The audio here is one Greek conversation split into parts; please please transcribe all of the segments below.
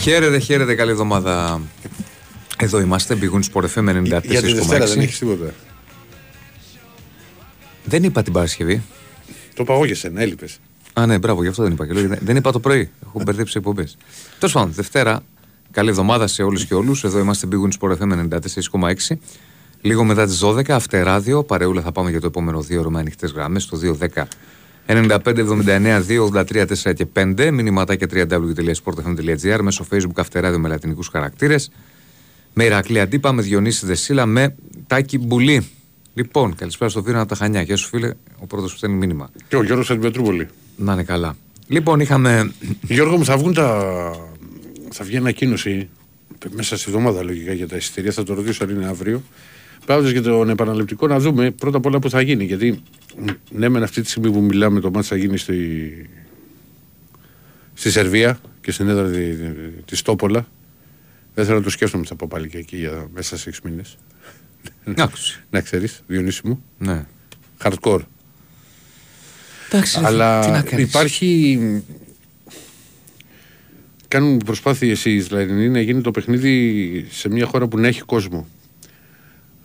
Χαίρετε, χαίρετε, καλή εβδομάδα. Εδώ είμαστε, πηγούν Sport FM 94,6. Για τη Δευτέρα δεν έχεις τίποτα. Δεν είπα την Παρασκευή. Το είπα εγώ για σένα, έλειπες. Α, ναι, μπράβο, γι' αυτό δεν είπα. Και λέω, δεν- δεν είπα το πρωί. Έχω μπερδέψει εκπομπές. Τέλος πάντων, Δευτέρα, καλή εβδομάδα σε όλους και όλους. Εδώ είμαστε, πηγούν Sport FM 94,6. Λίγο μετά τις 12, αυτεράδιο. Παρεούλα θα πάμε για το επόμενο δύο ώρο με ανοιχτές γραμμές. Το 210 95 79 283 4 και 5. Μηνυματάκια www.sportfm.gr μέσω facebook αυτεράδιο με λατινικού χαρακτήρες. Με Ηρακλή Αντίπα, με Διονύση Δεσίλα, με Τάκη Μπουλή. Λοιπόν, καλησπέρα στο Βίρονα από τα Χανιά. Γεια σου, φίλε, ο πρώτος που στέλνει μήνυμα. Και ο Γιώργος Αντιπετρούπολη. Να είναι καλά. Λοιπόν, είχαμε. Γιώργο μου, θα βγουν τα. Θα βγει ανακοίνωση μέσα στη εβδομάδα λογικά για τα εισιτήρια. Θα το ρωτήσω αν είναι αύριο. Πράγματι για τον επαναληπτικό να δούμε πρώτα απ' όλα που θα γίνει. Γιατί ναι, μεν αυτή τη στιγμή που μιλάμε το μάτι θα γίνει στη, στη Σερβία και στην έδρα τη, της Στόπολα. Δεν θέλω να το σκέφτομαι θα πω πάλι και εκεί για μέσα σε 6 μήνες. Άκουσε. να ξέρεις, Διονύση μου. Ναι. Hardcore. Εντάξει, ρε, Αλλά τι να κάνεις. υπάρχει. Κάνουν προσπάθειε οι Ισραηλινοί να γίνει το παιχνίδι σε μια χώρα που να έχει κόσμο.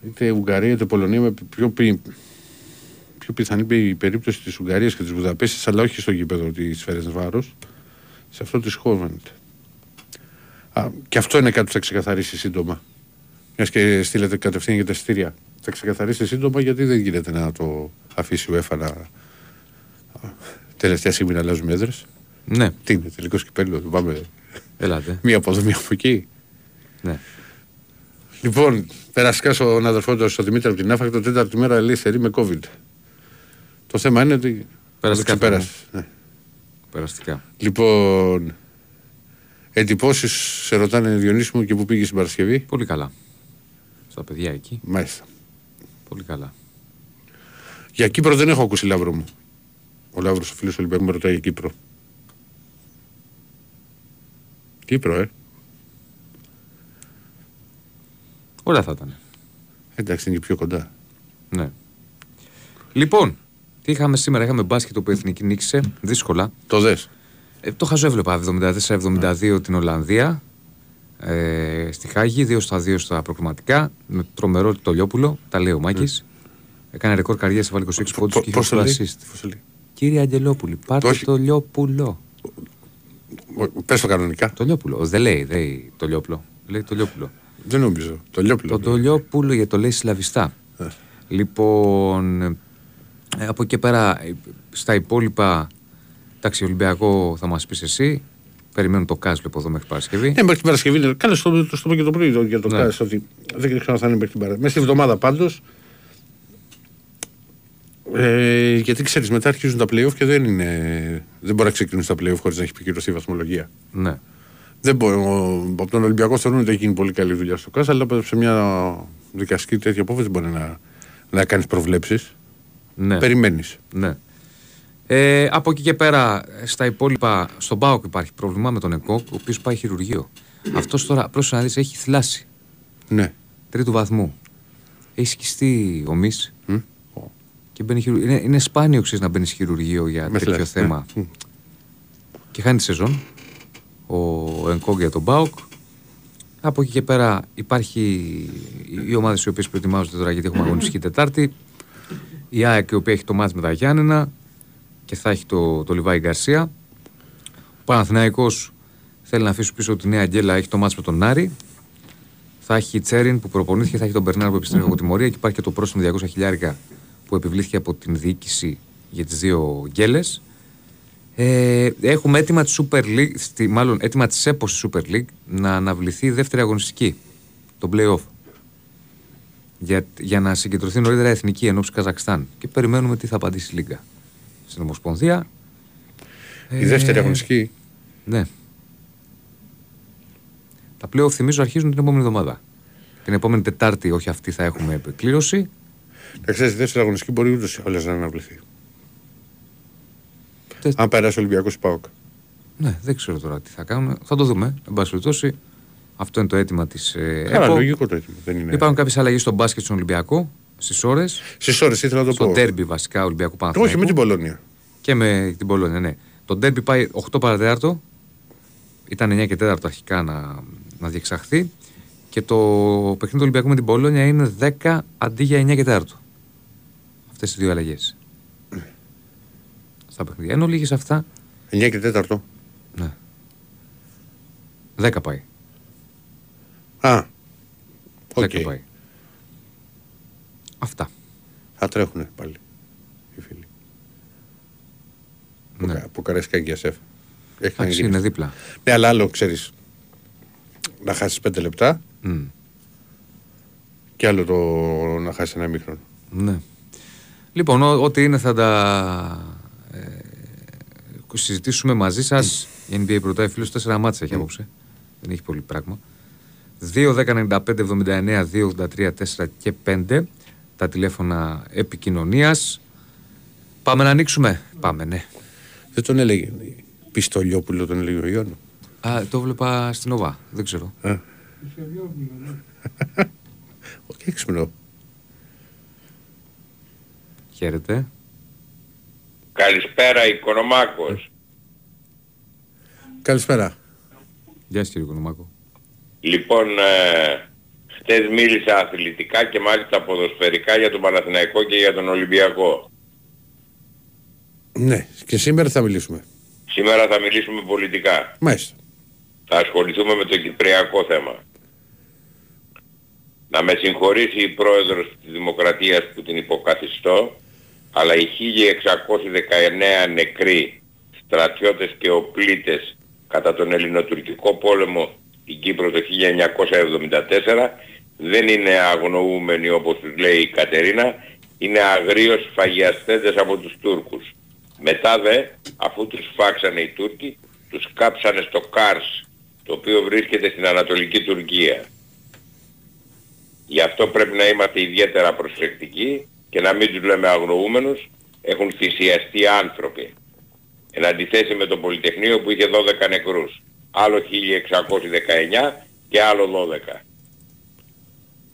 Είτε Ουγγαρία είτε Πολωνία, με πιο, πι... πιο πιθανή η περίπτωση της Ουγγαρίας και της Βουδαπέστης, αλλά όχι στο γήπεδο της Φέρεν Βάρος, σε αυτό της Χόβεντ. Και αυτό είναι κάτι που θα ξεκαθαρίσει σύντομα. Μιας και στείλετε κατευθείαν για τα εισιτήρια. Θα ξεκαθαρίσει σύντομα γιατί δεν γίνεται να το αφήσει ο ΕΦΑ να τελευταία στιγμή να αλλάζουμε έδρες. Ναι, Τι είναι, τελικός κυπέλος, δεν πάμε ελάτε. μία από εδώ, μία από εκεί. Ναι. Λοιπόν, περαστικά στον αδερφό του, στον Δημήτρη από την Άφα, το τέταρτη μέρα ελεύθερη με COVID. Το θέμα είναι ότι. Περαστικά το ξεπέρασε. Ναι. Περαστικά. Λοιπόν, εντυπώσεις σε ρωτάνε Διονύσης μου και που πήγε στην Παρασκευή. Πολύ καλά. Στα παιδιά εκεί. Μάλιστα. Πολύ καλά. Για Κύπρο δεν έχω ακούσει Λαύρο μου. Ο Λαύρος, ο φίλος του Ολυμπιακού, με ρωτάει για Κύπρο. Κύπρο, ε. Ωραία θα ήταν. Εντάξει, είναι και πιο κοντά. Ναι. Λοιπόν, τι είχαμε σήμερα. Είχαμε μπάσκετ που η Εθνική νίκησε. Δύσκολα. Το δες. Ε, το χαζόβλεπα 74-72 την Ολλανδία. Ε, στη Χάγη, 2 στα 2 στα προκριματικά. Με τρομερό το Λιόπουλο. Τα λέει ο Μάκης. Έκανε ρεκόρ καριέρας, έβαλε 26 πόντους και είχε Πώς το 8 λέει; assist. Πώς το λέει; Κύριε Αγγελόπουλη, πάρτε Όχι. το Λιόπουλο. Πες το κανονικά. Το Λιόπουλο. Δεν λέει, δεν λέει το Λιόπουλο. Λέει το Λιόπουλο. Δεν νομίζω. Το Λιόπουλο. Το Τολιόπουλο γιατί το λέει σλαβιστά. Ε. Λοιπόν, ε, από εκεί και πέρα ε, στα υπόλοιπα, εντάξει, Ολυμπιακό θα μας πεις εσύ. Περιμένω το Κάσλο από εδώ μέχρι Παρασκευή. Ναι, μέχρι την Παρασκευή. είναι- Κάνε το, το, στο πω και το πρωί το- για το Ναι. ΚΑΣ ότι δεν ξέρω αν θα είναι μέχρι την Παρασκευή. Μέσα στη εβδομάδα πάντως. Ε, γιατί ξέρεις, μετά αρχίζουν τα playoff και δεν είναι. Δεν μπορεί να ξεκινούν τα playoff χωρίς να έχει επικυρωθεί η βαθμολογία. Ναι. Δεν μπορεί, ο, από τον Ολυμπιακό θεωρούν ότι έχει γίνει πολύ καλή δουλειά στο ΚΑΣ, αλλά σε μια δικαστική τέτοια απόφαση δεν μπορεί να, να κάνεις προβλέψεις. ναι. Περιμένεις. ναι. Ε, από εκεί και πέρα, στα υπόλοιπα, στον Πάοκ υπάρχει πρόβλημα με τον ΕΚΟΚ, ο οποίος πάει χειρουργείο. Αυτός τώρα, πρόσεχε να δει, έχει θλάσει Ναι. τρίτου βαθμού. Έχει σκιστεί ο Μης Μμ. και μπαίνει χειρουργείο. Είναι, είναι σπάνιο ξέρεις, να μπαίνεις χειρουργείο για Με τέτοιο θλάση, θέμα. ναι. Μμ. και χάνει τη σεζόν ο Ενκόγκ για τον Μπάουκ. Από εκεί και πέρα υπάρχει οι ομάδε οι οποίες προετοιμάζονται τώρα γιατί έχουμε αγωνιστική Τετάρτη. Η ΑΕΚ η οποία έχει το μάτς με τα Γιάννενα και θα έχει το, το Λιβάη Γκαρσία. Ο Παναθηναϊκός θέλει να αφήσει πίσω τη Νέα Αγγέλα, έχει το μάτς με τον Άρη. Θα έχει Τσέριν που προπονήθηκε, θα έχει τον Μπερνάρ που επιστρέφει από τιμωρία και υπάρχει και το πρόστιμο 200 χιλιάρικα που επιβλήθηκε από την διοίκηση για τις δύο γκέλες. Ε, έχουμε έτοιμα της Super League, στη, μάλλον έτοιμα της ΕΠΟ στη Super League να αναβληθεί η δεύτερη αγωνιστική, το playoff. Για, για να συγκεντρωθεί νωρίτερα η εθνική ενόψη Καζακστάν. Και περιμένουμε τι θα απαντήσει η Λίγκα. Στην Ομοσπονδία. Η δεύτερη αγωνιστική. Ναι. Τα playoff θυμίζω αρχίζουν την επόμενη εβδομάδα. Την επόμενη Τετάρτη, όχι αυτή, θα έχουμε επεκλήρωση. Να ξέρεις, η δεύτερη αγωνιστική μπορεί ούτως ή άλλως να αναβληθεί. Τε- Αν περάσει ο Ολυμπιακός Πάοκ. Ναι, δεν ξέρω τώρα τι θα κάνουμε. Θα το δούμε. Εν πάση περιπτώσει, αυτό είναι το αίτημα της ε, Καλά, ΕΠΟ. λογικό το έτοιμο. Δεν είναι. Υπάρχουν κάποιες αλλαγές στο μπάσκετ στον Ολυμπιακό στις ώρες. Στις ώρες ήθελα να το Στο πω. τέρμπι βασικά Ολυμπιακού Παναθηναϊκού. Όχι με την Πολωνία. Και με την Πολώνια, ναι. Το ντέρμπι πάει 8 παρατέταρτο. Ήταν 9 και 4 αρχικά να, να διεξαχθεί. Και το παιχνίδι του Ολυμπιακού με την Πολόνια είναι 10 αντί για 9 και 4. Αυτές οι δύο αλλαγές. Στα παιχνίδια. Ενώ λίγες αυτά. 9 και 4. Ναι. 10 πάει. Α. 10 Οκ. πάει. Αυτά. Θα τρέχουνε πάλι οι φίλοι. Ναι. Ναι. Που καρέσκα και σεφ. Έχει να Εντάξει, γίνει. είναι δίπλα. Ναι, αλλά άλλο ξέρεις. Να χάσεις 5 λεπτά Μμ. και άλλο το να χάσεις ένα μήχρονο. Ναι. Λοιπόν, ό- ό,τι είναι θα τα ε, συζητήσουμε μαζί σας. Η NBA πρωτάει φίλος 4 μάτσα έχει απόψε. Δεν έχει πολύ πράγμα. 2, 10, 95, 79, 2, 83, 4 και 5 τα τηλέφωνα επικοινωνίας. Πάμε να ανοίξουμε. Πάμε, ναι. Δεν τον έλεγε. Πιστολιόπουλο τον έλεγε ο Ιώνου. Α, το βλέπα στην ΟΒΑ. Δεν ξέρω. Α. Όχι έξυπνο. Χαίρετε. Καλησπέρα Οικονομάκος. Καλησπέρα. Γεια σας, κύριε Κονομάκο. Λοιπόν, ε, χτες μίλησα αθλητικά και μάλιστα ποδοσφαιρικά για τον Παναθηναϊκό και για τον Ολυμπιακό. Ναι, και σήμερα θα μιλήσουμε. Σήμερα θα μιλήσουμε πολιτικά. Μάλιστα. Θα ασχοληθούμε με το κυπριακό θέμα. Να με συγχωρήσει η πρόεδρος της Δημοκρατίας που την υποκαθιστώ, αλλά οι 1619 νεκροί στρατιώτες και οπλίτες κατά τον ελληνοτουρκικό πόλεμο στην Κύπρο το 1974 δεν είναι αγνοούμενοι όπως τους λέει η Κατερίνα, είναι αγρίως φαγιαστέντες από τους Τούρκους. Μετά δε, αφού τους φάξανε οι Τούρκοι, τους κάψανε στο Κάρς, το οποίο βρίσκεται στην Ανατολική Τουρκία. Γι' αυτό πρέπει να είμαστε ιδιαίτερα προσεκτικοί και να μην τους λέμε αγνοούμενους, έχουν θυσιαστεί άνθρωποι. Εν αντιθέσει με το Πολυτεχνείο που είχε 12 νεκρούς. Άλλο 1619 και άλλο 12.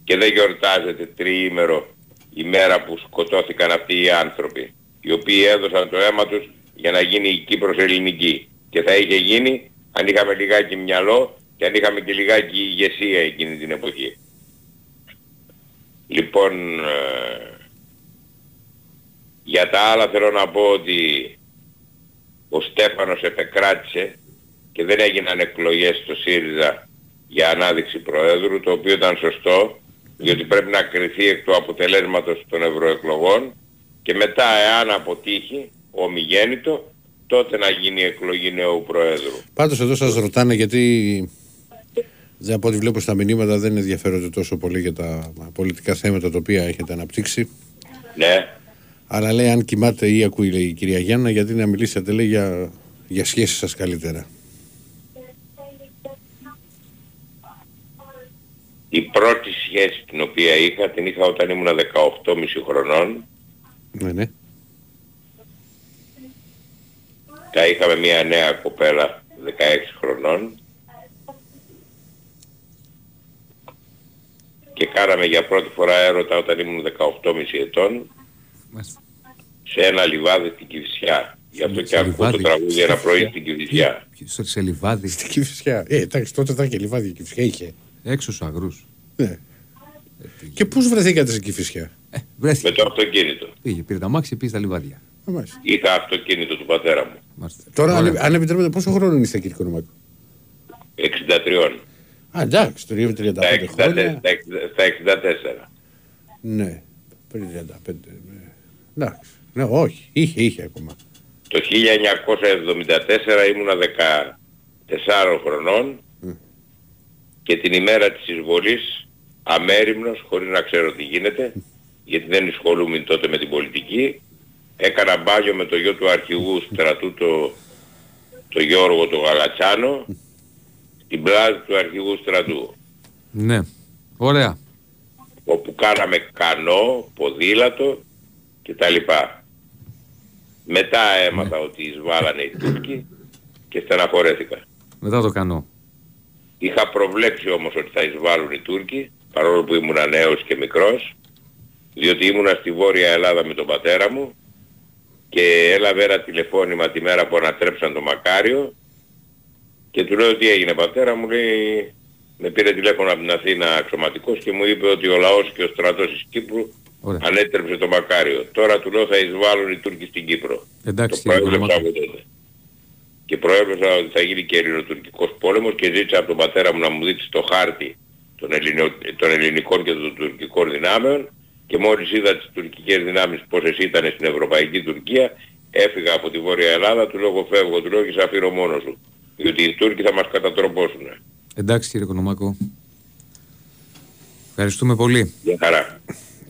Και δεν γιορτάζεται τριήμερο η μέρα που σκοτώθηκαν αυτοί οι άνθρωποι, οι οποίοι έδωσαν το αίμα τους για να γίνει η Κύπρος ελληνική. Και θα είχε γίνει αν είχαμε λιγάκι μυαλό και αν είχαμε και λιγάκι ηγεσία εκείνη την εποχή. Λοιπόν, ε, για τα άλλα θέλω να πω ότι ο Στέφανος επεκράτησε και δεν έγιναν εκλογές στο ΣΥΡΙΖΑ για ανάδειξη Προέδρου, το οποίο ήταν σωστό, διότι πρέπει να κριθεί εκ του αποτελέσματος των ευρωεκλογών και μετά εάν αποτύχει ομιγέννητο, τότε να γίνει εκλογή νέου Προέδρου. Πάντως εδώ σας ρωτάνε γιατί δεν από ό,τι βλέπω στα μηνύματα δεν ενδιαφέρονται τόσο πολύ για τα πολιτικά θέματα τα οποία έχετε αναπτύξει. Ναι, Αλλά λέει αν κοιμάται ή ακούει λέει, η κυρία Γιάννα γιατί να μιλήσετε λέει για, για σχέσεις σας καλύτερα. η πρώτη σχέση την οποία είχα, την είχα όταν ήμουν 18,5 χρονών. Ναι, ναι. Τα είχαμε μια νέα κοπέλα 16 χρονών και κάναμε για πρώτη φορά έρωτα όταν ήμουν 18,5 ετών Μάλιστα. Σε ένα λιβάδι στην Κηφισιά. Γι' αυτό Σε και ακούω το λιβάδι. τραγούδι ένα πρωί στην Κηφισιά. Στο σε λιβάδι, Στην Κηφισιά. Ε, εντάξει, τότε θα είχε λιβάδια η Κηφισιά είχε. έξω στους αγρούς. Ναι. Και πώς βρεθήκατε στην Κηφισιά. Ε, βρέθηκε. Με το αυτοκίνητο. Πήγε, πήρε τα μάξι, πήγε στα λιβάδια. Α, μάλιστα. Είχα αυτοκίνητο του πατέρα μου. Μάλιστα. Τώρα, αν, Ωραία. αν επιτρέπετε, πόσο χρόνο είστε κύριε Κονομάκο. 63. Α, εντάξει, το 35 Τα 64. χρόνια. τα 60 στα 64. Ναι, πριν 35. Ναι. Εντάξει. Ναι, όχι, είχε, είχε ακόμα. Το 1974 ήμουνα 14 χρονών και την ημέρα της εισβολής αμέριμνος, χωρίς να ξέρω τι γίνεται, γιατί δεν ασχολούμαι τότε με την πολιτική, έκανα μπάγιο με το γιο του αρχηγού στρατού το, το Γιώργο το Γαλατσάνο στην πλάζ του αρχηγού στρατού Ναι. Ωραία. όπου κάναμε κανό, ποδήλατο κτλ. Μετά έμαθα ότι εισβάλλανε οι Τούρκοι και στεναχωρέθηκα. Μετά το κάνω. Είχα προβλέψει όμως ότι θα εισβάλλουν οι Τούρκοι, παρόλο που ήμουν νέος και μικρός, διότι ήμουνα στη Βόρεια Ελλάδα με τον πατέρα μου και έλαβε ένα τηλεφώνημα τη μέρα που ανατρέψαν το Μακάριο και του λέω τι έγινε πατέρα μου; Λέει με πήρε τηλέφωνο από την Αθήνα αξιωματικός και μου είπε ότι ο λαός και ο στρατός της Κύπρου Ωραία. ανέτρεψε το Μακάριο. Τώρα του λέω θα εισβάλλουν οι Τούρκοι στην Κύπρο. Εντάξει, το κύριε προέβλεψα Κονομάκο. από τότε. Και προέβλεψα ότι θα γίνει και ελληνοτουρκικός πόλεμος και ζήτησα από τον πατέρα μου να μου δείξει το χάρτη των, ελληνο, των ελληνικών και των τουρκικών δυνάμεων και μόλις είδα τις τουρκικές δυνάμεις πόσες ήταν στην Ευρωπαϊκή Τουρκία έφυγα από τη Βόρεια Ελλάδα, του λέω εγώ φεύγω, του λέω και σε αφήνω μόνος σου. Διότι οι Τούρκοι θα μας κατατροπώσουν. Εντάξει κύριε Κονομάκο. Ευχαριστούμε πολύ. Για χαρά.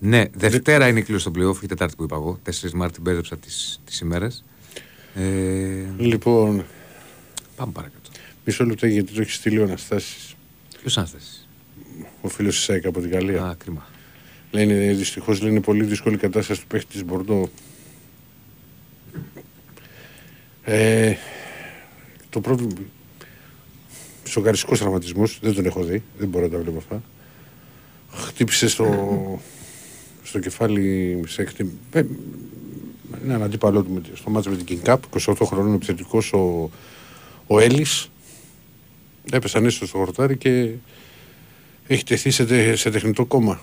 Ναι, Δευτέρα είναι η κλήρωση των playoff, η Τετάρτη που είπα εγώ. 4 Μάρτη μπέρδεψα τις, τις ημέρες. Ε, Λοιπόν, πάμε παρακάτω. μισό λεπτό γιατί το έχει στείλει ο Αναστάσης, Ποιος άνθεσαι. ο φίλος της ΑΕΚ από την Γαλλία. Α, κρίμα. Λένε δυστυχώς λένε πολύ δύσκολη κατάσταση του παίχτη της Μπορντό. Ε, το πρόβλημα... Σοκαριστικός τραυματισμός, δεν τον έχω δει, δεν μπορώ να τα βλέπω αυτά. Χτύπησε στο, στο κεφάλι σε χτυ... ε, έναν αντίπαλό του με- στο μάτς με την King Cup, 28 χρονών επιθετικός ο, ο Έλλης. Έπεσαν έσω στο χορτάρι και έχει τεθεί σε, τε- σε τεχνητό κόμμα.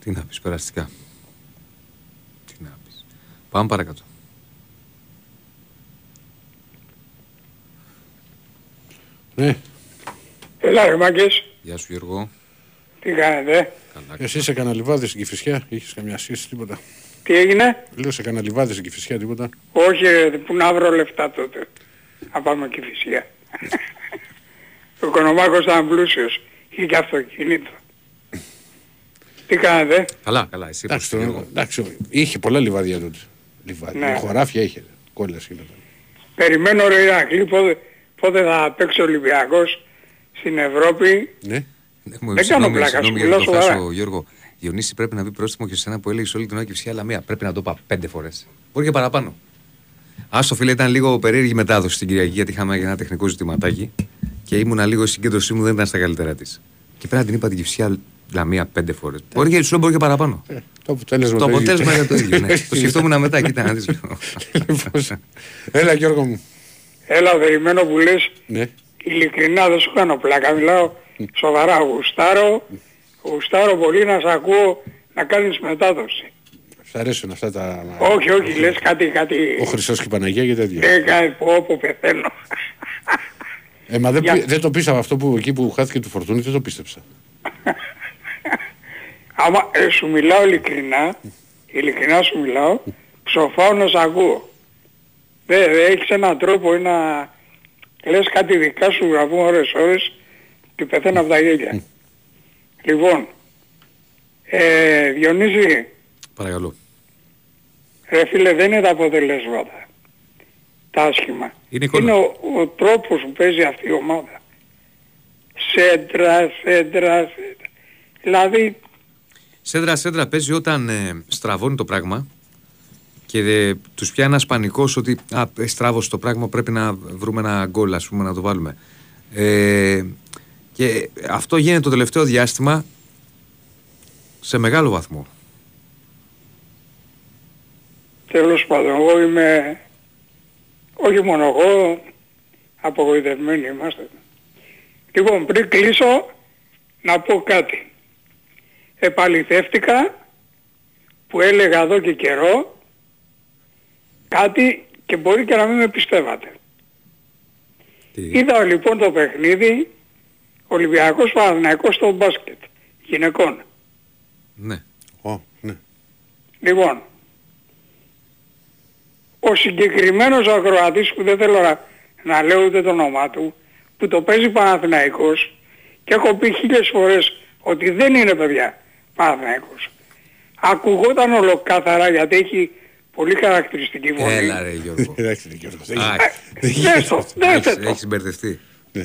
Τι να πεις περαστικά. Τι να πεις. Πάμε παρακάτω. Ναι, Έλα ρε μάγκες, Γεια σου Γιώργο. τι κάνετε, Καλά. Εσύ σε καναλιβάδε στην Κηφισιά, είχες καμιά σχέση τίποτα; τι έγινε, Λέω σε καναλιβάδε στην Κηφισιά τίποτα; όχι ρε, που να βρω λεφτά τότε, να πάμε και φυσικά. Ο Κονομάκος ήταν πλούσιος, είχε και αυτοκίνητο. Τι κάνετε, Καλά, καλά. Εσύ Εντάξει, πώς, το- Γιώργο; εντάξει, είχε πολλά λιβάδια τότε. Λιβάδια, Ναι. χωράφια είχε. Κόλλας γινόταν. περιμένω ρε Ηρακλή πότε, πότε θα παίξει ο Ολυμπιακός στην Ευρώπη. Ναι. Ναι, μου- Δεν συγγνώμη, κάνω πλάκα, συγγνώμη σου για να μιλάω το χάσω, σοβαρά. Γιώργο. Διονύση πρέπει να μπει πρόστιμο και σε ένα που έλεγε όλη την ώρα και ψυχή, αλλά μία. Πρέπει να το είπα πέντε φορές. Μπορεί και παραπάνω. Άστο φίλε, ήταν λίγο περίεργη μετάδοση την Κυριακή γιατί είχαμε ένα τεχνικό ζητηματάκι και ήμουνα λίγο η συγκέντρωσή μου δεν ήταν στα καλύτερά της. Και πέρα την είπα την κυψιά λαμία πέντε φορές. Μπορεί και σου λέω μπορεί και παραπάνω. Ε, το αποτέλεσμα Το ίδιο. αποτέλεσμα ήταν το ίδιο. Ναι. το σκεφτόμουν μετά, κοίτα να δεις λίγο. Λοιπόν, Έλα Γιώργο μου. Έλα περιμένω που λες, Ναι. Ειλικρινά δεν σου κάνω πλάκα, μιλάω σοβαρά, γουστάρω, γουστάρω πολύ να σε ακούω να κάνεις μετάδοση. Σ' αρέσουν αυτά τα... Όχι, όχι, λες κάτι, κάτι... Ο Χριστός και η Παναγία και τέτοια. Δεν κάνει πω, όπου πεθαίνω. Ε, μα δεν, Για- πι- δεν το πίστευα αυτό που εκεί που χάθηκε του φορτούνη, δεν το πίστεψα. Άμα ε, σου μιλάω ειλικρινά, ειλικρινά σου μιλάω, ψοφάω να σ' ακούω. Δεν δε, έχεις έναν τρόπο, ένα... Λες κάτι δικά σου να πούμε ώρες ώρες και πεθαίνω από τα γέλια. λοιπόν, ε, Διονύση, Παρακαλώ. ρε φίλε δεν είναι τα αποτελέσματα, τα άσχημα. Είναι εικόνα. ο, ο τρόπος που παίζει αυτή η ομάδα. Σέντρα, σέντρα, σέντρα. Δηλαδή Σέντρα σέντρα παίζει όταν ε, στραβώνει το πράγμα και ε, τους πιάνει ένας πανικός ότι α, ε, στράβωσε το πράγμα πρέπει να βρούμε ένα γκολ ας πούμε να το βάλουμε. Ε, και αυτό γίνεται το τελευταίο διάστημα σε μεγάλο βαθμό. Τέλος πάντων, εγώ είμαι, όχι μόνο εγώ, απογοητευμένοι είμαστε. Λοιπόν, πριν κλείσω, να πω κάτι. Επαληθεύτηκα που έλεγα εδώ και καιρό κάτι και μπορεί και να μην με πιστεύατε. Τι- Είδα λοιπόν το παιχνίδι Ολυμπιακός Παναθηναϊκός στο μπάσκετ γυναικών. Ναι. Ω, ναι. Λοιπόν, ο συγκεκριμένος ακροατής που δεν θέλω να, να λέω ούτε το όνομά του, που το παίζει Παναθηναϊκός και έχω πει χίλιες φορές ότι δεν είναι παιδιά Παναθηναϊκός. Ακουγόταν ολοκάθαρα γιατί έχει πολύ χαρακτηριστική φωνή. Έλα ρε Γιώργο. Εντάξει, ρε Γιώργος. δεν Α, γίνεται. Ε, Δες το, δες έχεις, το. έχεις μπερδευτεί.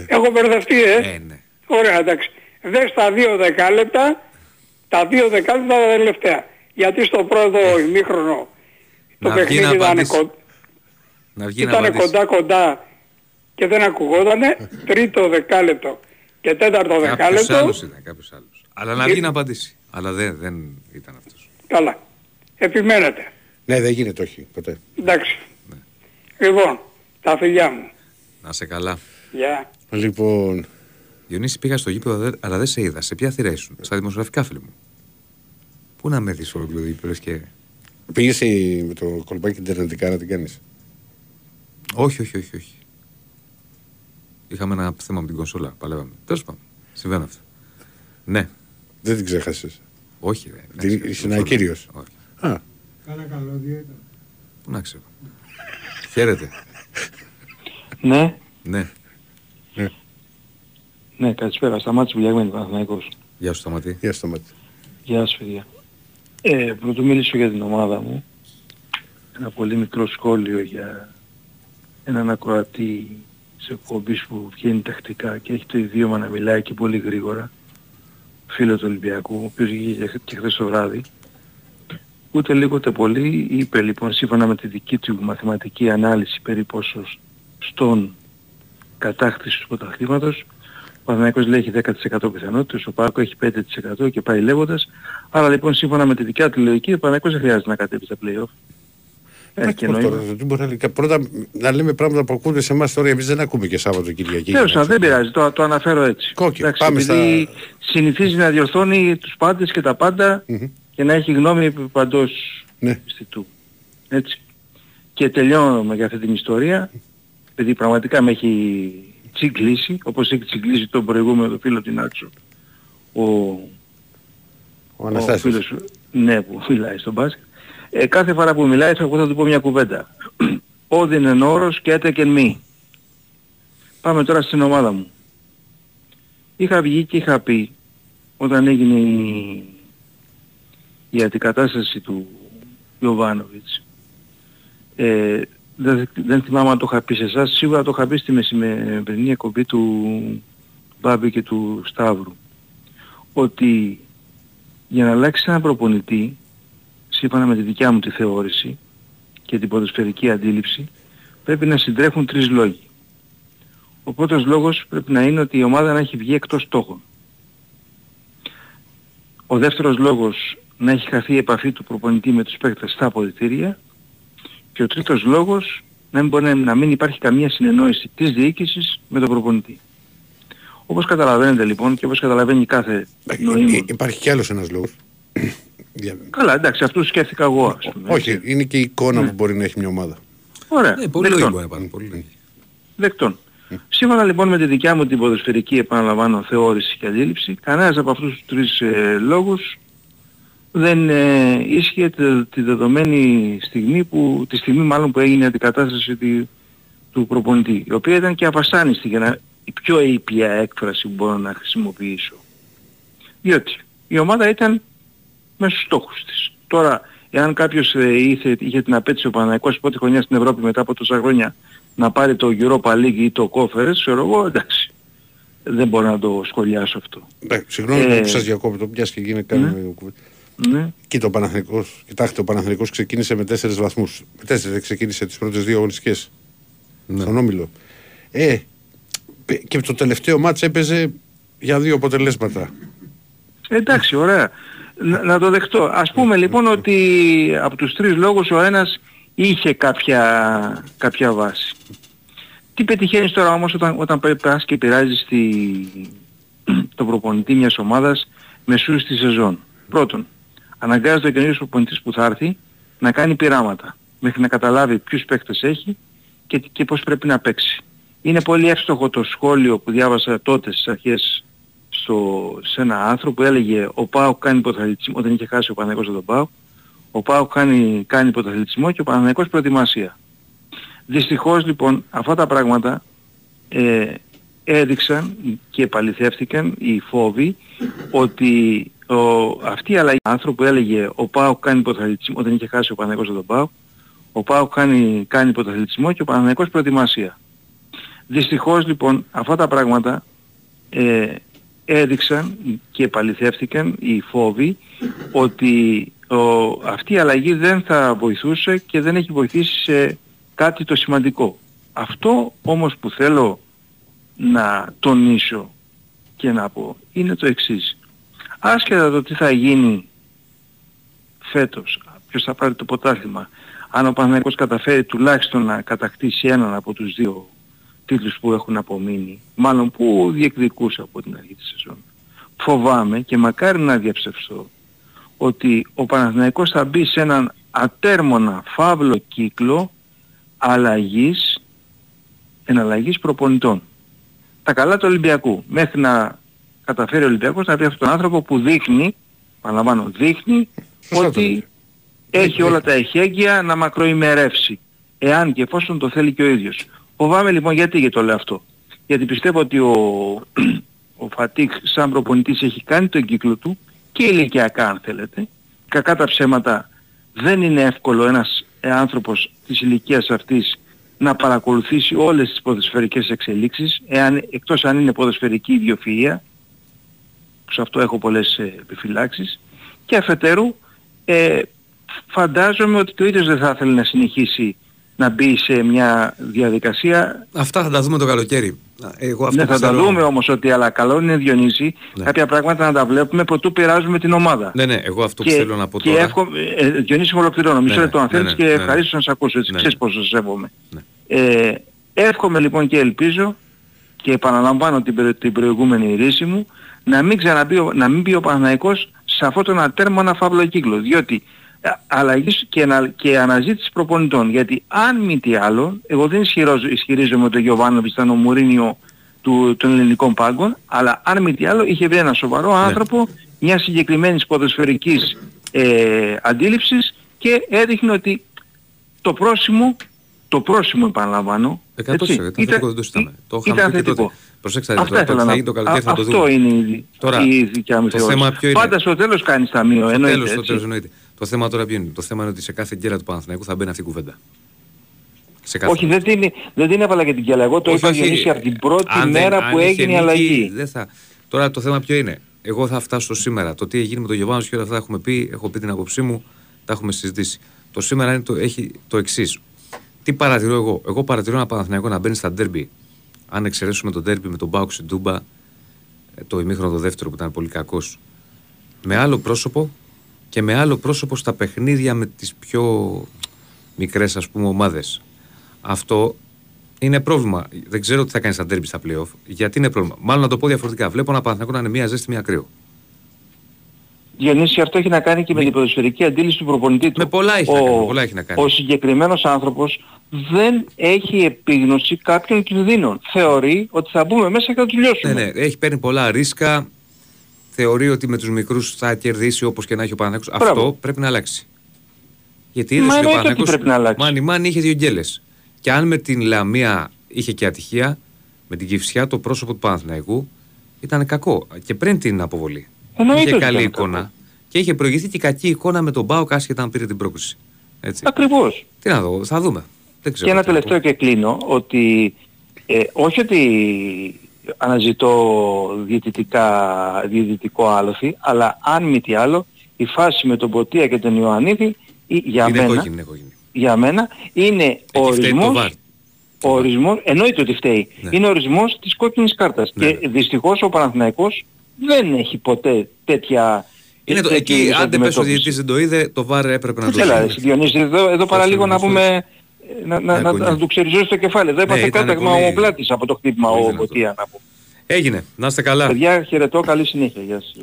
Έχω μπερδευτεί, ε; Ε, ναι. Ωραία, εντάξει. Δες τα δύο δεκάλεπτα, τα δύο δεκάλεπτα τα τελευταία. Γιατί στο πρώτο ημίχρονο το Να βγει παιχνίδι να ήταν, απαντήσεις. κο... Να βγει να ήταν απαντήσεις. κοντά κοντά και δεν ακουγότανε. Τρίτο δεκάλεπτο και τέταρτο Κάποιος δεκάλεπτο. άλλος ήταν, κάποιος άλλος. Αλλά να βγει να απαντήσει. Αλλά δεν, δεν ήταν αυτός. Καλά. Επιμένετε. Ναι, δεν γίνεται, όχι, ποτέ. Εντάξει. Λοιπόν, τα φιλιά μου. Να σε καλά. Γεια. Λοιπόν, Διονύση πήγα στο γήπεδο δε- αλλά δεν σε είδα. Σε ποια θύρα ήσουν. Στα δημοσιογραφικά φίλοι μου. Πού να με δεις ολόκληρο το γήπεδο λες και... πήγες με το κολπάκι ιντερνετικά να την κάνεις; Όχι, όχι, όχι, όχι. Είχαμε ένα θέμα με την κονσόλα. Παλεύαμε. Τέλος πάντων. Συμβαίνουν αυτά. Ναι. Δεν την ξέχασες. Όχι, ρε. Την- Εντάξει, είσαι κονσόλα. κύριος. Όχι. Α, Κάνα καλώδιο ήταν. Πού να ξέρω. Χαίρετε. Ναι, Ναι. ναι, καλησπέρα. Σταμάτης Βουλιαγμένη, Παναθηναϊκός. Γεια σου, Σταματή. για στο μάτι. Γεια σας παιδιά. Ε, πρωτού μιλήσω για την ομάδα μου. Ένα πολύ μικρό σχόλιο για έναν ακροατή σε εκπομπής που βγαίνει τακτικά και έχει το ιδίωμα να μιλάει και πολύ γρήγορα. Φίλος του Ολυμπιακού, ο οποίος βγήκε και χθες το βράδυ. Ούτε λίγο ούτε πολύ είπε λοιπόν σύμφωνα με τη δική του μαθηματική ανάλυση περί ποσοστών κατάκτησης του πρωταθλήματος ο Παναθηναϊκός λέει έχει 10% πιθανότητες, ο Πάκο έχει 5% και πάει λέγοντας. Άρα λοιπόν σύμφωνα με τη δικιά του λογική ο Παναθηναϊκός δεν χρειάζεται να κατέβει στα play-off. Έχει και Τώρα, νόημα. δεν μπορεί να λέει- Πρώτα να λέμε πράγματα που ακούνε σε εμάς τώρα, εμείς δεν ακούμε και Σάββατο Κυριακή. Τέλος πάντων, δεν πειράζει, το, το αναφέρω έτσι. Κόκκι, Εντάξει, πάμε επειδή στα- συνηθίζει να διορθώνει τους πάντες και τα πάντα Μμμ. Και να έχει γνώμη επί παντός Ναι. πιστητού. Έτσι. Και τελειώνω για αυτή την ιστορία, επειδή πραγματικά με έχει τσιγκλίσει, όπως έχει τσιγκλίσει τον προηγούμενο το φίλο την Άξο, ο, Ο ο Αναστάσιος. φίλος, ναι, που μιλάει στον μπάσκετ. Ε, κάθε φορά που μιλάει θα, εγώ θα του πω μια κουβέντα. Όδιν εν όρος και έτε και εν μη. Πάμε τώρα στην ομάδα μου. Είχα βγει και είχα πει όταν έγινε η, η αντικατάσταση του Ιωβάνοβιτς. Ε, δεν, δεν θυμάμαι αν το είχα πει σε εσάς, σίγουρα το είχα πει στη μεσημερινή εκπομπή του Μπάμπη και του Σταύρου. Ότι για να αλλάξει έναν προπονητή, σύμφωνα με τη δικιά μου τη θεώρηση και την ποδοσφαιρική αντίληψη, πρέπει να συντρέχουν τρεις λόγοι. Ο πρώτος λόγος πρέπει να είναι ότι η ομάδα να έχει βγει εκτός στόχων. Ο δεύτερος λόγος να έχει χαθεί η επαφή του προπονητή με τους παίκτες στα αποδητήρια και ο τρίτος λόγος να μην, μπορεί, να μην υπάρχει καμία συνεννόηση της διοίκησης με τον προπονητή. Όπως καταλαβαίνετε λοιπόν και όπως καταλαβαίνει κάθε Ε, νοήμων. ε, Υπάρχει κι άλλος ένας λόγος. Για- Καλά, εντάξει, αυτό σκέφτηκα εγώ, ας πούμε. Όχι, έτσι. είναι και η εικόνα που μπορεί να έχει μια ομάδα. Ωραία, Ναι, πολύ δεκτών. λόγιο είναι Πολύ λόγιο. δεκτών. Σύμφωνα λοιπόν με τη δικιά μου την ποδοσφαιρική επαναλαμβάνω θεώρηση και αντίληψη, κανένας από αυτούς τους τρεις ε, λόγους δεν ε, ίσχυε τη, τη δεδομένη στιγμή που, τη στιγμή μάλλον που έγινε η αντικατάσταση τη- του προπονητή, η οποία ήταν και απασάνιστη για να, η πιο ήπια έκφραση που μπορώ να χρησιμοποιήσω. Διότι η ομάδα ήταν μέσα στους στόχους της. Τώρα, εάν κάποιος ε, είχε, είχε την απέτηση ο Παναγικός πρώτη χρονιά στην Ευρώπη μετά από τόσα χρόνια να πάρει το Europa League ή το Conference, ξέρω εγώ, εντάξει. Δεν μπορώ να το σχολιάσω αυτό. Ναι, Συγγνώμη Ε, που σας διακόπτω, μιας και γίνει κάνουμε κουβέντα. Ναι. Και το Παναθηναϊκός, κοιτάξτε, ο Παναθηναϊκός ξεκίνησε με τέσσερις βαθμούς. Με τέσσερις δεν ξεκίνησε τις πρώτες δύο αγωνιστικές. Ναι. Στον Όμιλο. Ε, πε- και το τελευταίο μάτς έπαιζε για δύο αποτελέσματα. Εντάξει, ωραία. Να, να το δεχτώ. Ας πούμε λοιπόν ότι από τους τρεις λόγους ο ένας είχε κάποια, κάποια βάση. Τι πετυχαίνεις τώρα όμως όταν, όταν πα- πας και πειράζεις στη, τον προπονητή μιας ομάδας μεσούς στη σεζόν; Πρώτον, αναγκάζεται ο καινούργιος προπονητής που θα έρθει να κάνει πειράματα μέχρι να καταλάβει ποιους παίκτες έχει και, και πώς πρέπει να παίξει. Είναι πολύ εύστοχο το σχόλιο που διάβασα τότε στις αρχές στο, σε ένα άνθρωπο που έλεγε ο Πάο κάνει πρωταθλητισμό, όταν είχε χάσει ο Παναγικός τον Πάο, ο Πάο κάνει, κάνει πρωταθλητισμό και ο Παναγικός προετοιμασία. Δυστυχώς λοιπόν αυτά τα πράγματα ε, έδειξαν και επαληθεύτηκαν οι φόβοι ότι ο, αυτή η αλλαγή άνθρωπο που έλεγε ο Πάο κάνει πρωταθλητισμό, όταν είχε χάσει ο Παναγικός τον Πάο, ο Πάο κάνει, κάνει πρωταθλητισμό και ο Παναγικός προετοιμασία. Δυστυχώς λοιπόν αυτά τα πράγματα ε, έδειξαν και επαληθεύτηκαν οι φόβοι ότι ο, αυτή η αλλαγή δεν θα βοηθούσε και δεν έχει βοηθήσει σε κάτι το σημαντικό. Αυτό όμως που θέλω να τονίσω και να πω είναι το εξής. Άσχετα το τι θα γίνει φέτος, ποιος θα πάρει το ποτάθλημα, αν ο Παναθηναϊκός καταφέρει τουλάχιστον να κατακτήσει έναν από τους δύο τίτλους που έχουν απομείνει, μάλλον που διεκδικούσε από την αρχή της σεζόν. Φοβάμαι και μακάρι να διαψευστώ ότι ο Παναθηναϊκός θα μπει σε έναν ατέρμονα φαύλο κύκλο αλλαγής, εναλλαγής προπονητών. Τα καλά του Ολυμπιακού. Μέχρι να καταφέρει ο Ολυμπιακός να πει αυτόν τον άνθρωπο που δείχνει, παραλαμβάνω, δείχνει ότι έχει όλα τα εχέγγυα να μακροημερεύσει. Εάν και εφόσον το θέλει και ο ίδιος. Φοβάμαι λοιπόν γιατί και το λέω αυτό. Γιατί πιστεύω ότι ο, ο Φατίχ σαν προπονητής έχει κάνει τον κύκλο του και ηλικιακά αν θέλετε. Κακά τα ψέματα δεν είναι εύκολο ένας άνθρωπος της ηλικίας αυτής να παρακολουθήσει όλες τις ποδοσφαιρικές εξελίξεις, εάν, εκτός αν είναι ποδοσφαιρική ιδιοφυΐα, που σε αυτό έχω πολλές ε, επιφυλάξεις, και αφετέρου ε, φαντάζομαι ότι το ίδιος δεν θα ήθελε να συνεχίσει να μπει σε μια διαδικασία. Αυτά θα τα δούμε το καλοκαίρι. Εγώ αυτό ναι, θα τα δούμε όμως ότι αλλά καλό είναι Διονύση ναι. κάποια πράγματα να τα βλέπουμε προτού πειράζουμε την ομάδα. Ναι, ναι, εγώ αυτό που θέλω να πω και τώρα. Έχω, ε, Διονύση ολοκληρώνω, μισό ναι, λεπτό αν ναι, θέλεις ναι, και ευχαρίστως να σε ακούσω, έτσι ξέρεις πόσο σε σέβομαι. Ε, εύχομαι λοιπόν και ελπίζω και επαναλαμβάνω την, την προηγούμενη ρίση μου να μην ξαναμπεί να μην μπει ο Παναθηναϊκός σε αυτόν τον ατέρμονα φαύλο κύκλο διότι ε, αλλαγής και, ανα, και αναζήτηση προπονητών. Γιατί αν μη τι άλλο, εγώ δεν ισχυρίζομαι ότι ο Γιωβάνοβιτς ήταν ο Μουρίνιο του, των ελληνικών πάγκων, αλλά αν μη τι άλλο είχε βρει ένα σοβαρό ναι. άνθρωπο μια συγκεκριμένης ποδοσφαιρικής ε, αντίληψης και έδειχνε ότι το πρόσημο, το πρόσημο επαναλαμβάνω, 100% έτσι, ήταν, δεν το συζητάμε. Το ήταν θετικό. Προσέξτε, Αυτά το, θα γίνει το καλοκαίρι θα το δούμε. Αυτό είναι η, Τώρα, η δικιά μου θεώρηση. Πάντα στο τέλος κάνεις ταμείο, εννοείται. Τέλος, στο τέλος εννοείται. Το θέμα τώρα ποιο είναι; Το θέμα είναι ότι σε κάθε γκέλα του Παναθηναϊκού θα μπαίνει αυτή η κουβέντα. Σε κάθε... Όχι, δεν την, δεν την έβαλα για την γκέλα. Εγώ το είχα γεννήσει από την πρώτη αν μέρα δεν, που έγινε η αλλαγή. Δεν θα... Τώρα το θέμα ποιο είναι; Εγώ θα φτάσω σήμερα. Το τι έγινε με τον Γιωβάνος και όλα αυτά έχουμε πει, έχω πει την άποψή μου, τα έχουμε συζητήσει. Το σήμερα είναι το, έχει το εξής. Τι παρατηρώ εγώ; Εγώ παρατηρώ ένα Παναθηναϊκό να μπαίνει στα ντέρμπι. Αν εξαιρέσουμε το ντέρμπι με τον Μπάουξ Ντούμπα, ε, το ημίχρονο το δεύτερο που ήταν πολύ κακός. Με άλλο πρόσωπο και με άλλο πρόσωπο στα παιχνίδια με τις πιο μικρές ας πούμε ομάδες. Αυτό είναι πρόβλημα. Δεν ξέρω τι θα κάνεις στα τέρμπι στα playoff. Γιατί είναι πρόβλημα. Μάλλον να το πω διαφορετικά. Βλέπω ένα Παναθηναϊκό να είναι μία ζέστη, μία κρύο. Διονύση, αυτό έχει να κάνει και με την ποδοσφαιρική αντίληψη του προπονητή του. Με πολλά έχει, ο, να κάνει, πολλά έχει να κάνει. Ο συγκεκριμένος άνθρωπος δεν έχει επίγνωση κάποιων κινδύνων. Θεωρεί ότι θα μπούμε μέσα και θα του λιώσουμε. Ναι, ναι, έχει παίρνει πολλά ρίσκα θεωρεί ότι με τους μικρούς θα κερδίσει όπως και να έχει ο Παναθηναϊκός. Αυτό πρέπει να αλλάξει. Γιατί είδες ότι ο Παναθηναϊκός Μάνι Μάνι είχε δύο γκέλες. Και αν με την Λαμία είχε και ατυχία, με την Κυφσιά το πρόσωπο του Παναθηναϊκού ήταν κακό. Και πριν την αποβολή. Εννοείται είχε καλή εικόνα. Κακό. Και είχε προηγηθεί και κακή εικόνα με τον Μπάο άσχετα αν πήρε την πρόκληση. Ακριβώς. Τι να δω, θα δούμε. Δεν ξέρω και ένα τελευταίο και κλείνω ότι ε, όχι ότι αναζητώ διαιτητικό άλοθη, αλλά αν μη τι άλλο, η φάση με τον Ποτία και τον Ιωαννίδη για, είναι μένα, για μένα είναι ο ορισμός, ο ορισμός, εννοείται ότι φταίει, ναι. είναι ο ορισμός της κόκκινης κάρτας. Ναι. Και δυστυχώς ο Παναθηναϊκός δεν έχει ποτέ τέτοια είναι το, εκεί, αν δεν πες ο διαιτητής δεν το είδε, το βάρ έπρεπε να το δει. Διονύση, εδώ, εδώ παραλίγο να πούμε να, να, να, να, του ξεριζώσει το κεφάλι. Δεν έπαθε ναι, κάταγμα ο πλάτης από το χτύπημα ο Ποτία να πω. Έγινε. Να είστε καλά. Παιδιά, χαιρετώ. Καλή συνέχεια. Γεια σας.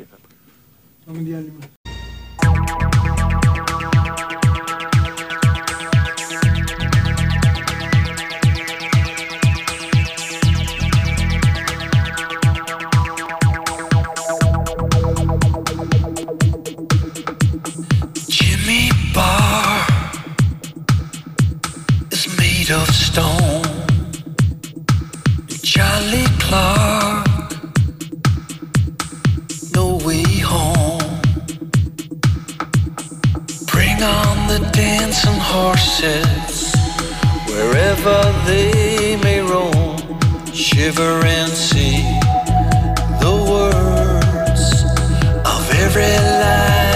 Of stone. Charlie Clark, no way home. Bring on the dancing horses, wherever they may roam. Shiver and see the words of every lie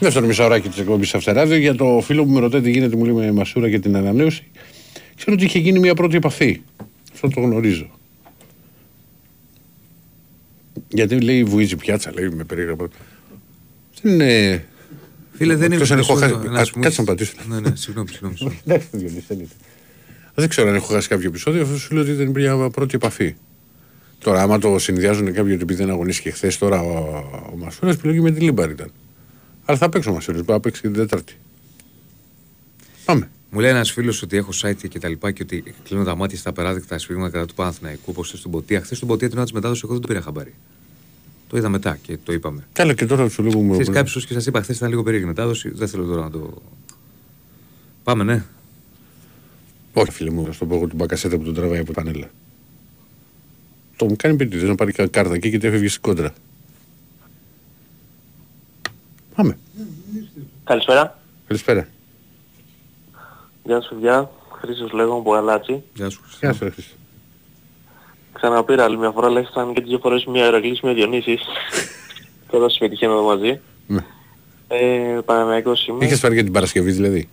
Δεύτερο μισάωράκι της εκπομπής Αυτεράδιο. Για το φίλο που με ρωτάει τι γίνεται, μου λέει με Μασούρα και την ανανέωση. Ξέρω ότι είχε γίνει μια πρώτη επαφή. Αυτό το γνωρίζω. Γιατί λέει βουίζει πιάτσα, λέει με περίγραφο. Δεν είναι. Φίλε, δεν είναι. Εκτός αν έχω μισό χάσει- λεπτό, Α, να σου πω- κάτσε να πατήσω. Ναι, ναι, συγγνώμη, συγγνώμη. συγγνώμη. Ναι, Διονύση, δεν είναι. Δεν ξέρω αν έχω χάσει κάποιο επεισόδιο, αυτό σου λέω ότι ήταν μια πρώτη επαφή. Τώρα, άμα το συνδυάζουν κάποιοι ότι επειδή δεν αγωνίστηκε χθες, τώρα ο, ο Μασούρας επιλογή με τη Λίμπαρ ήταν. Αλλά θα παίξει ο Μασούρα, μπορεί να παίξει και την Τετάρτη. Πάμε. Μου λέει ένας φίλος ότι έχω site και τα λοιπά και ότι κλείνω τα μάτια στα παράδειγτα σφίγματα κατά του Παναθηναϊκού όπως στην Ποτία. Χθες στην Ποτία την ώρα της μετάδοσης, εγώ δεν το πήρα χαμπάρι. Το είδα μετά και το είπαμε. Καλά και τώρα σου λέω μου. Ξέρεις κάποιος και σας είπα χθες ήταν λίγο περίεργη η μετάδοση. Δεν θέλω τώρα να το. Πάμε, ναι. Όχι, φίλε μου, στον πόγο του Μπακασέτα που τον τραβάει από πανέλα. Το μου κάνει πίτι, να πάρει κα- κάρτα εκεί και έφευγε στην κόντρα. Πάμε. Καλησπέρα. Καλησπέρα. Γεια σου, παιδιά. Χρήστος λέγω από Γαλάτσι. Γεια σου. Γεια σου, ρε Χρήστο. Ξαναπήρα άλλη μια φορά, αλλά ήσασταν και τις δύο φορές μια Ερακλής, μια Διονύσης. Τώρα σας πετυχαίνω εδώ μαζί. Ναι. Ε, Παναμαϊκός είμαι. Είχες πάρει και την Παρασκευή δηλαδή.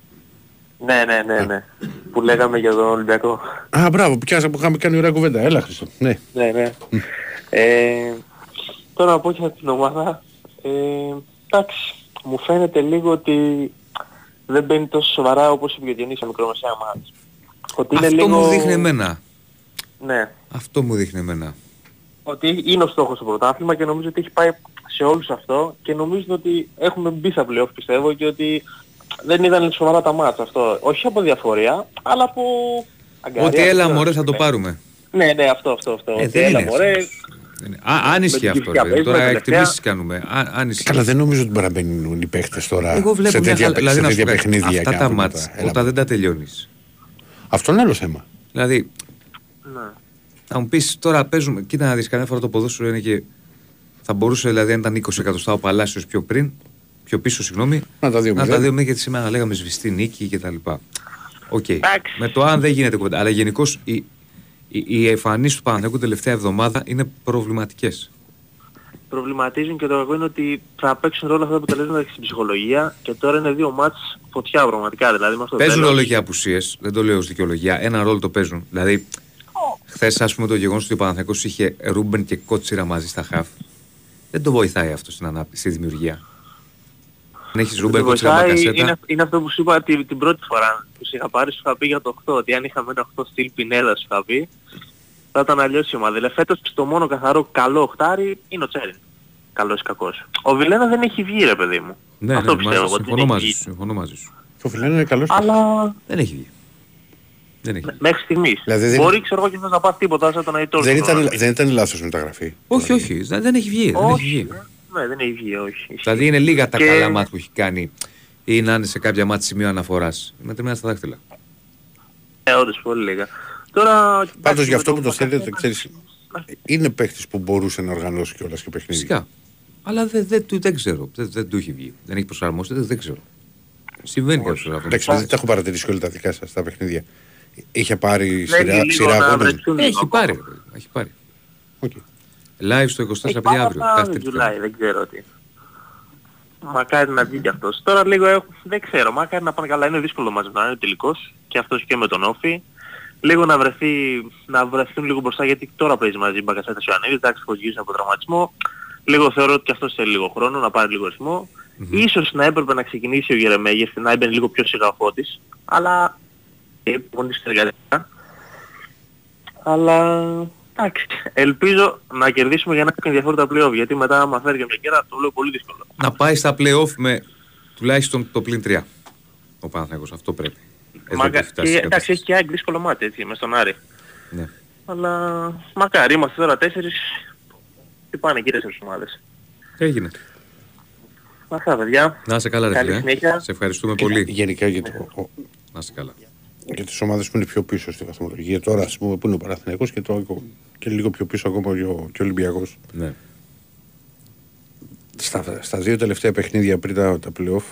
Ναι, ναι, ναι, ναι. Που λέγαμε για τον Ολυμπιακό. Α, μπράβο, πιάσα που είχαμε κάνει ωραία κουβέντα. Έλα, Χρήστο. Ναι. Ναι, ναι. ε, τώρα από για την ομάδα, ε, εντάξει, μου φαίνεται λίγο ότι δεν μπαίνει τόσο σοβαρά όπως είπε και ο Διονύσης στα μικρομεσαία μάτς. Ότι είναι Αυτό λίγο... μου δείχνει εμένα. Ναι, Αυτό μου δείχνει εμένα. ότι είναι ο στόχος του πρωτάθλημα και νομίζω ότι έχει πάει σε όλους αυτό και νομίζω ότι έχουμε μπει στα playoff πιστεύω και ότι δεν ήταν σοβαρά τα μάτς αυτό. Όχι από διαφορία, αλλά από αγκαρία. Ότι έλα δεν μωρέ ξέρω. θα το πάρουμε. Ναι, ναι, αυτό, αυτό, αυτό. Ε, ότι δεν έλα είναι μωρέ, Δεν είναι. Α, αν ισχύει την αυτό. κυφιά ρε παιδί. Τώρα παίζουμε τελευταία. εκτιμήσεις κάνουμε. Α, αν ισχύει. Καλά, δεν νομίζω ότι μπορεί να μπαίνουν οι παίχτε τώρα Εγώ βλέπω σε μια τέτοια, χαλα- δηλαδή σε να σου τέτοια πω κάτι, παιχνίδια. Αυτά και τα να πούμε μάτς τώρα. Έλα, όταν δεν τα τελειώνεις. Αυτό είναι άλλο θέμα. Δηλαδή, ναι. θα μου πεις τώρα παίζουμε. Κοίτα να δεις καμιά φορά το ποδόσφαιρο είναι και. Θα μπορούσε δηλαδή αν ήταν 20 εκατοστά ο Παλάσιος πιο πριν, πιο πίσω συγγνώμη, Να τα δύο να τα μηδέν. δούμε γιατί σήμερα λέγαμε σβηστή νίκη και τα λοιπά. Οκ. Εντάξει. Με το αν δεν γίνεται κουβέντα. Αλλά γενικώς οι, οι, οι εμφανίσεις του Παναθηναϊκού τελευταία εβδομάδα είναι προβληματικές. προβληματίζουν και το κακό είναι ότι θα παίξουν ρόλο αυτά τα αποτελέσματα και στην ψυχολογία και τώρα είναι δύο μάτς φωτιά πραγματικά. Δηλαδή μας το Παίζουν τέλος. ρόλο και απουσίες, δεν το λέω ως δικαιολογία. Ένα ρόλο το παίζουν. Δηλαδή, χθες, ας πούμε, το γεγονός ότι ο Παναθηναϊκός είχε Ρούμπεν και Κότσιρα μαζί στα χαφ. Δεν το βοηθάει αυτό στην ανάπτυξη, στη δημιουργία. Αν έχεις Δεν Ρούμπεν, το Κότσιρα, βοηθάει, Μπακασέτα. είναι, είναι αυτό που σου είπα την, την πρώτη φορά που σου είχα πάρει, σου είχα πει για το 8, ότι αν είχαμε ένα 8 στυλ Πινέδα σου είχα πει, θα ήταν αλλιώς η ομάδα. Δηλαδή φέτος το μόνο καθαρό καλό οχτάρι είναι ο Τσέριν. Καλός ή κακός. Ο Βιλένα δεν έχει βγει ρε παιδί μου. Ναι, αυτό ναι, πιστεύω. μαζί, ότι συμφωνώ, δεν μαζί έχει σου, βγει. συμφωνώ μαζί σου. Το φιλένο είναι καλός. Αλλά Δεν έχει βγει. Δεν έχει βγει. μέχρι στιγμής. Δηλαδή δεν- Μπορεί ξέρω εγώ και να πας τίποτα σαν τον Αϊτόρ. Δεν στο ήταν, Ρωμανί. δεν ήταν λάθος μεταγραφή. Όχι, όχι, δεν δεν έχει βγει. Δεν έχει Όχι, βγει. ναι, δεν έχει βγει, όχι. Δηλαδή είναι λίγα τα Και- καλά μάτια που έχει κάνει ή να είναι σε κάποια μάτια σημείο αναφοράς. Μετρημένα στα δάχτυλα. Ε, όντως πολύ λίγα. Τώρα... Πάντως εντάξει, γι' με αυτό τον που το θέλετε, Μπακασέτα- ξέρεις. Είναι παίχτης που μπορούσε να οργανώσει κιόλας και παιχνίδι. Φυσικά. Αλλά δεν, δεν, του- δεν ξέρω. Δεν, δεν του έχει βγει. Δεν έχει προσαρμοστεί. Δεν, δεν ξέρω. Συμβαίνει κάποιος αυτό. Εντάξει, δεν τα έχω παρατηρήσει όλα τα δικά σας τα παιχνίδια. Είχε πάρει Θέλει σειρά, λίγο σειρά να αγώνες. βρεθούν λίγο Έχει ακόμα. πάρει. ρε παιδί, Έχει πάρει. Οκ. Live στο 24 Έχει Απριλίου πάρει αύριο. αυτά Κάθε τρίτη July, δεν ξέρω τι. Μακάρι να βγει κι αυτός. Τώρα λίγο έχω, δεν ξέρω, μακάρι να πάνε καλά. Είναι δύσκολο μαζί να είναι τελικός και αυτός και με τον Όφη. Λίγο να βρεθεί, να βρεθούν λίγο μπροστά γιατί τώρα παίζει μαζί η Μπακασέτα Ιωαννίδη, εντάξει πως γύρισε από τραυματισμό. Λίγο θεωρώ ότι και αυτός θέλει λίγο χρόνο να πάρει λίγο ρυθμό. Ίσως να έπρεπε να ξεκινήσει ο Γερεμέγεφ να έμπαινε λίγο πιο σιγά ο Φώτης, αλλά ε, πολύ συνεργατικά. Αλλά εντάξει, ελπίζω να κερδίσουμε για να έχει ενδιαφέρον τα play-off, γιατί μετά άμα φέρει και μια κέρα το βλέπω πολύ δύσκολο. Να πάει στα play-off με τουλάχιστον το πλήν 3. Ο Παναθηναϊκός. Αυτό πρέπει. Εδώ Μακα... έχει φτάσει και, η εντάξει, κατάσταση. έχει και άλλη δύσκολο μάτι έτσι, μες στον Άρη. Ναι. Αλλά μακάρι, είμαστε τώρα τέσσερις και πάνε και τέσσερις ομάδες. Έγινε. Αυτά παιδιά. Να είσαι καλά, ρε Καλή φίλε. συνέχεια. Σε ευχαριστούμε πολύ. Γενικά για, το, ο- Να είσαι καλά. για τις ομάδες που είναι πιο πίσω στη βαθμολογία. Τώρα, ας πούμε, που είναι ο Παναθηναϊκός και, το, και λίγο πιο πίσω ακόμα και ο, και ο Ολυμπιακός. Ναι. Στα, στα δύο τελευταία παιχνίδια πριν τα, τα play-off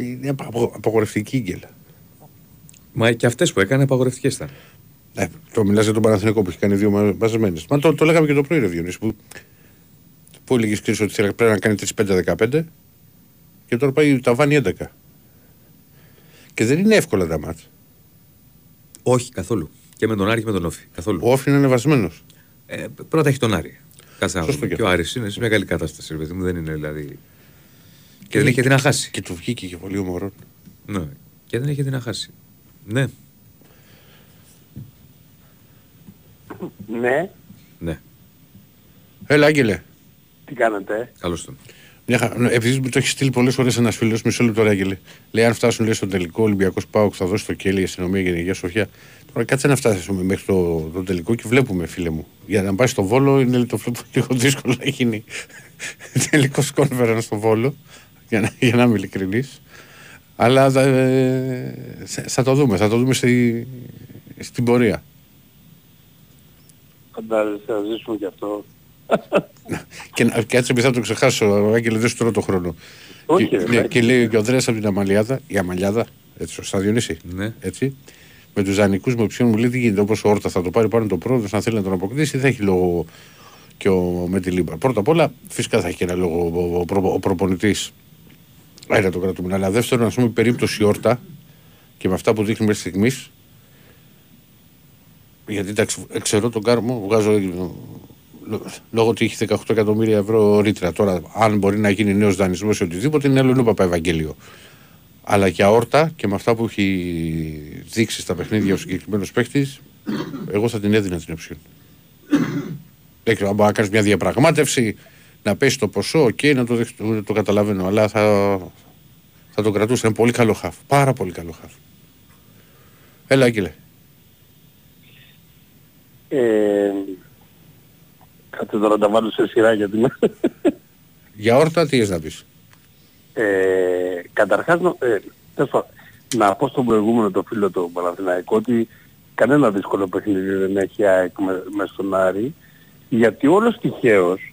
είναι απαγο- απαγορευτική η γκέλα. Μα και αυτές που έκανε απαγορευτικέ ήταν. Ε, το μιλάς για τον Παναθηναϊκό που έχει κάνει δύο μα- μαζεμένες. Μα το, το λέγαμε και το πρωί, ρε Διονύση, που, που έλεγες Κρίσο ότι θέλει- πρέπει να κάνει τις 5-15 Και τώρα πάει τα βάνει 11. Και δεν είναι εύκολα τα μάτια. Όχι καθόλου. Και με τον Άρη και με τον Όφη. Καθόλου. Ο Όφη είναι ανεβασμένο. Ε, πρώτα έχει τον Άρη. Κάτσε να Σωστό δούμε. και Και ο αυτό. Άρης είναι σε μια καλή κατάσταση. ρε παιδί μου. Δεν είναι δηλαδή. Και δεν έχει τι να χάσει. Και του βγήκε και πολύ ομορό. Ναι. Και δεν έχει τι να χάσει. Ναι, Ναι, ναι. Έλα, Άγγελε. τι κάνετε; Καλώς τον. Μια χα... ναι, Επειδή μου το έχεις στείλει πολλές φορές ένας φίλος, μισό λεπτό, ρε, Άγγελε. Λέει: Αν φτάσουν λέει, στο τελικό Ολυμπιακός Πάοκ, θα δώσει το κέλι η αστυνομία για την Αγία Σοφιά. Τώρα κάτσε να φτάσουμε μέχρι το, το τελικό και βλέπουμε, φίλε μου. Για να πάει στο βόλο είναι το βλέπω λίγο δύσκολο να γίνει τελικός κόνφεραν στο βόλο. Για να, για να είμαι ειλικρινής. Αλλά θα, ε, θα- θα το δούμε, θα το δούμε στη, στην πορεία. Φαντάζεσαι να ζήσουμε κι αυτό. Και, να- και έτσι επειδή θα το ξεχάσω, Άγγελε, δεν σου τρώω το χρόνο. Όχι, και, ρε, ναι, εντάξει. και λέει και ο Ανδρέας από την Αμαλιάδα, η Αμαλιάδα, έτσι, σωστά Διονύση, Ναι. έτσι, με τους δανεικούς με ποιον μου λέει τι γίνεται, όπως ο Όρτα θα το πάρει πάνω το πρόεδρος, αν θέλει να τον αποκτήσει, θα έχει λόγο και ο, με τη Λίμπα. Πρώτα απ' όλα, φυσικά θα έχει ένα λόγο ο, ο, προ- ο προπονητής. Άρα το κρατούμε. Αλλά δεύτερον, ας πούμε, η περίπτωση Όρτα και με αυτά που δείχνει μέχρι στιγμής. Γιατί εντάξει, ξέρω τον Κάρμο, βγάζω ε, λο- λόγω ότι έχει 18 εκατομμύρια ευρώ ρήτρα. Τώρα, αν μπορεί να γίνει νέος δανεισμός ή οτιδήποτε, είναι άλλο είναι ο Παπαευαγγέλιο. Αλλά για όρτα και με αυτά που έχει δείξει στα παιχνίδια ο συγκεκριμένος παίχτης, εγώ θα την έδινα την οψιόν. Δεν ξέρω, αν μπορεί να κάνεις μια διαπραγμάτευση, να πέσει το ποσό, οκ, να το, δεχτώ, το καταλαβαίνω. Αλλά θα, θα το κρατούσα. Είναι πολύ καλό χαφ. Πάρα πολύ καλό χαφ. Έλα, Άγγελε. Ε, κάτσε τώρα να τα βάλω σε σειρά γιατί με... Για όρτα, τι έχεις να πεις; ε, καταρχάς να, ε, τέλος πάντων, να πω στον προηγούμενο το φίλο του Παναθηναϊκό ότι κανένα δύσκολο παιχνίδι δεν έχει ΑΕΚ με, μες στον Άρη γιατί όλος τυχαίως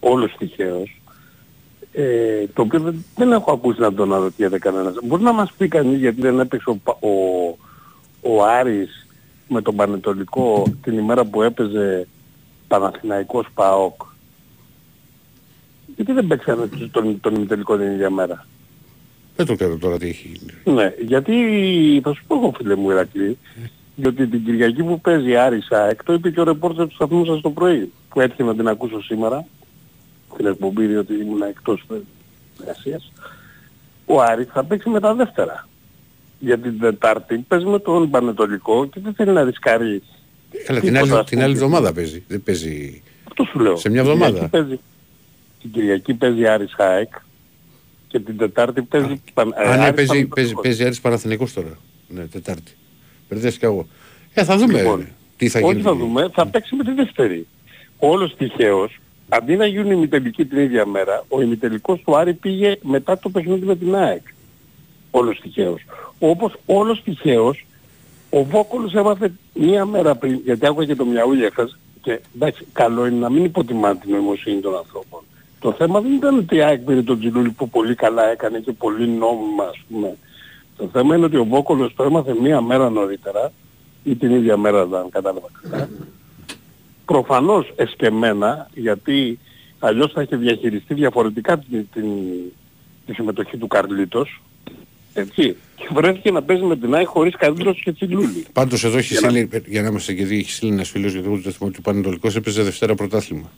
όλος τυχαίως ε, το οποίο δεν, δεν έχω ακούσει να τον αναρωτιέται κανένας. Μπορεί να μας πει κανείς γιατί δεν έπαιξε ο, Πα- ο, ο Άρης με τον Πανετολικό την ημέρα που έπαιζε Παναθηναϊκός ΠΑΟΚ. Γιατί δεν παίξανε τους- τον, τον ημιτελικό την ίδια μέρα. Δεν το ξέρω τώρα τι έχει γίνει. Ναι, γιατί θα σου πω εγώ φίλε μου Ηρακλή, διότι την Κυριακή που παίζει Άρης ΑΕΚ, το είπε και ο ρεπόρτερ του σταθμού σας το πρωί, που έτυχε να την ακούσω σήμερα, την εκπομπή διότι ήμουν εκτός εργασίας, ο Άρης θα παίξει με τα δεύτερα. Για την Τετάρτη παίζει με τον Πανετολικό και δεν θέλει να ρισκάρει. Καλά, την τίποτα, άλλη, ας την πούμε. άλλη εβδομάδα παίζει. Δεν παίζει. Αυτό σου λέω. Σε μια Την εβδομάδα. Κυριακή παίζει- Την Κυριακή παίζει Άρης ΑΕΚ και την Τετάρτη παίζει Παν- ε, Α, ναι, Άρης παίζει, παίζει, Πανετολικός. παίζει Άρης Παναθηναϊκός τώρα. Ναι, Τετάρτη. Μπερδεύτηκα εγώ. Ε, θα δούμε Λοιπόν, τι θα Όχι γίνει. θα δούμε, θα παίξει με τη δεύτερη. Όλος τυχαίως, αντί να γίνουν ημιτελικοί την ίδια μέρα, ο ημιτελικός του Άρη πήγε μετά το παιχνίδι με την ΑΕΚ. Όλος τυχαίως. Όπως όλος τυχαίως, ο Βόκολος έμαθε μία μέρα πριν, γιατί άκουγα και το μιαούλια χθες, και εντάξει, καλό είναι να μην υποτιμά την νοημοσύνη των ανθρώπων. Το θέμα δεν ήταν ότι η ΑΕΚ πήρε τον Τζιλούλη που πολύ καλά έκανε και πολύ νόμιμα, ας πούμε. Το θέμα είναι ότι ο Βόκολος το έμαθε μία μέρα νωρίτερα ή την ίδια μέρα δεν κατάλαβα καλά. Προφανώς εσκεμμένα, γιατί αλλιώς θα είχε διαχειριστεί διαφορετικά την, την, τη συμμετοχή του Καρλίτος, έτσι, και βρέθηκε να παίζει με την ΑΕΚ χωρίς Καρλίτος και Τσιλούλη. Πάντως εδώ έχει Για να- στείλει, για να είμαστε και δύο, έχει στείλει ένας φίλος γιατί εγώ δεν θυμάμαι ότι ο Πανετολικός έπαιζε Δευτέρα πρωτάθλημα.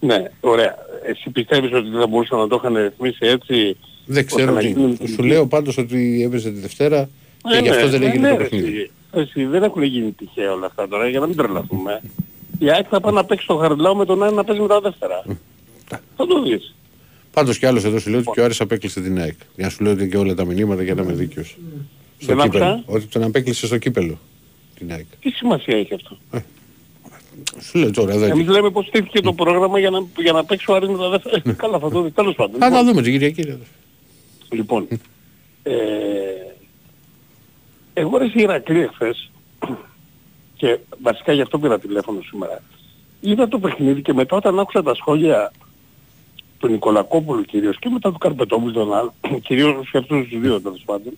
Ναι, ωραία. Εσύ πιστεύεις ότι δεν θα μπορούσαν να το είχαν ρυθμίσει έτσι. Δεν ώστε ξέρω να τι. γίνουν Σου τελικοί. λέω πάντως ότι έπαιζε τη Δευτέρα και Ε, γι' αυτό ναι, δεν ναι, έγινε ναι, το ρε, παιχνίδι. Εσύ. Εσύ, δεν έχουν γίνει τυχαία όλα αυτά τώρα για να μην τρελαθούμε. Η ΑΕΚ θα πάει να παίξει το Χαριλάου με τον Άρη να παίζει με τα δεύτερα. Θα το δεις. Πάντως κι άλλος εδώ σου λέει ότι και ο Άρης απέκλεισε την ΑΕΚ. Για να σου λέω ότι και όλα τα μηνύματα για να είμαι δίκαιος. Στο Δεν κύπελο. άκουσα. Ότι τον απέκλεισε στο κύπελο την ΑΕΚ. Τι σημασία έχει αυτό; Σου λέω τώρα εδώ. Εμείς λέμε πως στήθηκε το πρόγραμμα για να, για να παίξει ο Άρης με τα δεύτερα. Ε, Καλά θα το δει. Τέλος πάντων. Θα τα Λοιπόν, δούμε την Κυριακή. ρε. Λοιπόν, ε, εγώ ρε Ηρακλή εχθές και βασικά γι' αυτό πήρα τηλέφωνο σήμερα. Είδα το παιχνίδι και μετά όταν άκουσα τα σχόλια του Νικολακόπουλου κυρίως και μετά του Καρπετόπουλου τον άλλο, κυρίως και αυτούς τους δύο τέλος πάντων,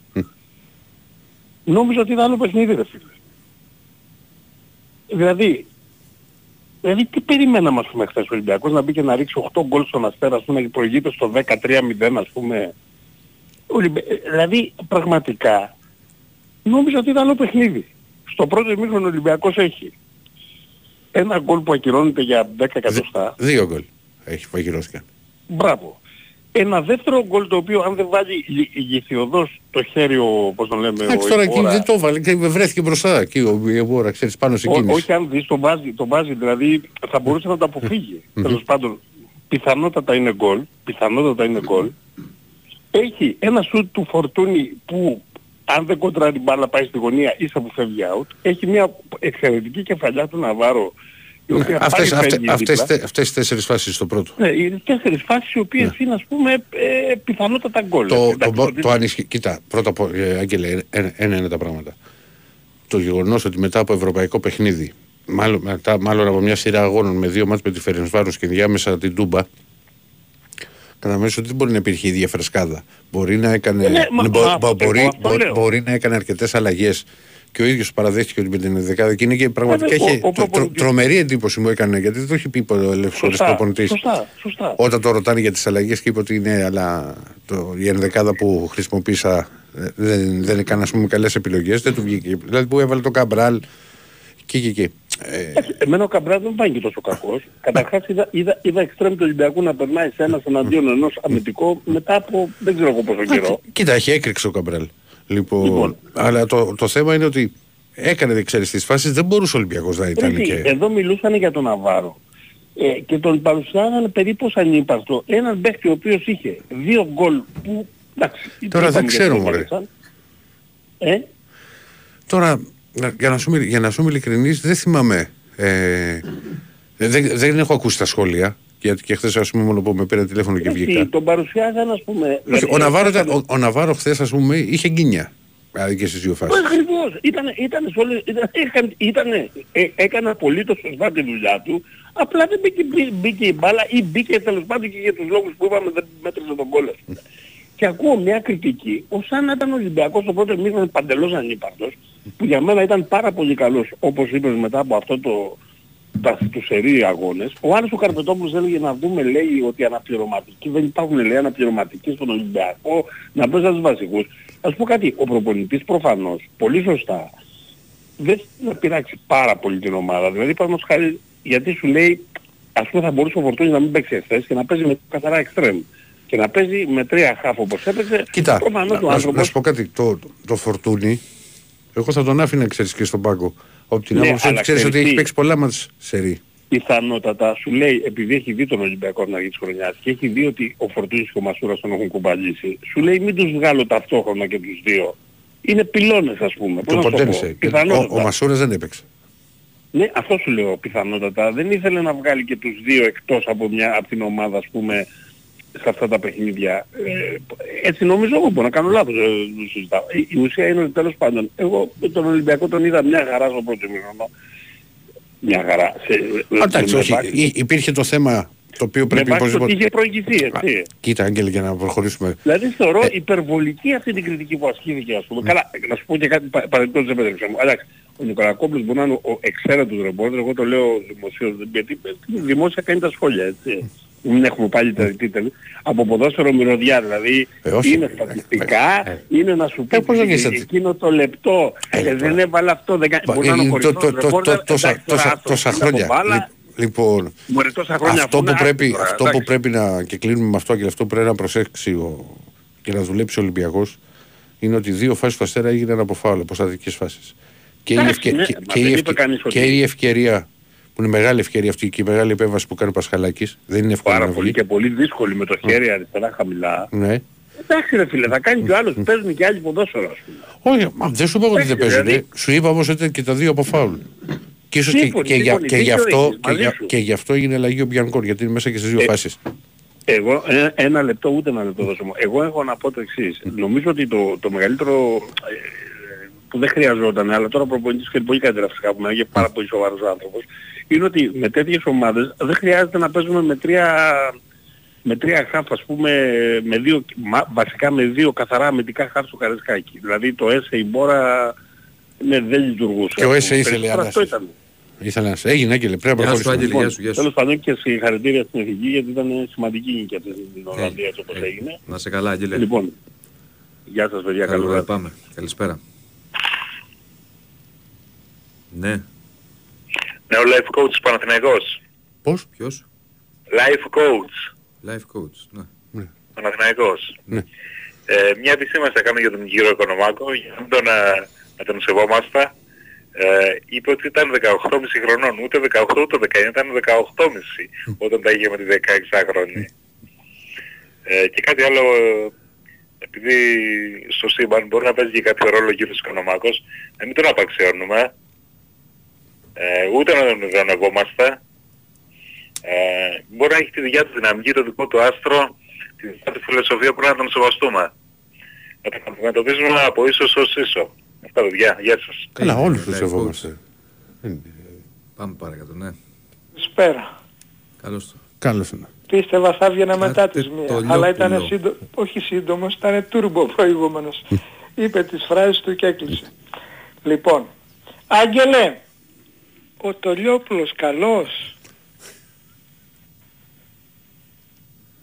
νόμιζα ότι ήταν άλλο παιχνίδι ρε φίλε. Δηλαδή, Δηλαδή τι περιμέναμε ας πούμε χθες ο Ολυμπιακός να μπει και να ρίξει 8 γκολ στον Αστέρα ας πούμε και προηγείται στο 13-0 ας πούμε. Ολυμπια- ε, Δηλαδή πραγματικά νόμιζα ότι ήταν άλλο παιχνίδι. Στο πρώτο ημίχρονο ο Ολυμπιακός έχει ένα γκολ που ακυρώνεται για 10 εκατοστά. Δύο γκολ έχει παγιρώθηκαν. Μπράβο. Ένα δεύτερο γκολ το οποίο αν δεν βάλει γη- γηθιοδός το χέρι ο, πώς τον λέμε, Εντάξει ο τώρα εκεί Ιμπόρα, δεν το έβαλε και βρέθηκε μπροστά εκεί ο Ιεβόρα, ξέρεις, πάνω σε Ό, κίνηση. όχι αν δεις το βάζει, το βάζει, δηλαδή θα μπορούσε να το αποφύγει. Τέλος πάντων, πιθανότατα είναι γκολ, πιθανότατα είναι γκολ. Έχει ένα σουτ του Φορτούνη που αν δεν κοντράρει την μπάλα πάει στη γωνία ίσα που φεύγει out. Έχει μια εξαιρετική κεφαλιά του Ναβάρο η οποία Αυτές, πάλι αυτές, φεύγει αυτές, δίπλα. τε- αυτές οι τέσσερις φάσεις στο πρώτο. Ναι, οι τέσσερις φάσεις οι οποίες είναι ας πούμε ε, πιθανότατα γκολ. Ναι. Το, το, Εντάξει, το, ότι- το ανισχύ- Κοίτα, πρώτα απ' όλα, ε, Άγγελε, ένα, ένα είναι τα πράγματα. Το γεγονός ότι μετά από ευρωπαϊκό παιχνίδι, μάλλον, μετά, μάλλον από μια σειρά αγώνων με δύο μάτς με τη Φερενσβάρος και διάμεσα την Τούμπα, κατά μέσο ότι δεν μπορεί να υπήρχε η ίδια φρεσκάδα. Μπορεί να έκανε, Ε, ναι, μα- μπο- μα- μπο- εγώ μπορεί, αυτό μπο- λέω. μπορεί να έκανε αρκετές αλλαγές και ο ίδιος παραδέχτηκε ότι με την δεκάδα και είναι και πραγματικά Βέβαια, ο- είχε ο τρο- τρο- προπονητής- τρομερή εντύπωση μου έκανε γιατί δεν το έχει πει ο Ελεύθερος Σωστά, προπονητής. σωστά, σωστά. Όταν το ρωτάνε για τις αλλαγές και είπε ότι είναι, αλλά το, η ενδεκάδα που χρησιμοποίησα ε, δεν, δεν έκανε ας πούμε καλές επιλογές, δεν του βγήκε. Δηλαδή που έβαλε το Καμπράλ και εκεί εκεί. Ε, Εντάξει, Εμένα ο Καμπράς δεν πάει και τόσο κακός. Καταρχάς είδα, είδα, είδα εξτρέμ του Ολυμπιακού να περνάει σε ένας εναντίον ενός αμυντικό μετά από δεν ξέρω εγώ πόσο καιρό. κοίτα, έχει έκρηξη ο Καμπράλ. Λοιπόν, Λοιπόν. αλλά το, το θέμα είναι ότι έκανε δεν ξέρεις τις φάσεις, δεν μπορούσε ο Ολυμπιακός να ήταν Πρέπει, και... Εδώ μιλούσαν για τον Ναβάρο. Ε, και τον παρουσιάζανε περίπου ως ανύπαρκτο. Έναν παίχτη ο οποίος είχε δύο γκολ που... Εντάξει, Τώρα δεν είπαμε ξέρω, γιατί το μωρέ. έβαλαν. Ε, Τώρα, να- για να σου, είμαι- για να σου είμαι ειλικρινής, δεν θυμάμαι. Ε, δεν, δεν έχω ακούσει τα σχόλια. Γιατί και χθες ας πούμε μόνο που με πήρε τηλέφωνο και έτσι, βγήκα. τον παρουσιάζαν ας πούμε... Όχι, δηλαδή, ο, Ναβάρο, έκανε- ήταν- ο, ο Ναβάρο χθες ας πούμε είχε γκίνια. Δηλαδή και στις δύο φάσεις. Ακριβώς. Ήταν, ήταν, σε όλες, ήταν, έκανε, ήτανε, ε, έκανε απολύτως σωστά τη δουλειά του. Απλά δεν μπήκε, μπή- μπήκε η μπάλα ή μπήκε τέλος πάντων και για τους λόγους που είπαμε δεν μέτρησε τον κόλλο. Και ακούω μια κριτική, ως αν να ήταν ο Ολυμπιακός το πρώτος μήνυμα παντελώς ανύπαρτος, που για μένα ήταν πάρα πολύ καλός, όπως είπες μετά από αυτό το, τα, τους σερί αγώνες. Ο άλλος ο Καρπετόπουλος έλεγε να δούμε, λέει, ότι αναπληρωματικοί, δεν υπάρχουν, λέει, αναπληρωματικοί στον Ολυμπιακό, να παίζουν τους βασικούς. Ας πω κάτι, ο προπονητής προφανώς, πολύ σωστά, δεν θα πειράξει πάρα πολύ την ομάδα. Δηλαδή, παραδείγματος χάρη, γιατί σου λέει, ας πούμε θα μπορούσε ο Φορτούνης να μην παίξει εχθές και να παίζει με καθαρά εξτρέμ. Και να παίζει με τρία χάφ όπως έπαιζε. Κοίτα, προφανώς να, ο να, σου- να άνθρωπος σου πω κάτι. Το, το, το φορτούνι, εγώ θα τον άφηνα, ξέρεις, και στον πάγκο. Από την Ναι, άποψη ότι αλλά ξέρεις ότι ξέρεις έχει τι; παίξει πολλά μάτς σερί. πιθανότατα σου λέει, επειδή έχει δει τον Ολυμπιακό την αρχή της χρονιάς και έχει δει ότι ο Φορτούνης και ο Μασούρας τον έχουν κουμπαλίσει, σου λέει μην τους βγάλω ταυτόχρονα και τους δύο. Είναι πυλώνες ας πούμε. Πώς Το να το πω; ποντένισε. Και Ο, Πιθανότατα. ο Μασούρας δεν έπαιξε. Ναι, αυτό σου λέω πιθανότατα. Δεν ήθελε να βγάλει και τους δύο εκτός από, μια, από την ομάδα, ας πούμε, σε αυτά τα παιχνίδια. Ε, έτσι νομίζω εγώ, μπορώ να κάνω λάθος, ε, δεν συζητάω. Η, η ουσία είναι ότι τέλος πάντων, εγώ τον Ολυμπιακό τον είδα μια χαρά στο πρώτο μήνυμα. Μια χαρά. Σε, Εντάξει, σε- όχι. με βάση- Υ- Υπήρχε το θέμα το οποίο με πρέπει βάση το τι οπωσδήποτε. είχε προηγηθεί, έτσι. Κοίτα, Άγγελε, για να προχωρήσουμε. Δηλαδή θεωρώ Ε. υπερβολική αυτή την κριτική που ασκήθηκε ας πούμε. Καλά, να σου πω και κάτι πα- παραδείγματος δεν επέτρεψε μου. Εντάξει, ο Νικολακόπουλος μπορεί να είναι ο εξαίρετος ρεπόρτερ, εγώ το λέω δημοσίως, γιατί δημόσια κάνει τα σχόλια, έτσι. Μην έχουμε πάλι τα τίτλοι. Από ποδόσφαιρο μυρωδιά, δηλαδή Ε, όχι. είναι στατιστικά, είναι να σου πει Ε, πώς δεν είναι ε, στατιστικά. εκείνο το λεπτό, Ε, ε, δεν τώρα. έβαλε αυτό, δεν κάνει, Μα, μπορεί να είναι ε, ο το- χωριστός το- το- ρεπόρτερ, το- τόσα- εντάξει, τώρα τόσα- άστο, Τόσα είναι από χρόνια. μπάλα, Λι- Λοιπόν, μωρέ, τόσα χρόνια αυτό αφού που, είναι πρέπει, άστο τώρα, αυτό που εντάξει. πρέπει να. και κλείνουμε με αυτό και αυτό που πρέπει να προσέξει ο, και να δουλέψει ο Ολυμπιακός είναι ότι δύο φάσεις του Αστέρα έγιναν από φάουλ, από στατικές φάσεις. Και, η, Εντάξει, ευκαι- ναι, και, μα και, δεν η είπε ευκαι- κανείς ότι- και η ευκαιρία που είναι μεγάλη ευκαιρία αυτή και η μεγάλη επέμβαση που κάνει ο Πασχαλάκης δεν είναι εύκολο Πάρα να πολύ βγει. και πολύ δύσκολη με το χέρι αριστερά χαμηλά. Ναι. Εντάξει ρε φίλε, θα κάνει και ο άλλος, παίζουν και άλλοι ποδόσφαιρο ας πούμε. Όχι, μα δεν σου είπα ότι δεν Εντάξει, παίζουν. δηλαδή- Σου είπα όμως ότι ήταν και τα δύο από φάουλ. Και ίσως και, Σύμφωνοι, και, για, σύμφωνοι, και, γι' δίκιο αυτό, έχεις, και, μαζί για- σου. και γι' αυτό έγινε αλλαγή ο Μπιανκόρ, γιατί είναι μέσα και στις δύο Ε, φάσεις. Εγώ, ε, ένα λεπτό, ούτε ένα λεπτό δώσω μου. Εγώ έχω να πω το εξής. Νομίζω ότι το, το μεγαλύτερο ε, που δεν χρειαζόταν, αλλά τώρα ο προπονητής και πολύ καλύτερα φυσικά που είναι πάρα πολύ σοβαρός άνθρωπος, είναι ότι με τέτοιες ομάδες δεν χρειάζεται να παίζουμε με τρία, με τρία χαφ, ας πούμε, με δύο, μα- βασικά με δύο καθαρά αμυντικά χαφ στο Καρεσκάκι. Δηλαδή το ΕΣΕ η Μπόρα ναι, δεν λειτουργούσε. Και ο ας ΕΣΕ πούμε. ήθελε Περισσότερο Αυτό ανάσες. ήταν. Ήθελα να σε... Έγινε, Άγγελε, πρέπει να Γεια σου, προχωρήσουμε. Άγγελε, Λοιπόν, γεια σου, γεια σου. Τέλος πάντων και συγχαρητήρια στην εθνική γιατί ήταν σημαντική νίκη αυτή στην Ολλανδία έτσι όπως Ε, έγινε. Να σε καλά, Άγγελε. Λοιπόν, γεια σας παιδιά, Καλό καλό βράδυ, βράδυ. πάμε. Καλησπέρα. Ναι, Ναι, ο life coach Παναθηναϊκός. Πώς; ποιος; Life coach Life coach. Ναι. Παναθηναϊκός. Ναι. Ε, μια επισήμανση θα κάνω για τον κύριο Οικονομάκο, για να τον, ε, να τον σεβόμαστε. Ε, είπε ότι ήταν 18,5 χρονών, ούτε 18 ούτε 19, ήταν 18,5 όταν τα είχε με τη 16χρονη. Ε, και κάτι άλλο, ε, επειδή στο σύμπαν μπορεί να παίζει και κάποιο ρόλο ο κύριος Οικονομάκος, να μην τον απαξιώνουμε, ε, ούτε να τον ιδανευόμαστε. Ε, μπορεί να έχει τη δικιά του δυναμική, το δικό του άστρο, τη δικιά του φιλοσοφία που να τον σεβαστούμε. Να τα αντιμετωπίζουμε από ίσως ως ίσο. Αυτά παιδιά, γεια σας. Καλά, Έγινε, όλους τους life σεβόμαστε. coach. Πάμε παρακάτω, ναι. Σπέρα. Καλώς το. Καλώς είναι. Πίστευα θα έβγαινα μετά Κάτε τις μία. το Αλλά ήταν λιόπουλο. σύντομο, όχι σύντομος, ήταν τούρμπο προηγούμενος. Είπε τις φράσεις του και έκλεισε. λοιπόν, Άγγελε, ο Τολιόπουλος καλός.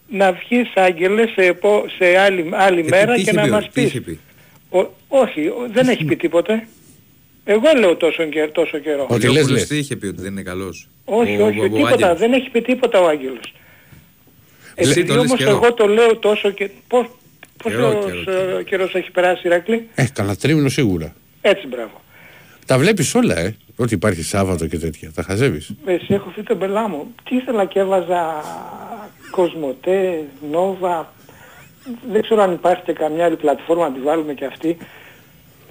Να βγεις Άγγελε σε, επο- σε άλλη, άλλη Ε, μέρα τι και είχε να πει, μας τι είχε πεις; πει. Ο- όχι, ο- δεν έχει πει τίποτε. Εγώ λέω τόσο, και- τόσο καιρό. Ότι Ο λες, Λιόπουλος λες. τι είχε πει ότι δεν είναι καλός; Όχι, Ο- όχι, ο- ο τίποτα. Άγγελος. Δεν έχει πει τίποτα ο Άγγελος. Εσύ Επειδή το λες όμως καιρό. εγώ το λέω τόσο και... Πώς, Καιρό, πόσο καιρό, καιρό. καιρός έχει περάσει Ηρακλή. Ε, κανένα τρίμηνο σίγουρα. Έτσι μπράβο. Τα βλέπεις όλα, ε; Ότι υπάρχει Σάββατο και τέτοια. Τα χαζεύεις. Εσύ έχω φύγει τον πελά μου. Τι ήθελα και έβαζα Κοσμοτέ, Νόβα. Δεν ξέρω αν υπάρχει και καμιά άλλη πλατφόρμα να τη βάλουμε και αυτή.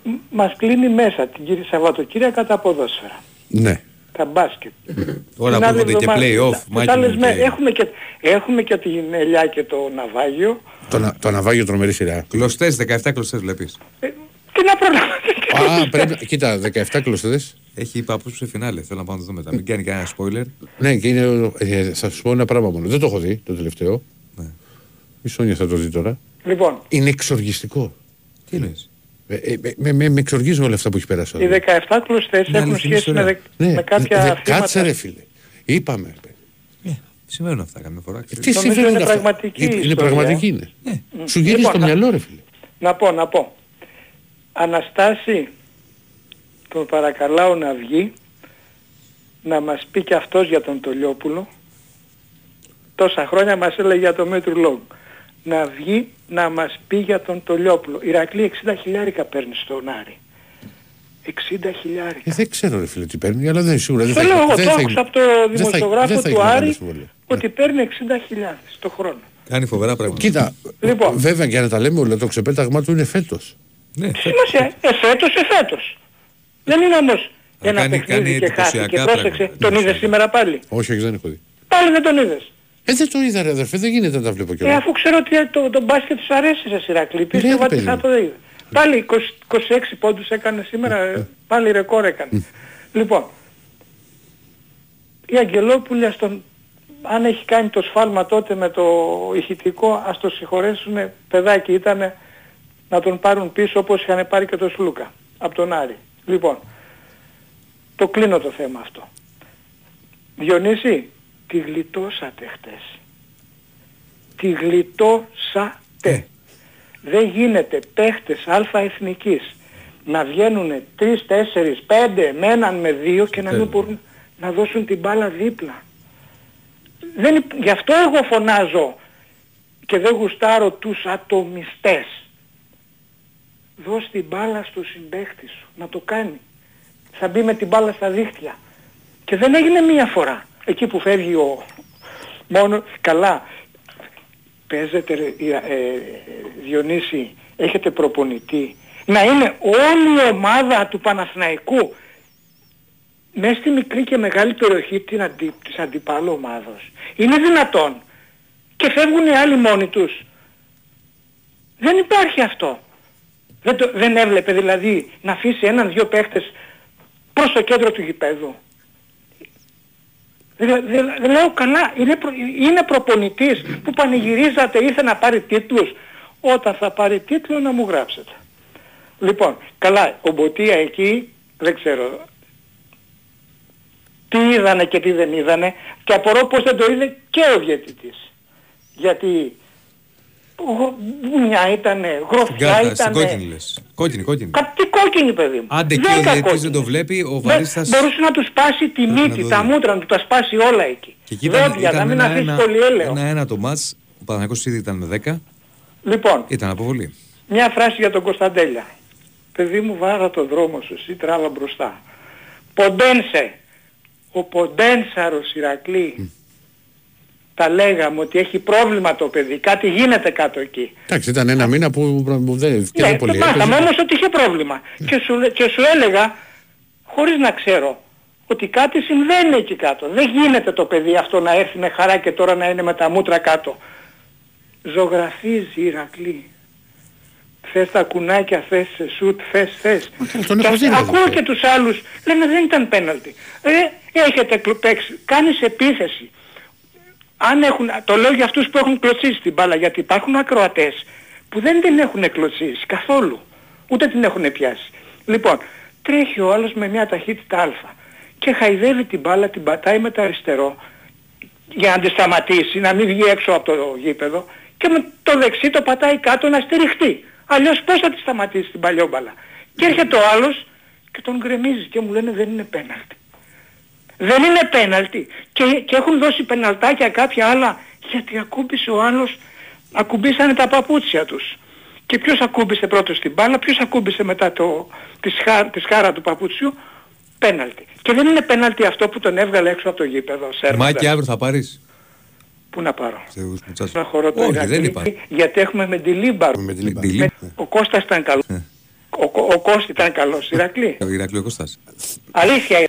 Μ- Μας κλείνει μέσα την κύριε Σαββατοκύριακα τα ποδόσφαιρα. Ναι. Τα μπάσκετ. Τώρα Την που άλλη έρχονται και εβδομάδα- play-off, τις μάκι άλλες μου, μέρες και- Έχουμε και, έχουμε και την Ελιά και το Ναυάγιο. Το, να- το ναυάγιο τρομερή σειρά. Κλωστές, 17 κλωστές βλέπεις. Ε, τι να προλάβω. Α, πρέπει να... Κοίτα, 17 κλωστές. Έχει υπάψη σε φινάλε. Θέλω να πάω να το δω μετά. Μην κάνει κανένα spoiler. Ναι, και είναι. Ε, θα σου πω ένα πράγμα μόνο. Δεν το έχω δει το τελευταίο. Ναι. Η Σόνια θα το δει τώρα. Λοιπόν, Είναι εξοργιστικό. Τι εννοείς. Ε, ε, με, με, με, με εξοργίζουν όλα αυτά που έχει περάσει. οι 17 κλωστές Είναι έχουν αληθινή σχέση με, ιστορία. δε- Ναι, με κάποια δε- αθλήματα. κάτσε ρε φίλε. Είπαμε. Ναι, συμβαίνουν αυτά καμιά φορά. ξέρεις. Τι Νομίζω συμβαίνουν είναι αυτά; πραγματική Είναι, είναι ιστορία, πραγματική ε. είναι. Ναι. Σου γυρίζει Λοιπόν, το να- μυαλό ρε φίλε. Να πω, να πω. Αναστάση, τον παρακαλάω να βγει, να μας πει και αυτός για τον Τολιόπουλο. Τόσα χρόνια μας έλεγε για το μέτρου λόγου. Να βγει να μας πει για τον Τολιόπουλο. Η Ηρακλή 60 χιλιάρικα παίρνεις στον Άρη. 60 χιλιάρικα. Ε, δεν ξέρω ρε φίλε τι παίρνει, αλλά δεν είναι σίγουρα. Δεν Το θα λέω έχει- εγώ, δεν το θα άκουσα έχει- από το δεν θα- δημοσιογράφο δεν θα του έχει μεγάλη Άρη συμβολή. ότι παίρνει 60 χιλιάδες το χρόνο. Κάνει φοβερά πράγματα. Κοίτα, Λοιπόν. βέβαια για να τα λέμε όλα, το ξεπέταγμά του είναι φέτος. Ναι, Τι σημασία, εφέτος, εφέτος. Δεν είναι όμως Αλλά ένα κάνει- παιχνίδι κάνει και χάθηκε. εντυπωσιακά Πρόσεξε, πράγματα. τον είδες σήμερα πάλι; Όχι, όχι, δεν έχω δει. Πάλι δεν τον είδες; Ε, δεν το είδα ρε αδερφέ, δεν γίνεται να τα βλέπω Ε, κιόλας. αφού ξέρω ότι το, το μπάσκετ σου αρέσει σε Σιρακλή, πίστευα ρε, ότι παιδί θα μου. το είδε. Πάλι 20 26 πόντους έκανε σήμερα, ε, πάλι ρεκόρ έκανε. Λοιπόν, η Αγγελόπουλη ας τον, αν έχει κάνει το σφάλμα τότε με το ηχητικό, ας το συγχωρέσουν, παιδάκι ήταν να τον πάρουν πίσω όπως είχαν πάρει και τον Σλούκα, από τον Άρη. Λοιπόν, το κλείνω το θέμα αυτό. Διονύση, τη γλιτώσατε χτες. Τη γλιτώσατε. Δεν γίνεται παίχτες αλφα εθνικής να βγαίνουν 3, 4, 5 με έναν με δύο και να μην μπορούν να δώσουν την μπάλα δίπλα. Δεν, υπ- γι' αυτό εγώ φωνάζω και δεν γουστάρω τους ατομιστές. Δώσ' την μπάλα στο συμπαίχτη σου να το κάνει. Θα μπει με την μπάλα στα δίχτυα. Και δεν έγινε μία φορά. Εκεί που φεύγει ο... Μόνος καλά. Παίζετε ρε, ε, ε, Διονύση, έχετε προπονητή. Να είναι όλη η ομάδα του Παναθηναϊκού μέσα στη μικρή και μεγάλη περιοχή την αντι, της αντιπάλου ομάδος. Είναι δυνατόν. Και φεύγουν οι άλλοι μόνοι τους. Δεν υπάρχει αυτό. Δεν, το, δεν έβλεπε δηλαδή να αφήσει έναν-δυο παίχτες προς το κέντρο του γηπέδου. Δεν, δεν, δεν λέω καλά, είναι, προ, είναι προπονητής που πανηγυρίζατε ήρθε να πάρει τίτλους. Όταν θα πάρει τίτλο να μου γράψετε. Λοιπόν, καλά, ο Μποτία εκεί, δεν ξέρω, τι είδανε και τι δεν είδανε και απορώ πως δεν το είδε και ο διαιτητής. Γιατί Μπουνιά ήτανε, Στην γροφιά κάρτα, στην ήτανε. κόκκινη λες. Κόκκινη, κόκκινη. Κάτι κόκκινη παιδί μου. Άντε και Δέκα ο διαιτητής κόκκινες. δεν το βλέπει, ο Δεν- Βαρίστας... Μπορούσε να του σπάσει τη να μύτη, το τα δει. μούτρα, να του τα σπάσει όλα εκεί. Και εκεί ήταν, Δόντια, να ήταν μην ένα, αφήσει ένα, πολύ έλαιο. ένα, ένα το μάτς, ο Παναγιώτης ήδη ήταν με 10, Λοιπόν, ήταν αποβολή. μια φράση για τον Κωνσταντέλια. Παιδί μου βάρα το δρόμο σου, εσύ τράβα μπροστά. Ποντένσε. Ο Ποντένσαρος Ηρακλή. Τα λέγαμε ότι έχει πρόβλημα το παιδί, κάτι γίνεται κάτω εκεί. Εντάξει, ήταν ένα μήνα που, που δεν, και Ναι, δεν πολύ το μάθαμε έπαιζε. όμως ότι είχε πρόβλημα. Και, σου, λέ- και σου έλεγα, χωρίς να ξέρω, ότι κάτι συμβαίνει εκεί κάτω. Δεν γίνεται το παιδί αυτό να έρθει με χαρά και τώρα να είναι με τα μούτρα κάτω. Ζωγραφίζει Ηρακλή. Θες τα κουνάκια, θες σε σουτ, θες, θες. τον Και έχω ας- δει να ακούω το και τους άλλους, λένε δεν ήταν πέναλτι. Ε, έχετε κλου- παίξει, κάνεις επίθεση. Αν έχουν, το λέω για αυτούς που έχουν κλωτσίσει την μπάλα, γιατί υπάρχουν ακροατές που δεν την έχουν κλωτσίσει καθόλου. Ούτε την έχουν πιάσει. Λοιπόν, τρέχει ο άλλος με μια ταχύτητα α και χαϊδεύει την μπάλα, την πατάει με το αριστερό για να τη σταματήσει, να μην βγει έξω από το γήπεδο και με το δεξί το πατάει κάτω να στηριχτεί. Αλλιώς πώς θα τη σταματήσει την παλιόμπαλα. Και έρχεται ο άλλος και τον γκρεμίζει και μου λένε δεν είναι πέναλτι. Δεν είναι πέναλτι. Και, και έχουν δώσει πεναλτάκια κάποια άλλα γιατί ακούμπησε ο άλλος, ακουμπήσανε τα παπούτσια τους. Και ποιος ακούμπησε πρώτος την μπάλα, ποιος ακούμπησε μετά το, τη, σχά, τη σχάρα του παπούτσιου, πέναλτι. Και δεν είναι πέναλτι αυτό που τον έβγαλε έξω από το γήπεδο. Σέρβαντα. Μάκη αύριο θα πάρεις; Πού να πάρω; Σε Σπουτσάς. Να χωρώ το Όχι, Ηρακλή, δεν υπάρχει. γιατί έχουμε με τη Λίμπαρ. Με τη Με Λίμπα. τη Λίμπα. Ο Κώστας ήταν καλός. Ε. Ο, Κω- ο Κώστας ήταν καλός. Ηρακλή. Ο Ηρακλή ο Κώστας. Αλήθεια.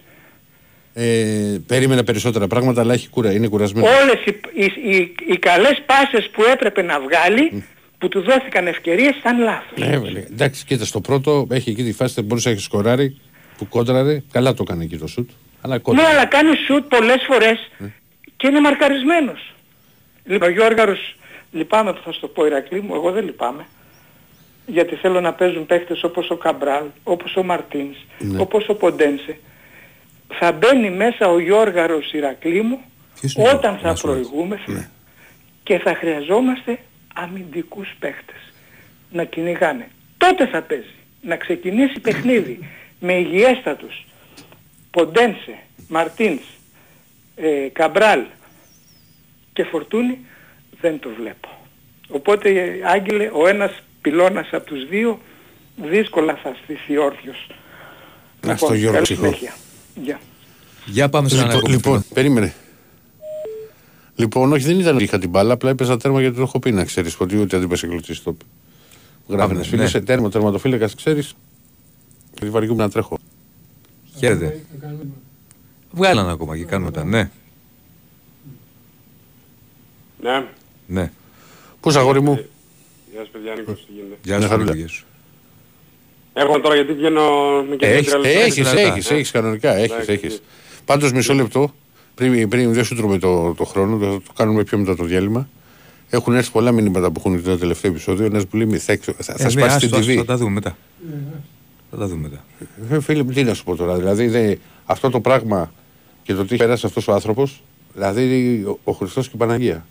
Ε, περίμενε περισσότερα πράγματα, αλλά έχει κούρα, είναι κουρασμένος. Όλες οι, οι, οι, οι καλές πάσες που έπρεπε να βγάλει, που του δόθηκαν ευκαιρίες, ήταν λάθος. Ναι, βέβαια. Εντάξει, κοίτα στο πρώτο έχει εκεί τη φάση δεν μπορούσε να έχει σκοράρει που κόντραρε. Καλά το έκανε εκεί το σουτ. Αλλά Ναι, κόντραρε. αλλά κάνει σουτ πολλές φορές και είναι μαρκαρισμένος. Λοιπόν, ο Γιώργαρος, λυπάμαι που θα σου το πω Ηρακλή μου, εγώ δεν λυπάμαι. Γιατί θέλω να παίζουν παίχτες όπως ο Καμπράλ, όπως ο Μαρτίνς, Ναι. όπως ο Ποντένσε. Θα μπαίνει μέσα ο Γιώργαρος Ηρακλή μου Ποιος είναι ο όταν θα Γιώργαρος; προηγούμεθα και θα χρειαζόμαστε αμυντικούς παίχτες να κυνηγάνε. Τότε θα παίζει. Να ξεκινήσει παιχνίδι με υγιέστατους Ποντένσε, Μαρτίνς, ε, Καμπράλ και Φορτούνη δεν το βλέπω. Οπότε ε, Άγγελε ο ένας πυλώνας από τους δύο δύσκολα θα στηθεί όρθιος. Να στο Γιώργο καλή ψυχό. συνέχεια. Γεια. Για πάμε σε ένα Λοιπόν, ακόμα λοιπόν, φίλο. περίμενε. Λοιπόν, όχι, δεν ήταν ότι είχα την μπάλα, απλά έπαιζα τέρμα γιατί το έχω πει να ξέρεις. Ότι ούτε δεν πέσει κλωτσίσει το πει. Γράφει ναι, ένα φίλο ναι. σε τέρμα, τερματοφύλακας, ξέρεις. Γιατί βαριούμαι να τρέχω. Χαίρετε. Βγάλανε ακόμα και κάνουμε τα. Ναι, Ναι. ναι. Πώς αγόρι μου, Γεια σας παιδιά, Νίκος, τι γίνεται; Γεια Ναι, σου, χαρούλα. Παναγία σου. Έχουμε τώρα γιατί βγαίνω με και Έχεις- τρία λεπτά. έχει, λεπτά. έχεις, έχεις κανονικά. Έχεις, Εντάξει, έχεις. Πάντως μισό λεπτό, πριν, πριν δεν σου τρώμε το, το χρόνο, το, το κάνουμε πιο μετά το διάλειμμα. Έχουν έρθει πολλά μηνύματα που έχουν δει το τελευταίο επεισόδιο. Ένας που λέει μη, θα, θα, θα Ε, ναι, σπάσει άστο, την άστο, TV. Θα τα δούμε μετά. Θα τα δούμε μετά. Ε, φίλε μου, τι να σου πω τώρα. Δηλαδή, δε, αυτό το πράγμα και το τι έχει περάσει αυτός ο άνθρωπος, δηλαδή ο, ο Χριστός και η Παναγία.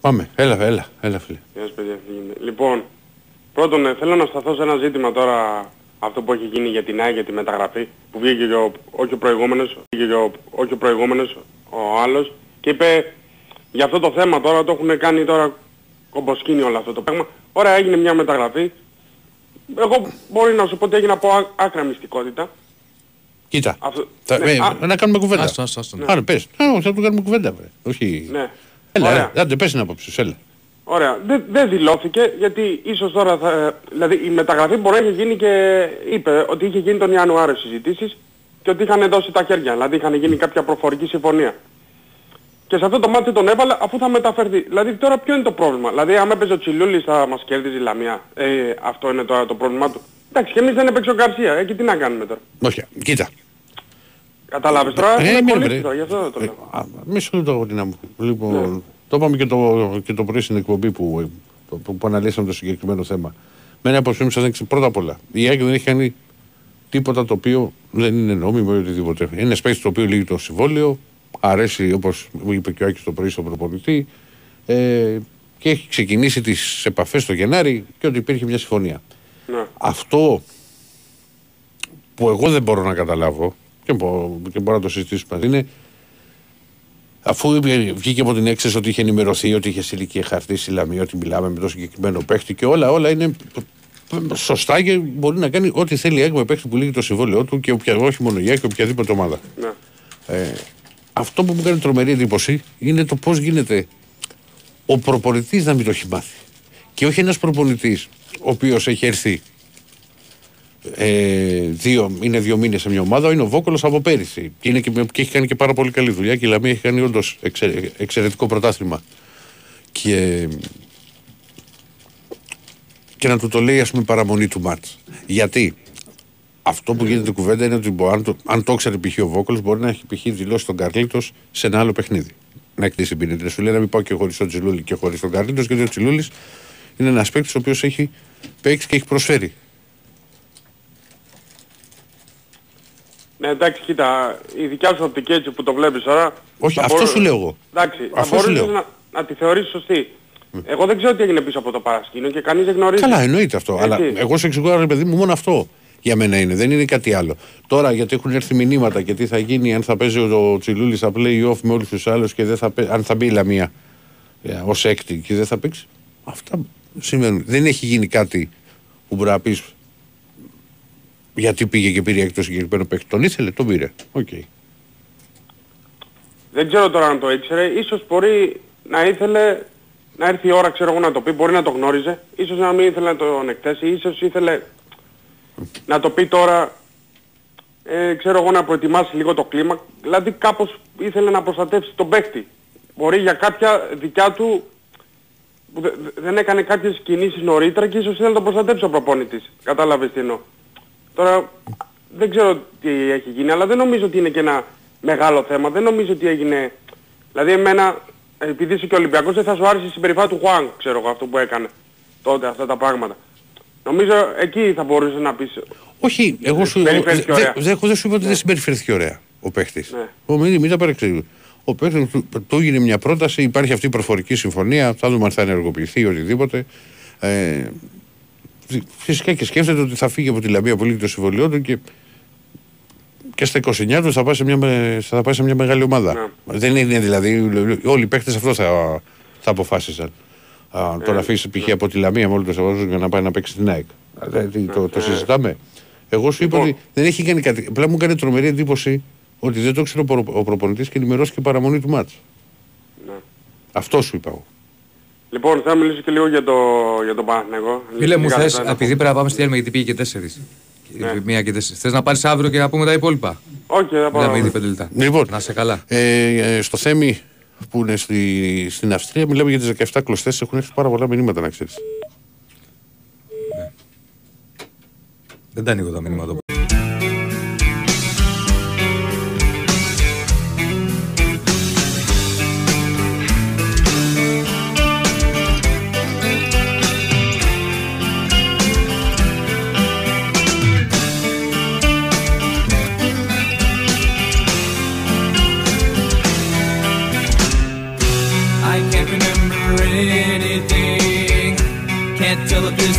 Πάμε, έλα, έλα, έλα, φίλε. Γεια σας παιδιά, τι γίνεται. Λοιπόν, πρώτον ε, θέλω να σταθώ σε ένα ζήτημα τώρα αυτό που έχει γίνει για την ΑΕΚ για τη μεταγραφή που βγήκε και ο, όχι ο προηγούμενος, βγήκε και ο, όχι ο προηγούμενος, ο άλλος και είπε για αυτό το θέμα τώρα το έχουν κάνει τώρα κομποσκίνη όλο αυτό το πράγμα. Ωραία έγινε μια μεταγραφή. Εγώ μπορεί να σου πω ότι έγινε από ά- άκρα μυστικότητα. Κοίτα. Αυτό- Θα- ναι, ε, α- να κάνουμε κουβέντα. Άστο, άστο, άστο. Άρα πες. Α, θα του κάνουμε κουβέντα, βρε. Όχι. Ναι. Έλα, Ωραία. έλα, άντε, πες την άποψη σου, έλα. Ωραία. Δεν, δεν δηλώθηκε γιατί ίσως τώρα θα... Δηλαδή η μεταγραφή μπορεί να έχει γίνει και είπε ότι είχε γίνει τον Ιανουάριο συζητήσεις και ότι είχαν δώσει τα χέρια. Δηλαδή είχαν γίνει κάποια προφορική συμφωνία. Και σε αυτό το μάτι τον έβαλε αφού θα μεταφερθεί. Δηλαδή τώρα ποιο είναι το πρόβλημα; Δηλαδή άμα έπαιζε ο Τσιλούλης θα μας κέρδιζε η Λαμία; Ε, αυτό είναι τώρα το πρόβλημά του. Εντάξει και εμείς δεν έπαιξε ο Γκαρσία. Ε, και τι να κάνουμε τώρα; Όχι, κοίτα. Κατάλαβες τώρα. Ε, Έχουμε μην κολλήσει βρε. τώρα, γι' αυτό το Ε, λέω. α, Μισό λεπτό, αγορίνα μου. Λοιπόν, Ναι. Το είπαμε και το, και το πρωί στην εκπομπή που, που, που αναλύσαμε το συγκεκριμένο θέμα. Με ένα άποψή μου σας δείξει πρώτα απ' όλα. Η ΑΕΚ δεν έχει κάνει τίποτα το οποίο δεν είναι νόμιμο ή οτιδήποτε. Είναι παίκτης το οποίο λύγει το συμβόλαιο, αρέσει όπως είπε και ο Άκης το πρωί στον προπονητή ε, και έχει ξεκινήσει τις επαφές το Γενάρη και ότι υπήρχε μια συμφωνία. Ναι. Αυτό που εγώ δεν μπορώ να καταλάβω και, μπο- και μπορώ να το συζητήσουμε μαζί είναι αφού βγήκε από την έξεση ότι είχε ενημερωθεί, ότι είχε συλλική χαρτί στη Λαμία, ότι μιλάμε με το συγκεκριμένο παίχτη και όλα, όλα είναι σωστά και μπορεί να κάνει ό,τι θέλει η ΑΕΚ με παίχτη που λύγει το συμβόλαιό του και οποια, όχι μόνο η ΑΕΚ και οποιαδήποτε ομάδα. Ναι. Ε, αυτό που μου κάνει τρομερή εντύπωση είναι το πώς γίνεται ο προπονητής να μην το έχει μάθει. Και όχι ένας προπονητής ο οποίος έχει έρθει ε, δύο, είναι δύο μήνες σε μια ομάδα, είναι ο Βόκολος από πέρυσι. Και, είναι και, και έχει κάνει και πάρα πολύ καλή δουλειά και η Λαμία έχει κάνει όντως εξαιρετικό πρωτάθλημα. Και, και να του το λέει, ας πούμε, παραμονή του μάτς. Γιατί αυτό που γίνεται κουβέντα είναι ότι μπο- αν το, αν το ξέρει π.χ. ο Βόκολος, μπορεί να έχει π.χ. δηλώσει τον Καρλίτος σε ένα άλλο παιχνίδι. Να εκτίσει την ποινή. Σου λέει να μην πάω και χωρίς τον Τσιλούλη και χωρίς τον Καρλίτος, γιατί ο Τσιλούλη είναι ένας παίκτης ο οποίος έχει παίξει και έχει προσφέρει. Ναι, εντάξει, κοίτα, η δικιά σου οπτική έτσι που το βλέπεις τώρα... Όχι, θα αυτό μπορώ- σου λέω εγώ. Εντάξει, Αυτό θα σου μπορούσες λέω. να, να τη θεωρήσεις σωστή. Εγώ δεν ξέρω τι έγινε πίσω από το παρασκήνιο και κανείς δεν γνωρίζει. Καλά, εννοείται αυτό. Έτσι. Αλλά εγώ σε εξηγώ, ρε παιδί μου, μόνο αυτό για μένα είναι. Δεν είναι κάτι άλλο. Τώρα γιατί έχουν έρθει μηνύματα και τι θα γίνει αν θα παίζει ο Τσιλούλης στα play-off με όλους τους άλλους και δεν θα παί- αν θα μπει η Λαμία ως έκτη και δεν θα παίξει. Αυτά σημαίνουν. Δεν έχει γίνει κάτι που μπορεί να πεις γιατί πήγε και πήρε έκτη το συγκεκριμένο παίκτη. Τον ήθελε, τον πήρε. Οκ. Δεν ξέρω τώρα αν το ήξερε. Ίσως μπορεί να ήθελε να έρθει η ώρα, ξέρω εγώ, να το πει. Μπορεί να το γνώριζε. Ίσως να μην ήθελε να τον εκτέσει. Ίσως ήθελε να το πει τώρα, ε, ξέρω εγώ, να προετοιμάσει λίγο το κλίμα. Δηλαδή κάπως ήθελε να προστατεύσει τον παίχτη. Μπορεί για κάποια δικιά του που δε- δε- δεν έκανε κάποιες κινήσεις νωρίτερα και ίσως ήθελε να τον προστατεύσει ο προπόνητης. Κατάλαβες τι εννοώ. Τώρα δεν ξέρω τι έχει γίνει, αλλά δεν νομίζω ότι είναι και ένα μεγάλο θέμα. Δεν νομίζω ότι έγινε... Δηλαδή εμένα, επειδή είσαι και Ολυμπιακός, δεν θα σου άρεσε η συμπεριφορά του Χουάνγκ, ξέρω εγώ, αυτό που έκανε τότε, αυτά τα πράγματα. Νομίζω εκεί θα μπορούσες να πεις... Όχι, εγώ σου Συμπεριφέρθηκε δεν ωραία. δε, δεν σου είπα ότι δεν συμπεριφέρθηκε ωραία ο παίχτης. Ναι. Ο μην, μην τα παρεξηγεί. Ο παίχτης του, του έγινε μια πρόταση, υπάρχει αυτή η προφορική συμφωνία, θα δούμε αν θα ενεργοποιηθεί ή οτιδήποτε. Ε, φυ- φυσικά και σκέφτεται ότι θα φύγει από τη Λαμία πολύ το συμβολιό του και, και στα 29 τους θα πάει σε μια, με- θα πάει σε μια μεγάλη ομάδα. Ναι. Δεν είναι δηλαδή, όλοι οι παίχτε αυτό θα, θα αποφάσισαν. Α, Ε, το να αφήσεις π.χ. ναι. από τη Λαμία με όλο το σεβασμό για να πάει να παίξει στην ΑΕΚ. Δηλαδή, το, το συζητάμε. Εγώ σου είπα Λοιπόν. ότι δεν έχει κάνει κάτι. Απλά μου έκανε τρομερή εντύπωση ότι δεν το ήξερε ο, προ- ο προπονητής και ενημερώθηκε παραμονή του μάτς. Ναι. Αυτό σου είπα εγώ. Λοιπόν, θα μιλήσω και λίγο για το, για τον Παναθηναϊκό. Φίλε μου, Λίγα θες, λεπτά να επειδή πω. πρέπει να πάμε στη Έλμα γιατί πήγε και τέσσερις. Ναι. Μία και τέσσερις. Θες να πάρεις αύριο και να πούμε τα υπόλοιπα; Όχι, θα Μιλάμε πάω. ήδη πέντε λεπτά. Λοιπόν, Να σε καλά. ε, ε, στο Θέμη που είναι στη, στην Αυστρία μιλάμε για τις 17 κλωστές έχουν έρθει πάρα πολλά μηνύματα να ξέρεις. Δεν τα ανοίγω τα μηνύματα.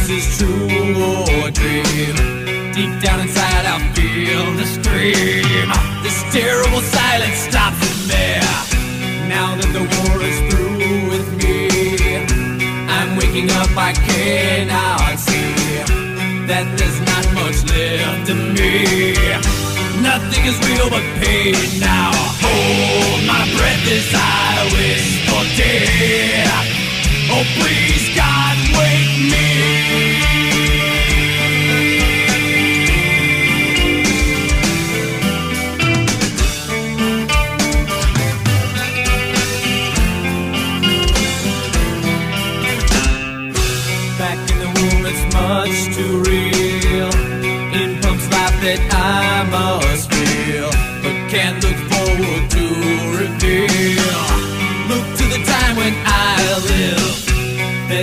This is true or dream. Deep down inside, I feel the scream. This terrible silence stops in there. Now that the war is through with me, I'm waking up, I cannot see that there's not much left of me. Nothing is real but pain now. Hold my breath as I wish for death. Oh, please, God, wake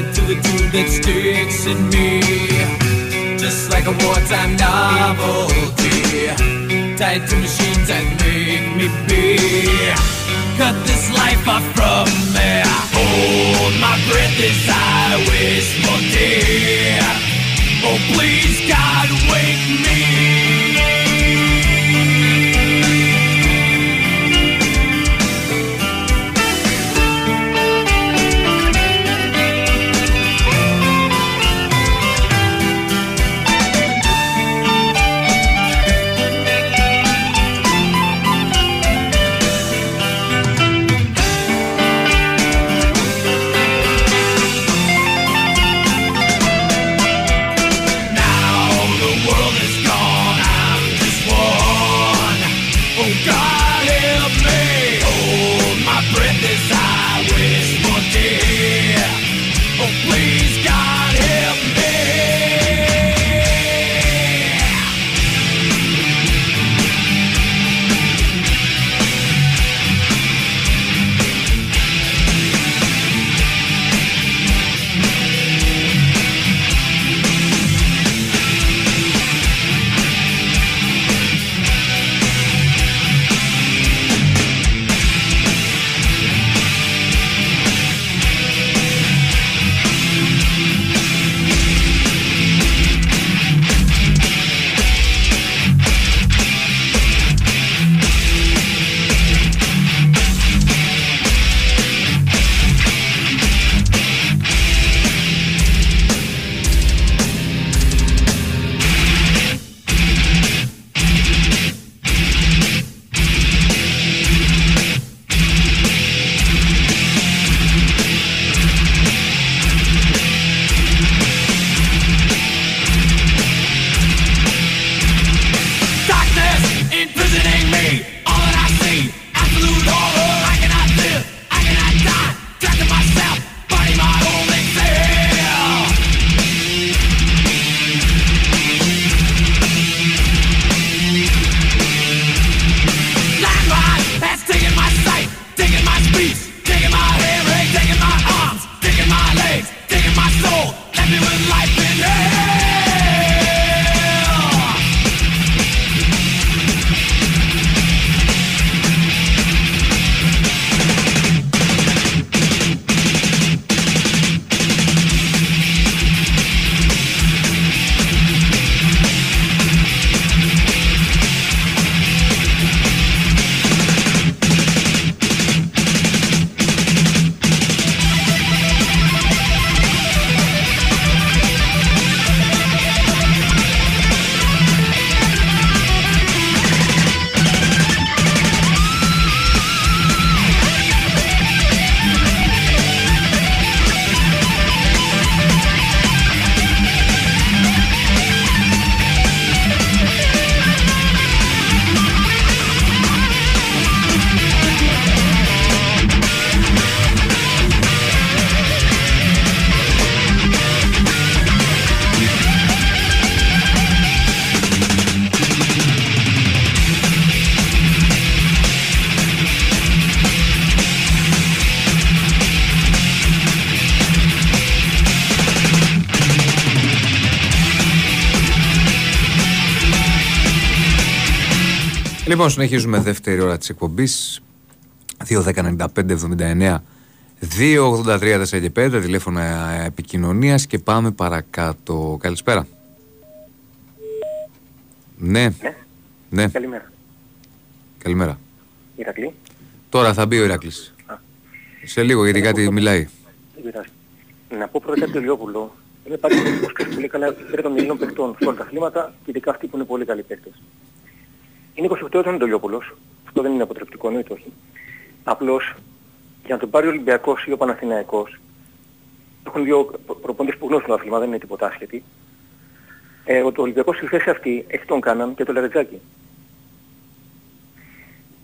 head to the tube that sticks in me, just like. like a wartime novelty. Tied to machines that make me be. Cut this life off from me. Hold my breath as I wish for dear. Oh, please, God, wake me. Λοιπόν, συνεχίζουμε δεύτερη ώρα της εκπομπής. 2.10.95.79 2.83 4 και 5 τηλέφωνα επικοινωνίας και πάμε παρακάτω. Καλησπέρα. Ναι. Ναι. Ναι. Καλημέρα. Καλημέρα. Ηρακλή. Τώρα θα μπει ο Ηράκλης. Α. Σε λίγο γιατί κάτι μιλάει. Δεν πειράζει. Να πω πρώτα κάτι το Λιόπουλο. Είναι πάρα πολύ που πολύ καλά πέρα των Ελλήνων παιχτών σε όλα τα αθλήματα και ειδικά αυτοί που είναι πολύ καλοί παίκτες. Είναι 28 ετών το Λιόπουλος. Αυτό δεν είναι αποτρεπτικό, εννοείται όχι. Απλώς για να τον πάρει ο Ολυμπιακός ή ο Παναθηναϊκός έχουν δύο προ- προπονητές που γνωρίζουν το αθλήμα, δεν είναι τίποτα άσχετοι. Ε, ο το Ολυμπιακός στη θέση αυτή έχει τον Κάναν και το Λαρετζάκη.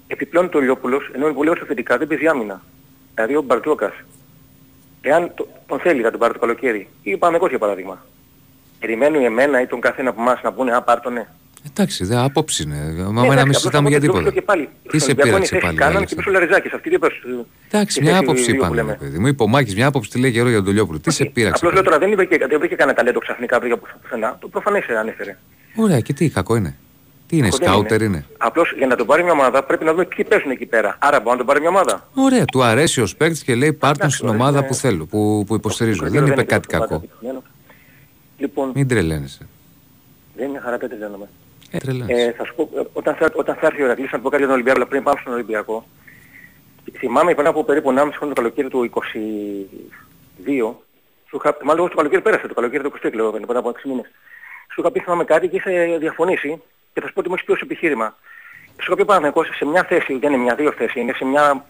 Επιπλέον το Λιόπουλος, ενώ είναι πολύ όσο θετικά, δεν παίζει άμυνα. Δηλαδή ο Μπαρτζόκας, εάν το, τον θέλει να τον πάρει το καλοκαίρι, ή ο Παναγός για παράδειγμα, περιμένουν εμένα ή τον καθένα από εμάς να πούνε «Α, πάρ' τον, ναι». Εντάξει, δε, άποψη είναι. Μα Ναι, να μην εντάξει, συζητάμε απλώς για από την τίποτα. και πάλι. Τι σε Στον Ολυμπιακό πείραξε είναι πάλι. θέση Κάναν και Αλέξανδρε. πίσω Λαρεζάκης. Αυτή τι είπες, ε, Εντάξει, η μια θέση άποψη δύο που είπαμε, λέμε. ρε παιδί μου. Είπε ο Μάκης μια άποψη τη λέει καιρό για τον Τολιόπουλο. Τι σε πείραξε. Απλώς λέω πάλι. τώρα δεν, είπε και, δεν βρήκε κανένα ταλέντο ξαφνικά βρήκε από πουθενά. Το προφανές ανέφερε. Ωραία, και τι, κακό είναι; Τι είναι, Αυτό δεν σκάουτερ είναι. Απλώς για να τον πάρει μια ομάδα πρέπει να δούμε ποιοι παίζουν εκεί πέρα. Άρα μπορεί να τον πάρει μια ομάδα. Ωραία, του αρέσει ο παίκτη και λέει πάρ' τον Εντάξει, στην ωραία, ομάδα είναι- που θέλω, που, που υποστηρίζω. Το Δεν κριτήριο είπε είναι κάτι και το κακό. πετυχημένο. Λοιπόν, Μην τρελαίνεσαι. δεν είναι χαρά τέτοια δένομαι. Ε, τρελαίνεσαι. Ε, θα σου πω, ε, όταν θα, όταν θα έρθει ο Ηρακλής να πω κάτι για τον Ολυμπιακό, αλλά πριν πάμε στον Ολυμπιακό, θυμάμαι πριν από περίπου 1,5 χρόνο το καλοκαίρι του 22, σου είχα, μάλλον όχι το καλοκαίρι πέρασε, το καλοκαίρι του 23 λέω, πριν από 6 μήνες. Σου είχα πει θυμάμαι κάτι και είχε διαφωνήσει και θα σου πω ότι μου έχεις πει ως επιχείρημα. Σου είχα πει Παναθηναϊκός σε μια θέση, δεν είναι μια δύο θέση, είναι σε μια,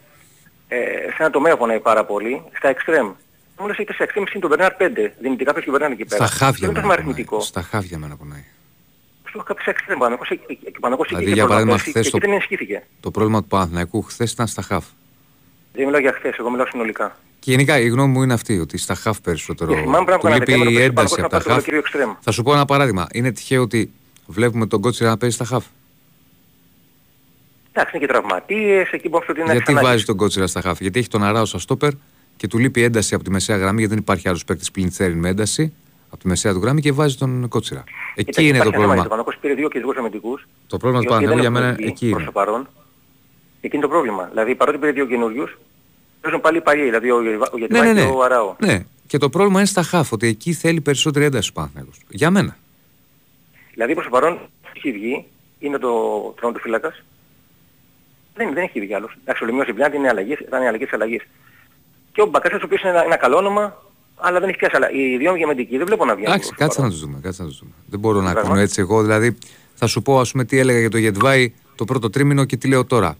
ε, σε ένα τομέα πονάει πάρα πολύ, στα extreme. Μου λες είτε σε extreme είναι τον Μπερνάρ 5, δυνητικά πες και τον Μπερνάρ εκεί πέρα. Στα χάβια Δεν είναι μένα θέμα πονάει. αριθμητικό. Στα χάβια μένα πονάει. Σου είχα πει σε extreme Παναθηναϊκός, ε, ε, και Παναθηναϊκός Δηλαδή, είχε για παράδειγμα, προλαβέσει χθες και το- εκεί δεν ενισχύθηκε. Το πρόβλημα του Παναθηναϊκού χθες ήταν στα χαφ. Δεν μιλάω για χθες, εγώ μιλάω συνολικά. Και γενικά η γνώμη μου είναι αυτή, ότι στα χαφ περισσότερο Και θυμάμαι πριν από του κανένα λείπει δεκαήμερο η το ένταση Παναθηναϊκός από τα να πάρει χαφ. το κύριο εξτρέμ. Θα σου πω ένα παράδειγμα. Είναι τυχαίο ότι βλέπουμε τον Κότσιρα να παίζει στα χαφ. Εντάξει, είναι και τραυματίες, εκεί μπορείς ότι είναι Γιατί ξανά- βάζει τον Κότσιρα στα χαφ; Γιατί έχει τον Αράο σαν στόπερ και του λείπει ένταση από τη μεσαία γραμμή, γιατί δεν υπάρχει άλλος παίκτης πλην Θέριν με ένταση από τη μεσαία του γραμμή και βάζει τον Κότσιρα. Εκεί Κοίτα, είναι το υπάρχει ένα πρόβλημα. θέμα. Ο Παναθηναϊκός πήρε δύο κεντρικούς αμυντικούς. Το πρόβλημα του οι οποίοι Παναθηναϊκού για δεν μένα έχουν βγει εκεί προς είναι. το παρόν. Εκεί είναι το πρόβλημα. Δηλαδή παρότι πήρε δύο καινούριους, παίζουν πάλι οι παλιοί, δηλαδή ο, Γετβα- ο Ναι, Γετβάη ναι, ναι. και ο Αράο. ναι. Και το πρόβλημα είναι στα χαφ, ότι εκεί θέλει περισσότερη ένταση ο Παναθηναϊκός. Για μένα. Δηλαδή προς το παρόν έχει βγει, είναι το τερματοφύλακας. Δεν, δεν έχει βγει άλλος. Εντάξει, ο Λεμιός Ζιμπλάντη είναι αλλαγής, ήταν η αλλαγής της αλλαγής. Και ο Μπακασέτς ο οποίος είναι ένα, ένα καλό όνομα, αλλά δεν έχει πιάσει. Αλλά οι δύο γεμεντικοί δεν βλέπω να βγαίνουν. Εντάξει, προς το κάτσε να παρόν. τους δούμε. Κάτσε να τους δούμε. Δεν μπορώ να Πράγμα. κάνω έτσι εγώ. Δηλαδή, θα σου πω, ας πούμε, τι έλεγα για το Γετβάη το πρώτο τρίμηνο και τι λέω τώρα.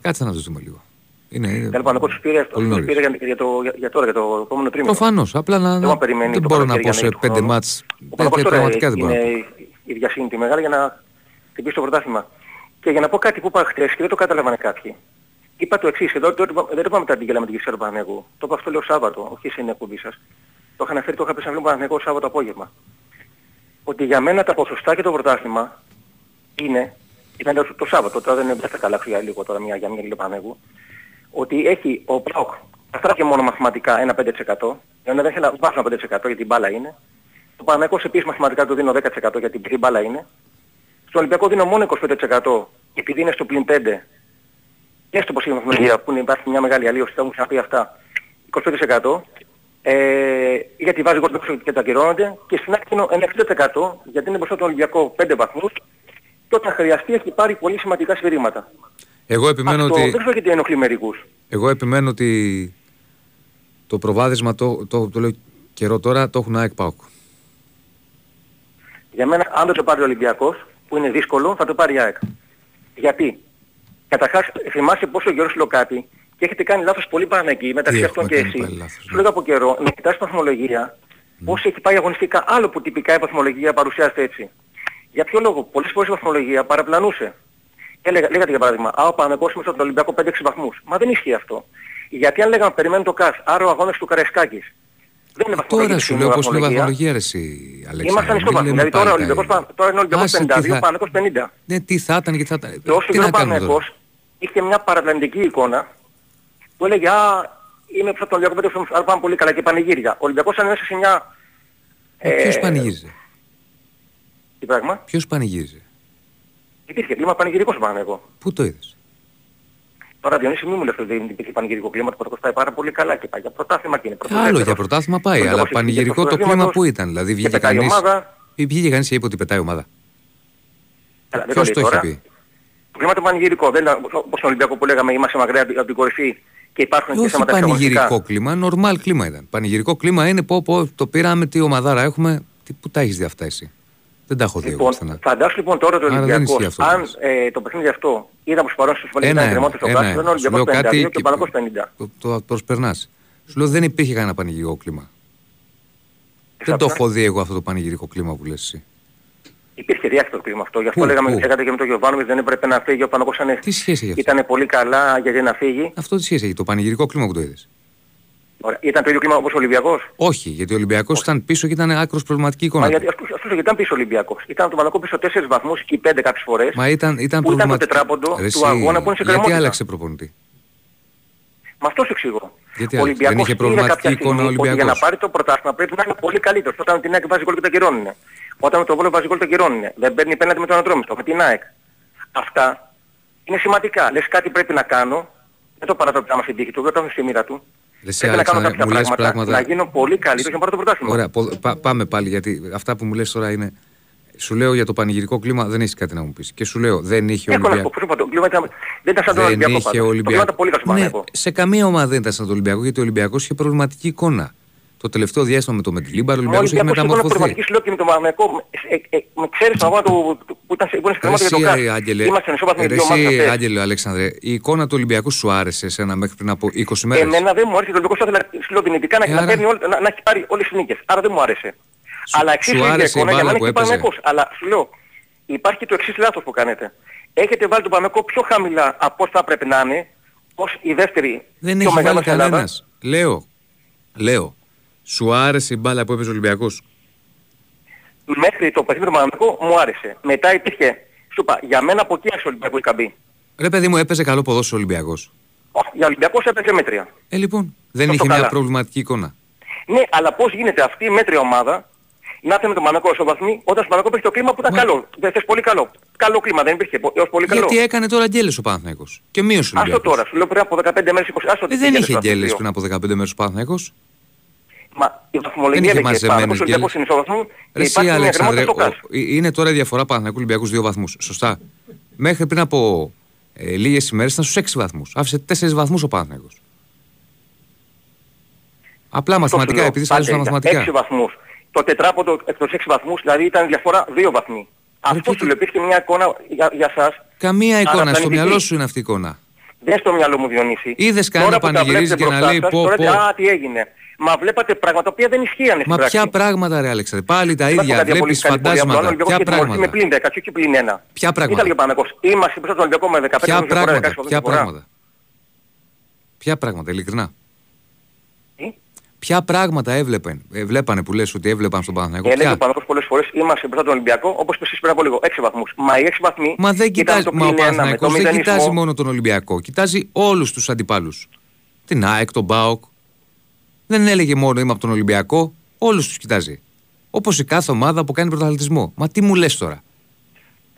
Κάτσε να τους δούμε λίγο. Είναι, είναι Τέλος πάντων, τους πήρε, πολύ τους νωρίς. πήρε για, για, το, για, για τώρα, για το επόμενο τρίμηνο; Προφανώς, απλά να, Δεν να- μου περιμένει δεν το μπορώ να καλοκαίρι πω για να σε έχει πέντε χρόνο. μάτς. Ο Δεν, Παναθηναϊκός τώρα πραγματικά δεν μπορώ να πω. είναι η διασύνη τη μεγάλη για να χτυπήσει το πρωτάθλημα. Και για να πω κάτι που είπα χτες και δεν το κατάλαβαν κάποιοι. Είπα το εξής, εδώ δεν το- δεν το είπαμε τα αντίγελα με την Κυρσία του Παναθηναϊκού. Το είπα αυτό λέω Σάββατο, όχι σε είναι εκπομπή σας. Το είχα αναφέρει, το είχα πει σε ένα Παναθηναϊκό Σάββατο απόγευμα. Ότι για μένα τα ποσοστά και το πρωτάθλημα είναι, ήταν το, το Σάββατο, τώρα δεν, δεν θα καλάξω για λίγο τώρα μια, για μια λίγο Παναθηναϊκού, ότι έχει ο ΠΑΟΚ αυτά και μόνο μαθηματικά ένα 5%, ενώ δεν θέλει να βάζω ένα 5% γιατί η μπάλα είναι. Το Παναγιακός επίσης μαθηματικά του δίνω 10% γιατί η μπάλα είναι. Στο Ολυμπιακό δίνω μόνο 25% επειδή είναι στο πλην 5. Και στο ποσή μαθηματικά που είναι- υπάρχει μια μεγάλη αλλίωση, θα μου ξαναπεί αυτά. 25% ε, γιατί βάζει γκολ έξω και τα ακυρώνονται και στην άκρη ένα 60% γιατί είναι μπροστά τον Ολυμπιακό 5 βαθμούς και όταν χρειαστεί έχει πάρει πολύ σημαντικά σφυρίγματα. Εγώ επιμένω Αυτό ότι, δεν ξέρω γιατί ενοχλεί μερικούς. εγώ επιμένω ότι το προβάδισμα, το, το, το λέω καιρό τώρα, το έχουν ΑΕΚ ΠΑΟΚ. Για μένα, αν δεν το πάρει ο Ολυμπιακός, που είναι δύσκολο, θα το πάρει η ΑΕΚ. Γιατί, καταρχάς, θυμάσαι πόσο καιρό σου λέω κάτι και έχετε κάνει λάθος πολύ Παναγική μεταξύ Τι αυτών και έχουμε κάνει εσύ. πάλι λάθος, Σου ναι. λέγα από καιρό, να κοιτάς βαθμολογία, πώς έχει πάει αγωνιστικά, άλλο που τυπικά η βαθμολογία παρουσιάζεται έτσι. Για ποιο λόγο, πολλές φορές η βαθμολογία παραπλανούσε. Και λέγα, λέγατε για παράδειγμα, α, ο Παναγικός μέσα στον Ολυμπιακό 5-6 βαθμούς. Μα δεν ισχύει αυτό. Γιατί αν λέγαμε περιμένουν το ΚΑΣ, άρα ο αγώνας του Καραϊσκάκης. Δεν είναι βαθμολογία. Τώρα σου λέω πώς είναι η βαθμολογία, ρε εσύ, Αλέξανδρε. Ήμασταν στο Μην βαθμό. λέμε Δηλαδή τώρα ο πάντα Ολυμπιακός, ίδια. πα- τώρα είναι ο Ολυμπιακός Άσε τι 52, θα- Παναγικός 50. Ναι, τι θα ήταν και θα ήταν. Και όσο Τι και ο να κάνουμε τώρα. Παναγικός είχε μια παραπλανητική εικόνα που έλεγε «Α, είμαι πίσω από τον Ολυμπιακό 5, άρα πάμε πολύ καλά» και πανηγύρια. Ο Ολυμπιακός ήταν μέσα σε μια... Ε, Ποιος πανηγύριζε; Τι πράγμα; Ποιος πανηγύριζε; Υπήρχε κλίμα πανηγυρικός στο Παναγικό. Πού το είδες; Τώρα Διονύση μη μου λες ότι δεν υπήρχε πανηγυρικό κλίμα, το Παναγικός πάει πάρα πολύ καλά και πάει για πρωτάθλημα και είναι Άλλο πρωτοδεύτερος. για πρωτάθλημα πάει, Ο αλλά Ολυμπιακός πανηγυρικό έχει το βγει κλίμα πρωταθλήματος που ήταν. Δηλαδή και βγήκε πετάει η κανείς. ομάδα. Ή Βγήκε κανείς και είπε ότι πετάει η ομάδα. Καλά, δεν Ποιος λέει το έχει τώρα. πει; Το κλίμα το πανηγυρικό, δεν είναι όπως στον Ολυμπιακό που λέγαμε είμαστε μακριά από την κορυφή και υπάρχουν και Όχι θέματα πανηγυρικό εξαγωνιστικά. κλίμα, νορμάλ κλίμα ήταν. Πανηγυρικό κλίμα είναι πω, πω το πήραμε, τι ομαδάρα έχουμε. Τι, πού τα έχεις δει αυτά εσύ; Δεν τα έχω δει εγώ Λοιπόν, πουθενά. φαντάσου λοιπόν τώρα το Άρα δεν Ολυμπιακός, ισχύει αυτό που αν λες. ε, το παιχνίδι αυτό είδα πως παρόν στους Ένα, ήταν ένα, κρεμότητα στο ένα, κάτω, ήταν ο ένα. Σου λέω Ολυμπιακός 52 κάτι και ο Παναγικός 50. το, το προσπερνάς. Σου λέω δεν υπήρχε κανένα πανηγυρικό κλίμα. Δεν το Ξάψα. έχω δει εγώ αυτό το πανηγυρικό κλίμα που λες εσύ. Υπήρχε διάχυτο κλίμα αυτό. Γι' αυτό Πού, λέγαμε, πού; λέγατε και με τον Γιωβάνοβιτς δεν έπρεπε να φύγει ο Παναγικός αν Τι σχέση έχει αυτό; ήταν πολύ καλά γιατί να φύγει. Αυτό τι σχέση έχει, το πανηγυρικό κλίμα που το είδες; Ωραία. Ήταν το ίδιο κλίμα όπως ο Ολυμπιακός; Όχι, γιατί ο Ολυμπιακός ήταν πίσω και ήταν άκρος προβληματική Μα εικόνα. γιατί του. ας πούμε, ας πούμε, γιατί ήταν πίσω ο Ολυμπιακός. Ήταν το Πανακό πίσω 4 βαθμούς και 5 κάποιες φορές. Μα ήταν, ήταν Πού ήταν το προβληματική. τετράποντο Ρε, του εσύ, αγώνα που είναι σε Γιατί κρεμότητα; άλλαξε προπονητή; Με αυτό σου εξηγώ. Γιατί ο άλλαξε, Ολυμπιακός δεν είχε είδε προβληματική κάποια στιγμή εικόνα ο ότι για να Ολυμπιακός. πάρει το πρωτάθλημα πρέπει να είναι πολύ καλύτερος. Όταν την ΑΕΚ βάζει γκολ και το κυρώνουν. Όταν με το Βόλο βάζει γκολ το κυρώνουν. Δεν παίρνει πέναντι με τον Ατρόμιστο, με την ΑΕΚ. Αυτά είναι σημαντικά. Λες κάτι πρέπει να κάνω. Δεν το παρατώ πια στην τύχη του, δεν το έχω στη μοίρα του. Ρε, εσύ, Πρέπει να κάνω Αλέξανδρε, κάποια μου λες πράγματα, πράγματα- να γίνω πολύ καλύτερος για να πάρω το πρωτάθλημα. Ωραία, πο- πά- πάμε πάλι γιατί αυτά που μου λες τώρα είναι. Σου λέω για το πανηγυρικό κλίμα δεν έχεις κάτι να μου πεις. Και σου λέω δεν είχε Έχω να σου πω, Ολυμπιακό. πώς είπα, το κλίμα ήταν- δεν ήταν σαν τον Δεν Ολυμπιακό είχε πάντως. Το κλίμα Ολυμπιακό. ήταν πολύ καλό στον Ναι, Παναθηναϊκό. σε καμία ομάδα δεν ήταν σαν τον Ολυμπιακό γιατί ο Ολυμπιακός είχε προβληματική εικόνα. Το τελευταίο διάστημα με το Μετλίμπαρ ο Ο Ολυμπιακός έχει Ολυμπιακός ήταν μεταμορφωθεί. προβληματική λέω και με τον Παναθηναϊκό. Ε, ε, με ξέρεις τον αγώνα του του- που ήταν σε- που είναι σε κρεμότητα για το Εσύ, ΚΑΣ. Άγγελε, Είμαστε ισόβαθμοι ρε, δύο ομάδες εσύ, αυτές. Άγγελε, Αλέξανδρε, η εικόνα του Ολυμπιακού σου άρεσε εσένα μέχρι πριν από 20 μέρες; Εμένα δεν μου άρεσε το Ολυμπιακός, θα ήθελα σου λέω δυνητικά να, Ε, να, άρα- παίρνει όλ- να, να έχει πάρει όλες τις νίκες. Άρα δεν μου άρεσε. Αλλά εξής σου η ίδια άρεσε η εικόνα για μπάλα μένα που και έπαιζε. Παναθηναϊκός. Αλλά σου λέω, υπάρχει και το εξής λάθος που κάνετε. Έχετε βάλει τον Παναθηναϊκό πιο χαμηλά από όσο θα πρέπει να είναι, ως η δεύτερη Δεν πιο έχει βάλει μεγάλη Ελλάδα. κανένας. Λέω, λέω, σου άρεσε η μπάλα που έπαιζε ο Ολυμπιακός; Μέχρι το παιχνίδι του Παναθηναϊκού μου άρεσε. Μετά υπήρχε, σου είπα, για μένα από εκεί άρχισε ο Ολυμπιακός η καμπή. Ρε παιδί μου, έπαιζε καλό ποδόσφαιρο ο Ολυμπιακός. Όχι, Για Ολυμπιακός έπαιζε μέτρια. Ε, λοιπόν, δεν Αυτό είχε μια καλά. προβληματική εικόνα. Ναι, αλλά πώς γίνεται αυτή η μέτρια ομάδα να έρθει με τον Πανακό στο βαθμί όταν στο Πανακό υπήρχε το κλίμα που ήταν Μα- καλό. Δεν θες πολύ καλό. Καλό κλίμα δεν υπήρχε. πο- Έως πολύ καλό. Γιατί έκανε τώρα γκέλες ο Παναθηναϊκός. Και μείωσε ο Άστο Ολυμπιακός. τώρα, σου λέω πριν από 15 μέρες 20 άστο Ε, τι δεν γίνεται είχε στο γκέλες αυτοκίνητο. πριν από 15 μέρες ο Παναθηναϊκός. Μα η βαθμολογία είχε έλεγε μαζεμένες Πανακός Ολυμπιακός είναι γκέλες. ισόβαθμο Ρε και εσύ, υπάρχει μια Αλέξανδρε, γραμμότητα στο ο- ΚΑΣ. ε, είναι τώρα η διαφορά Παναθηναϊκού Ολυμπιακούς δύο βαθμούς. Σωστά. Μέχρι πριν από ε, λίγες ημέρες ήταν στους 6 βαθμούς. Άφησε 4 βαθμούς ο Παναθηναϊκός. Απλά μαθηματικά, επειδή θα τα μαθηματικά. 6 βαθμούς. Το τετράποντο εκ των 6 βαθμούς, δηλαδή ήταν διαφορά 2 βαθμοί. Αυτό τότε- σου λέω, υπήρχε μια εικόνα για, για σας. Καμία εικόνα. Στο Αναπλανητική. μυαλό σου είναι αυτή η εικόνα. Δεν στο μυαλό μου Διονύση. Είδες κανένα Τώρα που τα πανηγυρίζεις βλέπετε και να μπροστά λέει σας, πω, τώρα λέτε, πω. Α, τι έγινε. Μα βλέπατε πράγματα τα οποία δεν ισχύανε στην Μα πράξη. ποια πράγματα ρε Αλέξανδρε. Πάλι τα Υπάρχουν ίδια. κάτι Βλέπεις απολύτως καλή πορεία από τον φαντάσματα. Ολυμπιακό Ποια και τιμωρηθεί πράγματα. με πλήν 10 και όχι πλήν 1. Ποια πράγματα. Ήταν ο Παναγός. Είμαστε μπροστά στον Ολυμπιακό με 15 Ποια βαθμούς διαφορά, πράγματα. 16 Ποια διαφορά. πράγματα. Ποια πράγματα, ειλικρινά. Τι; Ποια πράγματα έβλεπαν, ε, βλέπανε που λες ότι έβλεπαν στον Παναθηναϊκό; Έλεγε ο Ποια; Παναγός πολλές φορές είμαστε μπροστά τον Ολυμπιακό όπως είπες εσείς πριν από λίγο 6 βαθμούς. Μα οι 6 βαθμοί Μα δεν ήταν κοιτάζει, το μα ο πλήν 1 με το Παναθηναϊκός δεν μηδενισμό. κοιτάζει μόνο τον Ολυμπιακό. Κοιτάζει όλους τους αντιπάλους. Την ΑΕΚ, τον ΠΑΟΚ. Δεν έλεγε μόνο είμαι από τον Ολυμπιακό. Όλους τους κοιτάζει. Όπως η κάθε ομάδα που κάνει πρωταθλητισμό. Μα τι μου λες τώρα;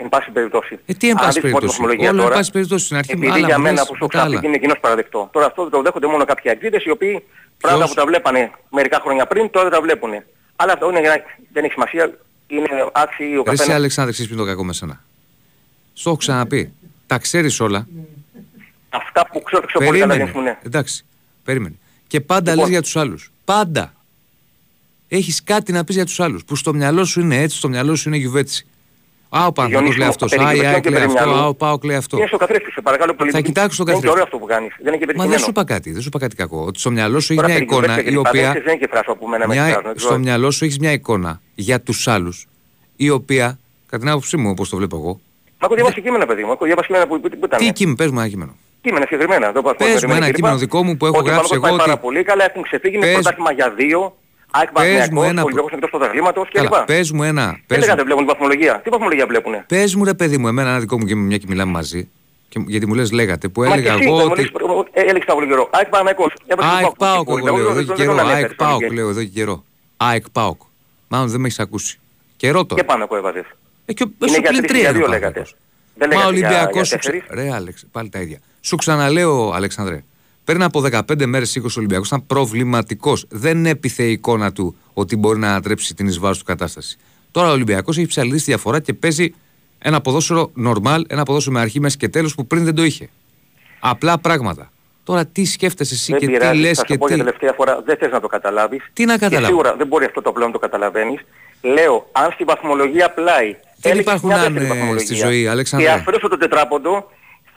Εν πάση περιπτώσει. Ε, τι εν Αν πάση δεις πρώτη περιπτώσει; βαθμολογία Όλο εν τώρα, πάση περιπτώσει στην αρχή Επειδή άλλα για μου μένα λες, που σου μετά άλλα. ξαφνική είναι κοινώς παραδεκτό. Τώρα αυτό το δέχονται μόνο κάποιοι αγγλίδες οι οποίοι πράγματα που τα βλέπανε μερικά χρόνια πριν τώρα δεν τα βλέπουν. Αλλά αυτό είναι, για να- δεν έχει σημασία. Είναι άξιοι ο Ρε εσύ καθένας. Αλεξάνδρε, ξέρεις ποιο είναι το κακό με σένα; Στο έχω ξαναπεί. Τα ξέρεις όλα. Αυτά που ξέρω, ξέρω πολύ καλά Περίμενε. δεν ναι. Εντάξει. Περίμενε. Και πάντα Λοιπόν. λες για τους άλλους. Πάντα. Έχεις κάτι να πεις για τους άλλους. Που στο μυαλό σου είναι έτσι, στο μυαλό σου είναι γιουβέτσι. Α, ο Παναθηναϊκός λέει Διονύση μου, αυτός. περί Α, η κυβερνών ΑΕΚ και λέει περί αυτό. μυαλού. Α, ο ΠΑΟΚ λέει αυτό. Είναι στο καθρέφτη σου, παρακαλώ πολύ. Θα κοιτάξω το Δεν είναι και καθρέφτη. ωραίο αυτό που κάνεις. Δεν είναι και Μα πετυχημένο. δεν σου είπα κάτι. Δεν σου είπα κάτι κακό. Ότι στο μυαλό σου έχει Τώρα μια περί εικόνα κυβέρνηση και η οποία. διπαδέξεις Δεν είναι και φράση που μένα με Μια, εκφράζουν, δεν στο ξέρω. μυαλό σου έχεις μια εικόνα για τους άλλους η οποία, κατά την άποψή μου όπως το βλέπω εγώ, Μα έχω διαβάσει κείμενα παιδί μου. Έχω διαβάσει κείμενα που, που, που ήταν. τι κείμενο, πες μου ένα κείμενο. Κείμενα συγκεκριμένα. Το Πες μου ένα κείμενο δικό μου που έχω ότι ο γράψει Παναγός εγώ πάει πάρα ότι- πολύ καλά, έχουν ξεφύγει με Πες- πρωτάθλημα για δύο. ΑΕΚ Πες μου Παναθηναϊκός, ένα- ο Ολυμπιακός εκτός πρωταθλήματος κλπ. Καλά, πες μου ένα. Δεν Πες λέγατε μου, βλέπουν τη βαθμολογία. Τι βαθμολογία βλέπουνε; πες μου ρε παιδί μου, εμένα ένα δικό μου κείμενο, μια και μιλάμε μαζί. Και, γιατί μου λες λέγατε, που Μα και έλεγα εσύ, εγώ θα μου ότι... λες, ε, έλεγες τα πολύ καιρό. ΑΕΚ Παναθηναϊκός. Έβαζε ΑΕΚ τον ΠΑΟΚ Πολύ, εγώ δεν- λέω εδώ δεν- και δεν καιρό. τον ΑΕΚ ανέφερες, ΠΑΟΚ Παναγία. λέω εδώ και καιρό. ΑΕΚ ΠΑΟΚ. Μάλλον δεν με έχεις ακούσει. Καιρό Και τώρα. πάνω από έβαζες. Ε, και ο- Είναι στο για πλην τρεις, τρία για είναι ο δύο λέγατε. Παναθηναϊκός. Δεν Μα ο λέγατε για- Ολυμπιακός για σου ξε- τέσσερις. Ρε Άλεξ, πάλι τα ίδια. Σου ξαναλέω, Αλεξανδρέ, πριν από 15 μέρες 20 Ολυμπιακός ήταν προβληματικός. Δεν έπιθε η εικόνα του ότι μπορεί να ανατρέψει την εις βάρος του κατάσταση. Τώρα ο Ολυμπιακός έχει ψαλιδίσει τη διαφορά και παίζει ένα ποδόσφαιρο normal, ένα ποδόσφαιρο με αρχή, μέση και τέλος που πριν δεν το είχε. Απλά πράγματα. Τώρα τι σκέφτεσαι εσύ Δεν και τι πειράζει, λες θα και σου πω για τι. τελευταία φορά, δεν θες να το καταλάβεις. Τι να Και καταλάβω; σίγουρα δεν μπορεί αυτό το απλό να το καταλαβαίνεις. Λέω, αν στη βαθμολογία πλάι Δεν έλεξες υπάρχουν μια αν, δεύτερη ε, βαθμολογία στη ζωή, Αλέξανδρε. Και αφαιρέσω το τετράποντο,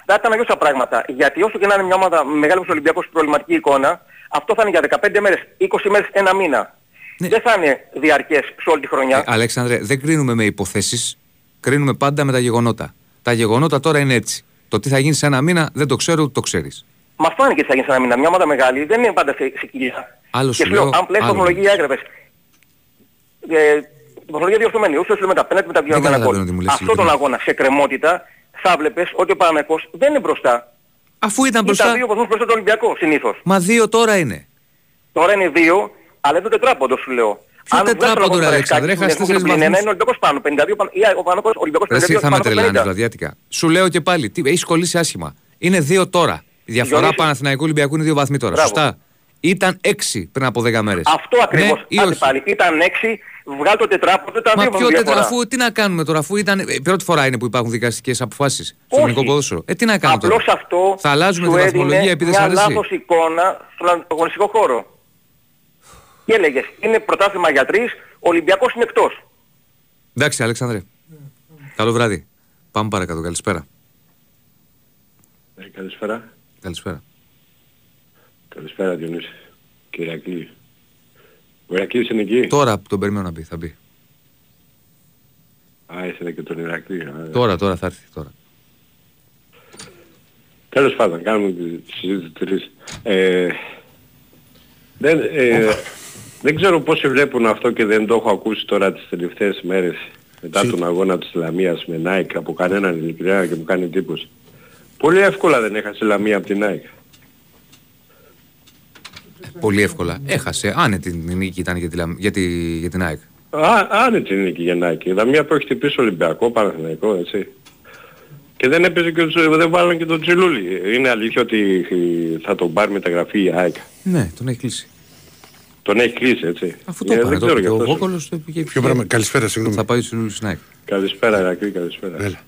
θα ήταν αλλιώς τα πράγματα. Γιατί όσο και να είναι μια ομάδα με μεγάλος Ολυμπιακός προβληματική εικόνα, αυτό θα είναι για 15 μέρες, 20 μέρες, ένα μήνα. Ναι. Δεν θα είναι διαρκές σε όλη τη χρονιά. Ε, Αλέξανδρε, δεν κρίνουμε με υποθέσεις, κρίνουμε πάντα με τα γεγονότα. Τα γεγονότα τώρα είναι έτσι. Το τι θα γίνει σε ένα μήνα δεν το ξέρω ούτε το ξέρεις. Μας φάνηκε τι θα γίνει σε ένα μήνα. Μια ομάδα μεγάλη δεν είναι πάντα σε, σε κοιλιά. Άλλο και σου σου λέω, λέω, αν πλέον άλλο. βαθμολογία έγραφες, ε, βαθμολογία διορθωμένη, όσο σου με τα πέναλτι με τα διορθωμένα καταλαβαίνω γκολ. τι μου λες, Αυτό τον ειλικρινά. αγώνα σε κρεμότητα θα βλέπεις ότι ο Παναγικός δεν είναι μπροστά. Αφού ήταν Ήταν μπροστά. δύο βαθμούς μπροστά τον Ολυμπιακό συνήθως. Μα δύο τώρα είναι. Τώρα είναι δύο, αλλά είναι το τετράποντο σου λέω. Ποιο Αν τετράποντο, βγάλεις ρε, τον Αλέξανδρε, Καραϊσκάκη, έχασες που τέσσερις είναι βαθμούς. ένα, είναι ο Ολυμπιακός πάνω, 52 πάνω, ή ο Παναγικός Ολυμπιακός Ρε, εσύ 52 θα με πάνω από τρελάνει 50. βραδιάτικα. Σου λέω και πάλι, τι, έχεις κολλήσει άσχημα. Είναι δύο τώρα. Η διαφορά Διονύσης. Παναθηναϊκού Ολυμπιακού είναι δύο βαθμοί τώρα. Μπράβο. Σωστά. Ήταν έξι πριν από δέκα μέρες. Αυτό ακριβώς. Ναι, ή Άντε όχι; πάλι. Ήταν 6, βγάλει το τετράποντο, ήταν Μα δύο ποιο βαθμούς τετρα, διαφορά. αφού τι να κάνουμε τώρα, αφού ήταν. ε, Πρώτη φορά είναι που υπάρχουν δικαστικές αποφάσεις στο Όχι. ελληνικό ποδόσφαιρο. Ε, τι να κάνουμε Απλώς τώρα. αυτό Θα αλλάζουμε σου τη έδινε βαθμολογία επειδή μια σ' αρέσει. λάθος εικόνα στον αγωνιστικό χώρο. Και έλεγες, είναι πρωτάθλημα για τρεις, ο Ολυμπιακός είναι εκτός. Εντάξει, Αλέξανδρε. Καλό βράδυ. Πάμε παρακάτω. Καλησπέρα. Ε, καλησπέρα. Καλησπέρα. Καλησπέρα Διονύση. Κυριακή. Ο Ηρακλής είναι εκεί; Τώρα που τον περιμένω να μπει, θα μπει. Α, ήθελε και τον Ηρακλή. Α, Τώρα, τώρα θα έρθει. Τώρα. Τέλος πάντων, κάνουμε τη συζήτηση τρεις. Ε, δεν, ε, δεν ξέρω πόσοι βλέπουν αυτό και δεν το έχω ακούσει τώρα τις τελευταίες μέρες μετά τον αγώνα της Λαμίας με Nike από κανέναν ειλικρινά και μου κάνει εντύπωση. Πολύ εύκολα δεν έχασε η Λαμία από την Nike. Πολύ εύκολα. Έχασε. Άνετη την νίκη ήταν για, τη, Λαμ- για, τη, για την ΑΕΚ. Α, άνετη είναι και η Γεννάκη. Η Λαμία που έχει χτυπήσει Ολυμπιακό, Παναθηναϊκό, έτσι. Και δεν έπαιζε και ο Τζ- δεν βάλαν και τον Τζιλούλη. Είναι αλήθεια ότι θα τον πάρει μεταγραφή η ΑΕΚ. Ναι, τον έχει κλείσει. Τον έχει κλείσει, έτσι. Αφού το Ε, είπα, δεν το ξέρω είπε γι' και ο αυτό. Βόκολος το είπε και Ποιο πράγμα. Καλησπέρα, συγγνώμη. θα πάει στο Λούλου στην ΑΕΚ. Καλησπέρα, Ηρακλή, καλησπέρα. Έλα.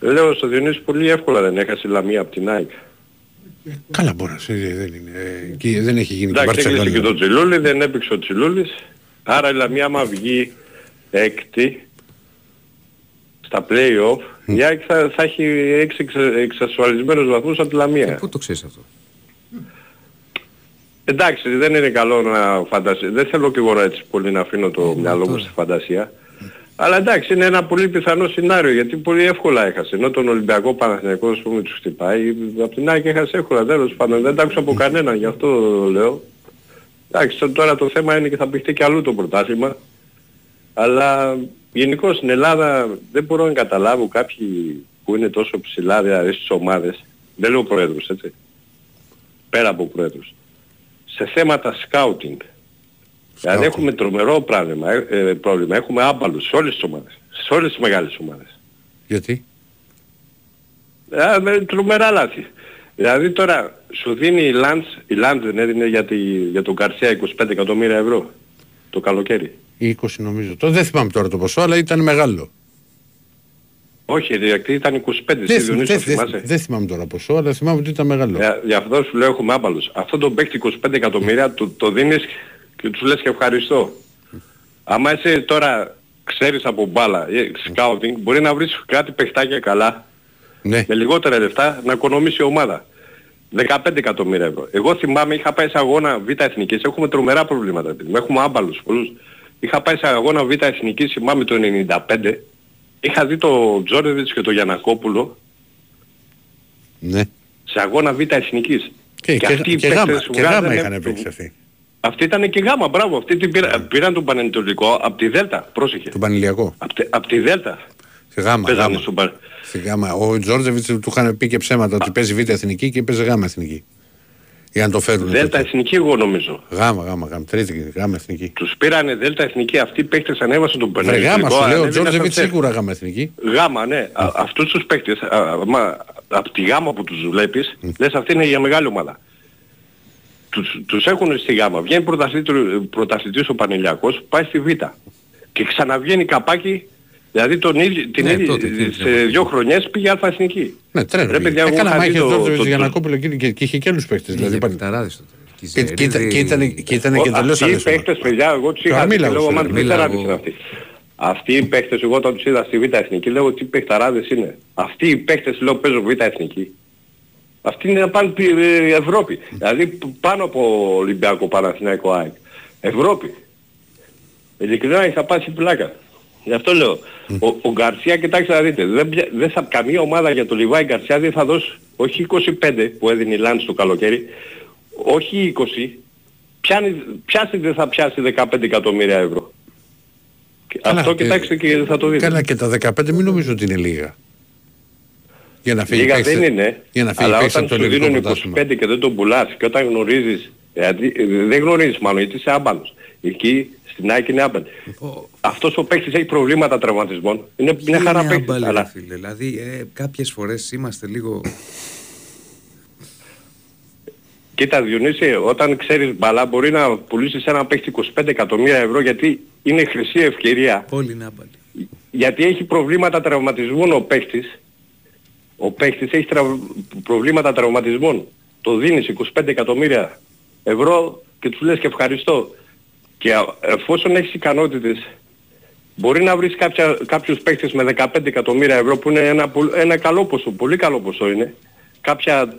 Λέω στο Διονύση πολύ εύκολα δεν έχασε η Λαμία από την ΑΕΚ. Καλά μπορείς να σε- δεν είναι. ε, εκεί δεν έχει γίνει και Εντάξει, έκλεισε και Μπαρτσελόνα. τον Τζιλούλη, δεν έπαιξε ο Τζιλούλης. Άρα η Λαμία άμα βγει έκτη στα play-off, η ΑΕΚ θα, θα έχει έξι εξα, εξασφαλισμένους βαθμούς από τη Λαμία. Ε, πού το ξέρεις αυτό; Εντάξει, δεν είναι καλό να φαντασί. Δεν θέλω και εγώ έτσι πολύ να αφήνω το μυαλό μου τώρα. στη φαντασία. Αλλά εντάξει, είναι ένα πολύ πιθανό σενάριο γιατί πολύ εύκολα έχασε. Ενώ τον Ολυμπιακό Παναθηναϊκός, ας πούμε, τους χτυπάει. Από την ΑΕΚ έχασε εύκολα, τέλος πάντων. Δεν τα άκουσα από κανέναν, γι' αυτό λέω. Εντάξει, τώρα το θέμα είναι και θα παιχτεί και αλλού το πρωτάθλημα. Αλλά γενικώ στην Ελλάδα δεν μπορώ να καταλάβω κάποιοι που είναι τόσο ψηλά δηλαδή στις ομάδες. Δεν λέω πρόεδρους, έτσι. Πέρα από πρόεδρους. Σε θέματα scouting. Δηλαδή Scouting. έχουμε τρομερό πρόβλημα, ε, ε, πρόβλημα. Έχουμε άμπαλους σε όλες τις ομάδες. Σε όλες τις μεγάλες ομάδες. Γιατί; Ε, με τρομερά λάθη. Δηλαδή τώρα σου δίνει η Λαντς, η Λαντς δεν έδινε για, τη, για τον Καρσία 25 εκατομμύρια ευρώ το καλοκαίρι. Ή 20 νομίζω. Το δεν θυμάμαι τώρα το ποσό, αλλά ήταν μεγάλο. Όχι, γιατί ήταν 25, Δεν, εσύ θυμ- Διονύση, δεν, το δεν, θυμάσαι; δεν θυμάμαι τώρα ποσό, αλλά θυμάμαι ότι ήταν μεγάλο. Για, γι' αυτό σου λέω έχουμε άμπαλους. Αυτό τον παίχτη 25 εκατομμύρια του το δίνεις και τους λες και ευχαριστώ. Άμα είσαι τώρα ξέρεις από μπάλα, ε, scouting, μπορεί να βρεις κάτι παιχτάκια καλά Ναι. με λιγότερα λεφτά να οικονομήσει η ομάδα. 15 εκατομμύρια ευρώ. Εγώ θυμάμαι είχα πάει σε αγώνα Β' Εθνικής, έχουμε τρομερά προβλήματα. παιδί μου. Έχουμε άμπαλους πολλούς. Είχα πάει σε αγώνα Β' Εθνικής, θυμάμαι το 95. Είχα δει το Τζόρεβιτς και το Γιανακόπουλο ναι. σε αγώνα Β' Εθνικής. Και, και, αυτοί οι και, γάμα, παίκτες και γάμα βγάζανε- είχαν παίξει αυτοί. Αυτή ήταν και γάμα, μπράβο. Αυτή την πήρα, πήραν τον Πανετολικό από τη Δέλτα, πρόσεχε. Τον Πανηλιακό. Από τη, απ' τη Δέλτα Σε γάμα. παίζανε γάμα. στον Παν. Στη γάμα. Ο Τζόρτζεβιτς του είχαν πει και ψέματα ότι παίζει β' εθνική και παίζει γάμα εθνική. Για να το φέρουν. Δέλτα τότε. Εθνική εγώ νομίζω. Γάμα, γάμα, γάμα. Τρίτη γάμα εθνική. Τους πήρανε Δέλτα Εθνική, αυτοί οι παίκτες ανέβασαν τον Βρε Πανετολικό. γάμα σου λέω, ο ανέβαιναν Τζόρτζεβιτς στα τσεφ. σίγουρα γάμα εθνική. Γάμα, ναι. Α, αυτούς τους παίκτες, α, μα, από τη γάμα που τους βλέπεις, λες αυτή είναι για μεγάλη ομάδα. Τους, τους έχουν στη γάμα. Βγαίνει πρωταθλήτρου- πρωταθλητής ο Πανελιακός, πάει στη Β. Και ξαναβγαίνει καπάκι, δηλαδή τον ίδιο, την Ναι, ίδια, τότε, τότε, σε τότε. δύο χρονιές πήγε αλφα εθνική. Ναι, τρέλο. Ρε, παιδιά, εγώ Έκανα είχα μα δεις είχε το- Τζόρτζεβιτς το- Γιανακόπουλο εκείνη και, και είχε και άλλους παίκτες. Δηλαδή, Είχε υπάρχει- παικταράδες τότε. και, και, ήταν- και, ήταν, και ήταν και Ο- τελώς Αυτοί οι άλλες ομάδες. παίκτες, παιδιά, εγώ τους είχα δει και Καρμίλα, λέω, σου μα λέω. τι Μίλα, παιχταράδες εγώ- είναι αυτοί. Αυτοί οι παίκτες, εγώ όταν τους είδα στη Β' Εθνική, λέω τι παιχταράδες είναι. Αυτοί οι παίκτες, λέω, παίζουν Β' Εθνική. Αυτοί είναι να πάνε πι- ε, Ευρώπη. Δηλαδή π- πάνω από Ολυμπιακό Παναθηναϊκό ΑΕΚ. Ευρώπη. Ειλικρινά θα πάσει πλάκα. Γι' αυτό λέω. Ο, ο Γκαρσία, κοιτάξτε να δείτε, δεν, πια- δεν θα, καμία ομάδα για το Λιβάη Γκαρσία δεν θα δώσει όχι 25 που έδινε η Λάντς το καλοκαίρι, όχι 20, πιάνει, πιάσει δεν θα πιάσει 15 εκατομμύρια ευρώ. Και Καλά, Αυτό και- κοιτάξτε και θα το δείτε. Καλά και τα 15 μην νομίζω ότι είναι λίγα. Για να φύγει Λίγα παίκτης- δεν είναι, Για να φύγει αλλά παίκτης όταν από το σου ελληνικό δίνουν πρωτάθλημα. 25 και δεν τον πουλάς και όταν γνωρίζεις, δηλαδή, ε, δεν γνωρίζεις μάλλον γιατί είσαι άμπαλος. Εκεί στην ΑΕΚ είναι άμπαλ. Αυτός ο παίκτης έχει προβλήματα τραυματισμών. Είναι μια χαρά Είναι παίκτης. άμπαλη, ρε Αλλά φίλε; Δηλαδή, ε, κάποιες φορές είμαστε λίγο... κοίτα Διονύση, όταν ξέρεις μπαλά μπορεί να πουλήσεις ένα παίκτη 25 εκατομμύρια ευρώ γιατί είναι χρυσή ευκαιρία. Όλοι είναι άμπαλοι. Γιατί έχει προβλήματα τραυματισμών ο παίκτης. Ο παίκτης έχει τραυ- προβλήματα τραυματισμών. Το δίνεις 25 εκατομμύρια ευρώ και τους λες και ευχαριστώ. Και α- εφόσον έχεις ικανότητες μπορεί να βρεις κάποια, κάποιους παίκτες με 15 εκατομμύρια ευρώ που είναι ένα, πο- ένα καλό ποσό, πολύ καλό ποσό είναι. Κάποια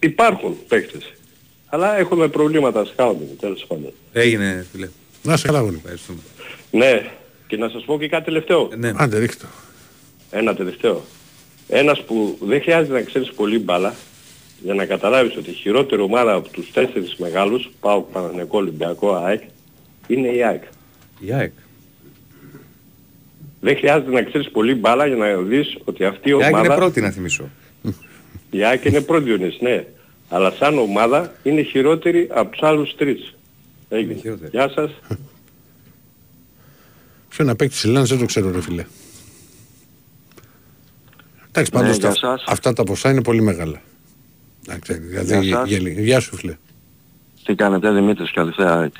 υπάρχουν παίκτες. Αλλά έχουμε προβλήματα scouting τέλος πάντων. Έγινε, φίλε. Να σε καλά γονεί. Ευχαριστούμε. Ναι, και να σας πω και κάτι τελευταίο. Ναι. Άντε ρίχτω. Ένα τελευταίο. Ένας που δεν χρειάζεται να ξέρεις πολύ μπάλα για να καταλάβεις ότι η χειρότερη ομάδα από τους τέσσερις μεγάλους, πάω Παναγενικό Ολυμπιακό, ΑΕΚ, είναι η ΑΕΚ. Η ΑΕΚ. Δεν χρειάζεται να ξέρεις πολύ μπάλα για να δεις ότι αυτή η Η ΑΕΚ ομάδα... είναι πρώτη να θυμίσω. Η ΑΕΚ είναι πρώτη Διονύση, ναι. Αλλά σαν ομάδα είναι χειρότερη από τους άλλους τρεις. Έγινε. χειρότερη. Γεια σας. Ποιο να παίξει Λάνς δεν το ξέρω ρε φίλε. Εντάξει Ναι, πάντως γεια τα- σας. αυτά τα ποσά είναι πολύ μεγάλα. Εντάξει, δηλαδή, Γεια σας. γελί- Γεια σου φίλε. Τι κάνετε Δημήτρης, καλησπέρα.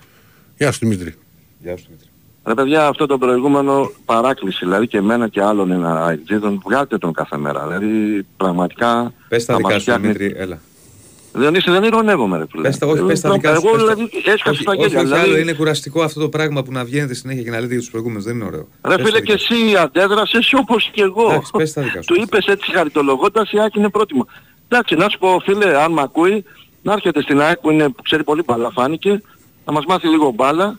Γεια σου Δημήτρη. Γεια σου, Δημήτρη. Ρε παιδιά, αυτό το προηγούμενο παράκληση, δηλαδή και εμένα και άλλων ένα αιτζίδων, βγάλτε τον κάθε μέρα. Δηλαδή πραγματικά Πες τα θα δικά μας σου, φτιάχνει- Δημήτρη, έλα. Δεν είσαι, δεν ηρωνεύομαι ρε φίλε. Πες τα, όχι, πες τα Ε, δικά σου. Εγώ πες τα. δηλαδή έσκασα Όχι, στα όχι, γέλια. όχι, δηλαδή, άλλο, είναι κουραστικό αυτό το πράγμα που να βγαίνετε συνέχεια και να λέτε για τους προηγούμενους. Δεν είναι ωραίο. Ρε Πες φίλε τα και δικά σου. εσύ αντέδρασες όπως και εγώ. Εντάξει, πες τα δικά σου. Του είπες έτσι χαριτολογώντας η ΑΕΚ είναι πρότιμο. Εντάξει, να σου πω φίλε, αν μ' ακούει, να έρχεται στην ΑΕΚ που, είναι, που ξέρει πολύ μπάλα φάνηκε, να μας μάθει λίγο μπάλα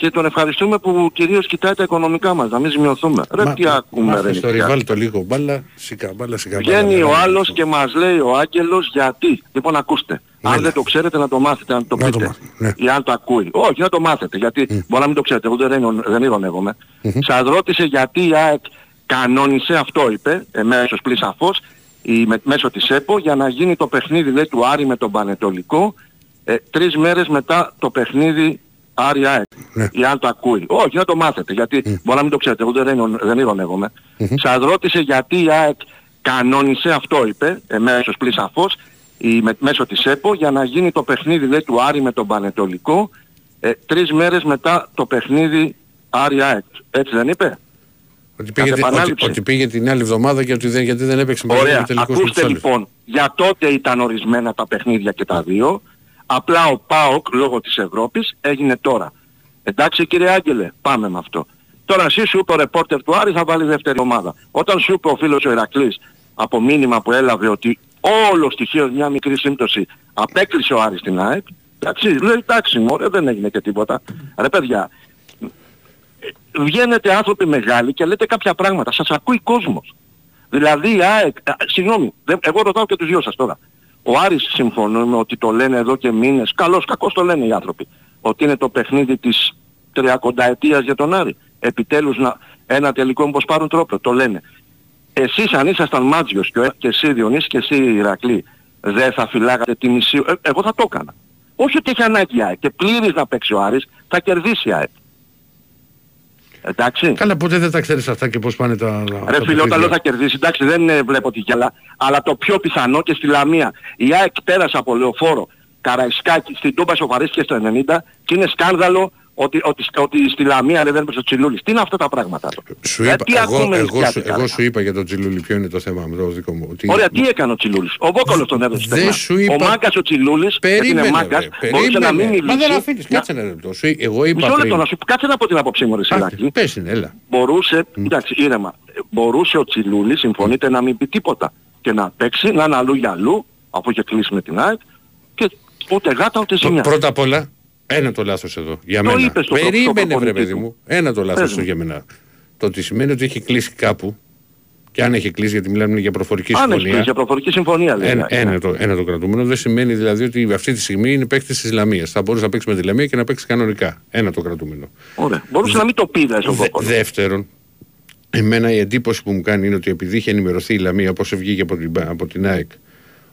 και τον ευχαριστούμε που κυρίως κοιτάει τα οικονομικά μας, να μην ζημιωθούμε. Ρε Μα- τι ακούμε ρε μάθες το νηφιά. ριβάλ το λίγο μπάλα, σίκα μπάλα, σίκα μπάλα. Βγαίνει ο μεγάλη. άλλος και μας λέει ο Άγγελος γιατί; Λοιπόν ακούστε. Αν Έλα. δεν το ξέρετε να το μάθετε, να το Να το πείτε. μάθουμε, ναι. Ή αν το ακούει. Όχι, να το μάθετε. Γιατί μπορεί να μην το ξέρετε. Εγώ δεν, ειρων- δεν ειρωνεύομαι. Σας ρώτησε γιατί η ΑΕΚ κανόνισε, αυτό είπε, εμέσως πλην σαφώς, η, με, μέσω της ΕΠΟ για να γίνει το παιχνίδι λέει, του Άρη με τον Πανετολικό ε, τρεις μέρες μετά το παιχνίδι Άρη ΑΕΚ. Ναι. Ή αν το ακούει. Όχι, να το μάθετε. Γιατί μπορεί να μην το ξέρετε. Εγώ δεν, ειρων- δεν ειρωνεύομαι. Σας ρώτησε γιατί η ΑΕΚ κανόνισε, αυτό είπε, εμέσως πλην σαφώς, η, με, μέσω της ΕΠΟ για να γίνει το παιχνίδι λέει, του Άρη με τον Πανετολικό ε, τρεις μέρες μετά το παιχνίδι Άρη ΑΕΚ. Έτσι δεν είπε; Ότι πήγε, Κατ' την- ότι, επανάληψη. ότι πήγε την άλλη εβδομάδα και ότι δεν, γιατί δεν έπαιξε με Ωραία. τελικός με Ακούστε τους άλλους. λοιπόν, για τότε ήταν ορισμένα τα παιχνίδια και τα δύο. Απλά ο ΠΑΟΚ λόγω της Ευρώπης έγινε τώρα. Εντάξει κύριε Άγγελε, πάμε με αυτό. Τώρα εσύ σου είπε ο ρεπόρτερ του Άρη θα βάλει δεύτερη ομάδα. Όταν σου είπε ο φίλος ο Ηρακλής από μήνυμα που έλαβε ότι όλο στοιχείο μια μικρή σύμπτωση απέκλεισε ο Άρης στην ΑΕΚ, εντάξει, λέει εντάξει μωρέ δεν έγινε και τίποτα. Ρε παιδιά, βγαίνετε άνθρωποι μεγάλοι και λέτε κάποια πράγματα. Σας ακούει κόσμος. Δηλαδή η ΑΕΚ, α, συγγνώμη, δεν- εγώ ρωτάω και τους δυο σας τώρα. Ο Άρης συμφωνούμε ότι το λένε εδώ και μήνες, καλώς κακώς το λένε οι άνθρωποι, ότι είναι το παιχνίδι της 30 ετίας για τον Άρη. Επιτέλους να, ένα τελικό μήπως πάρουν τρόπο, το λένε. Εσείς αν ήσασταν Μάτζιος και, ο- και εσύ Διονύση και εσύ Ηρακλή, δεν θα φυλάγατε τη μισή, ε, εγώ θα το έκανα. Όχι ότι έχει ανάγκη η ΑΕΚ και πλήρης να παίξει ο Άρης, θα κερδίσει η ΑΕΚ. Εντάξει. Καλά, ποτέ δεν τα ξέρεις αυτά και πώς πάνε τα... τα Ρε φίλε, παιχνίδια. όταν λέω θα κερδίσει, εντάξει δεν ε, βλέπω τη γέλα, αλλά το πιο πιθανό και στη Λαμία. Η ΑΕΚ πέρασε από λεωφόρο Καραϊσκάκη στην Τούμπα σοβαρίστηκε στο 90 και είναι σκάνδαλο ότι, ότι, ότι στη Λαμία ρε, δεν έπαιξε ο Τσιλούλης. Τι είναι αυτά τα πράγματα. τώρα. Σου Ε, είπα, τι εγώ, ακούμε εγώ, νησιάτικα, σου, εγώ ρε. σου είπα για τον Τζιλούλη ποιο είναι το θέμα με το δικό μου. Ότι Ωραία, τι έκανε ο Τσιλούλης; Ο Βόκολος τον έδωσε. Δεν στεγνά. σου είπα- Ο Μάγκας ο Τσιλούλης, γιατί Περίμενε, είναι Μάγκας, ρε, μπορούσε να μην περίμενε. Μα δεν μιλήσει. αφήνεις, Να- κάτσε ένα λεπτό. Σου- Εγώ είπα Μισό λεπτό πριν. να σου κάτσε να πω την άποψή μου ρε Σιράκη. Πες είναι, έλα. μπορούσε, εντάξει ήρεμα, μπορούσε ο Τσιλούλης, συμφωνείτε, να μην πει τίποτα και να παίξει, να είναι αλλού για αλλού, αφού είχε κλείσει με την ΑΕΚ και ούτε γάτα ούτε ζημιά. Πρώτα απ' όλα, ένα το λάθος εδώ. Για Το μένα. είπες στο προ- στο Περίμενε, βρε προπονητή παιδί του. μου. Ένα το λάθος Πες εδώ μου. για μένα. Το ότι σημαίνει ότι έχει κλείσει κάπου Και αν έχει κλείσει, γιατί μιλάμε για προφορική Αν έχει συμφωνία. κλείσει για προφορική συμφωνία λέει. Ένα, ένα, το, ένα το κρατούμενο δεν σημαίνει δηλαδή ότι αυτή τη στιγμή είναι παίκτης της Λαμίας. Θα μπορούσε να παίξει με τη Λαμία και να παίξει κανονικά. Ένα το κρατούμενο. Ωραία. Μπορούσε να μην το πει δε, ο Δε, Βόκολος. δεύτερον, εμένα η εντύπωση που μου κάνει είναι ότι επειδή είχε ενημερωθεί η Λαμία, όπως βγήκε από την, από την ΑΕΚ,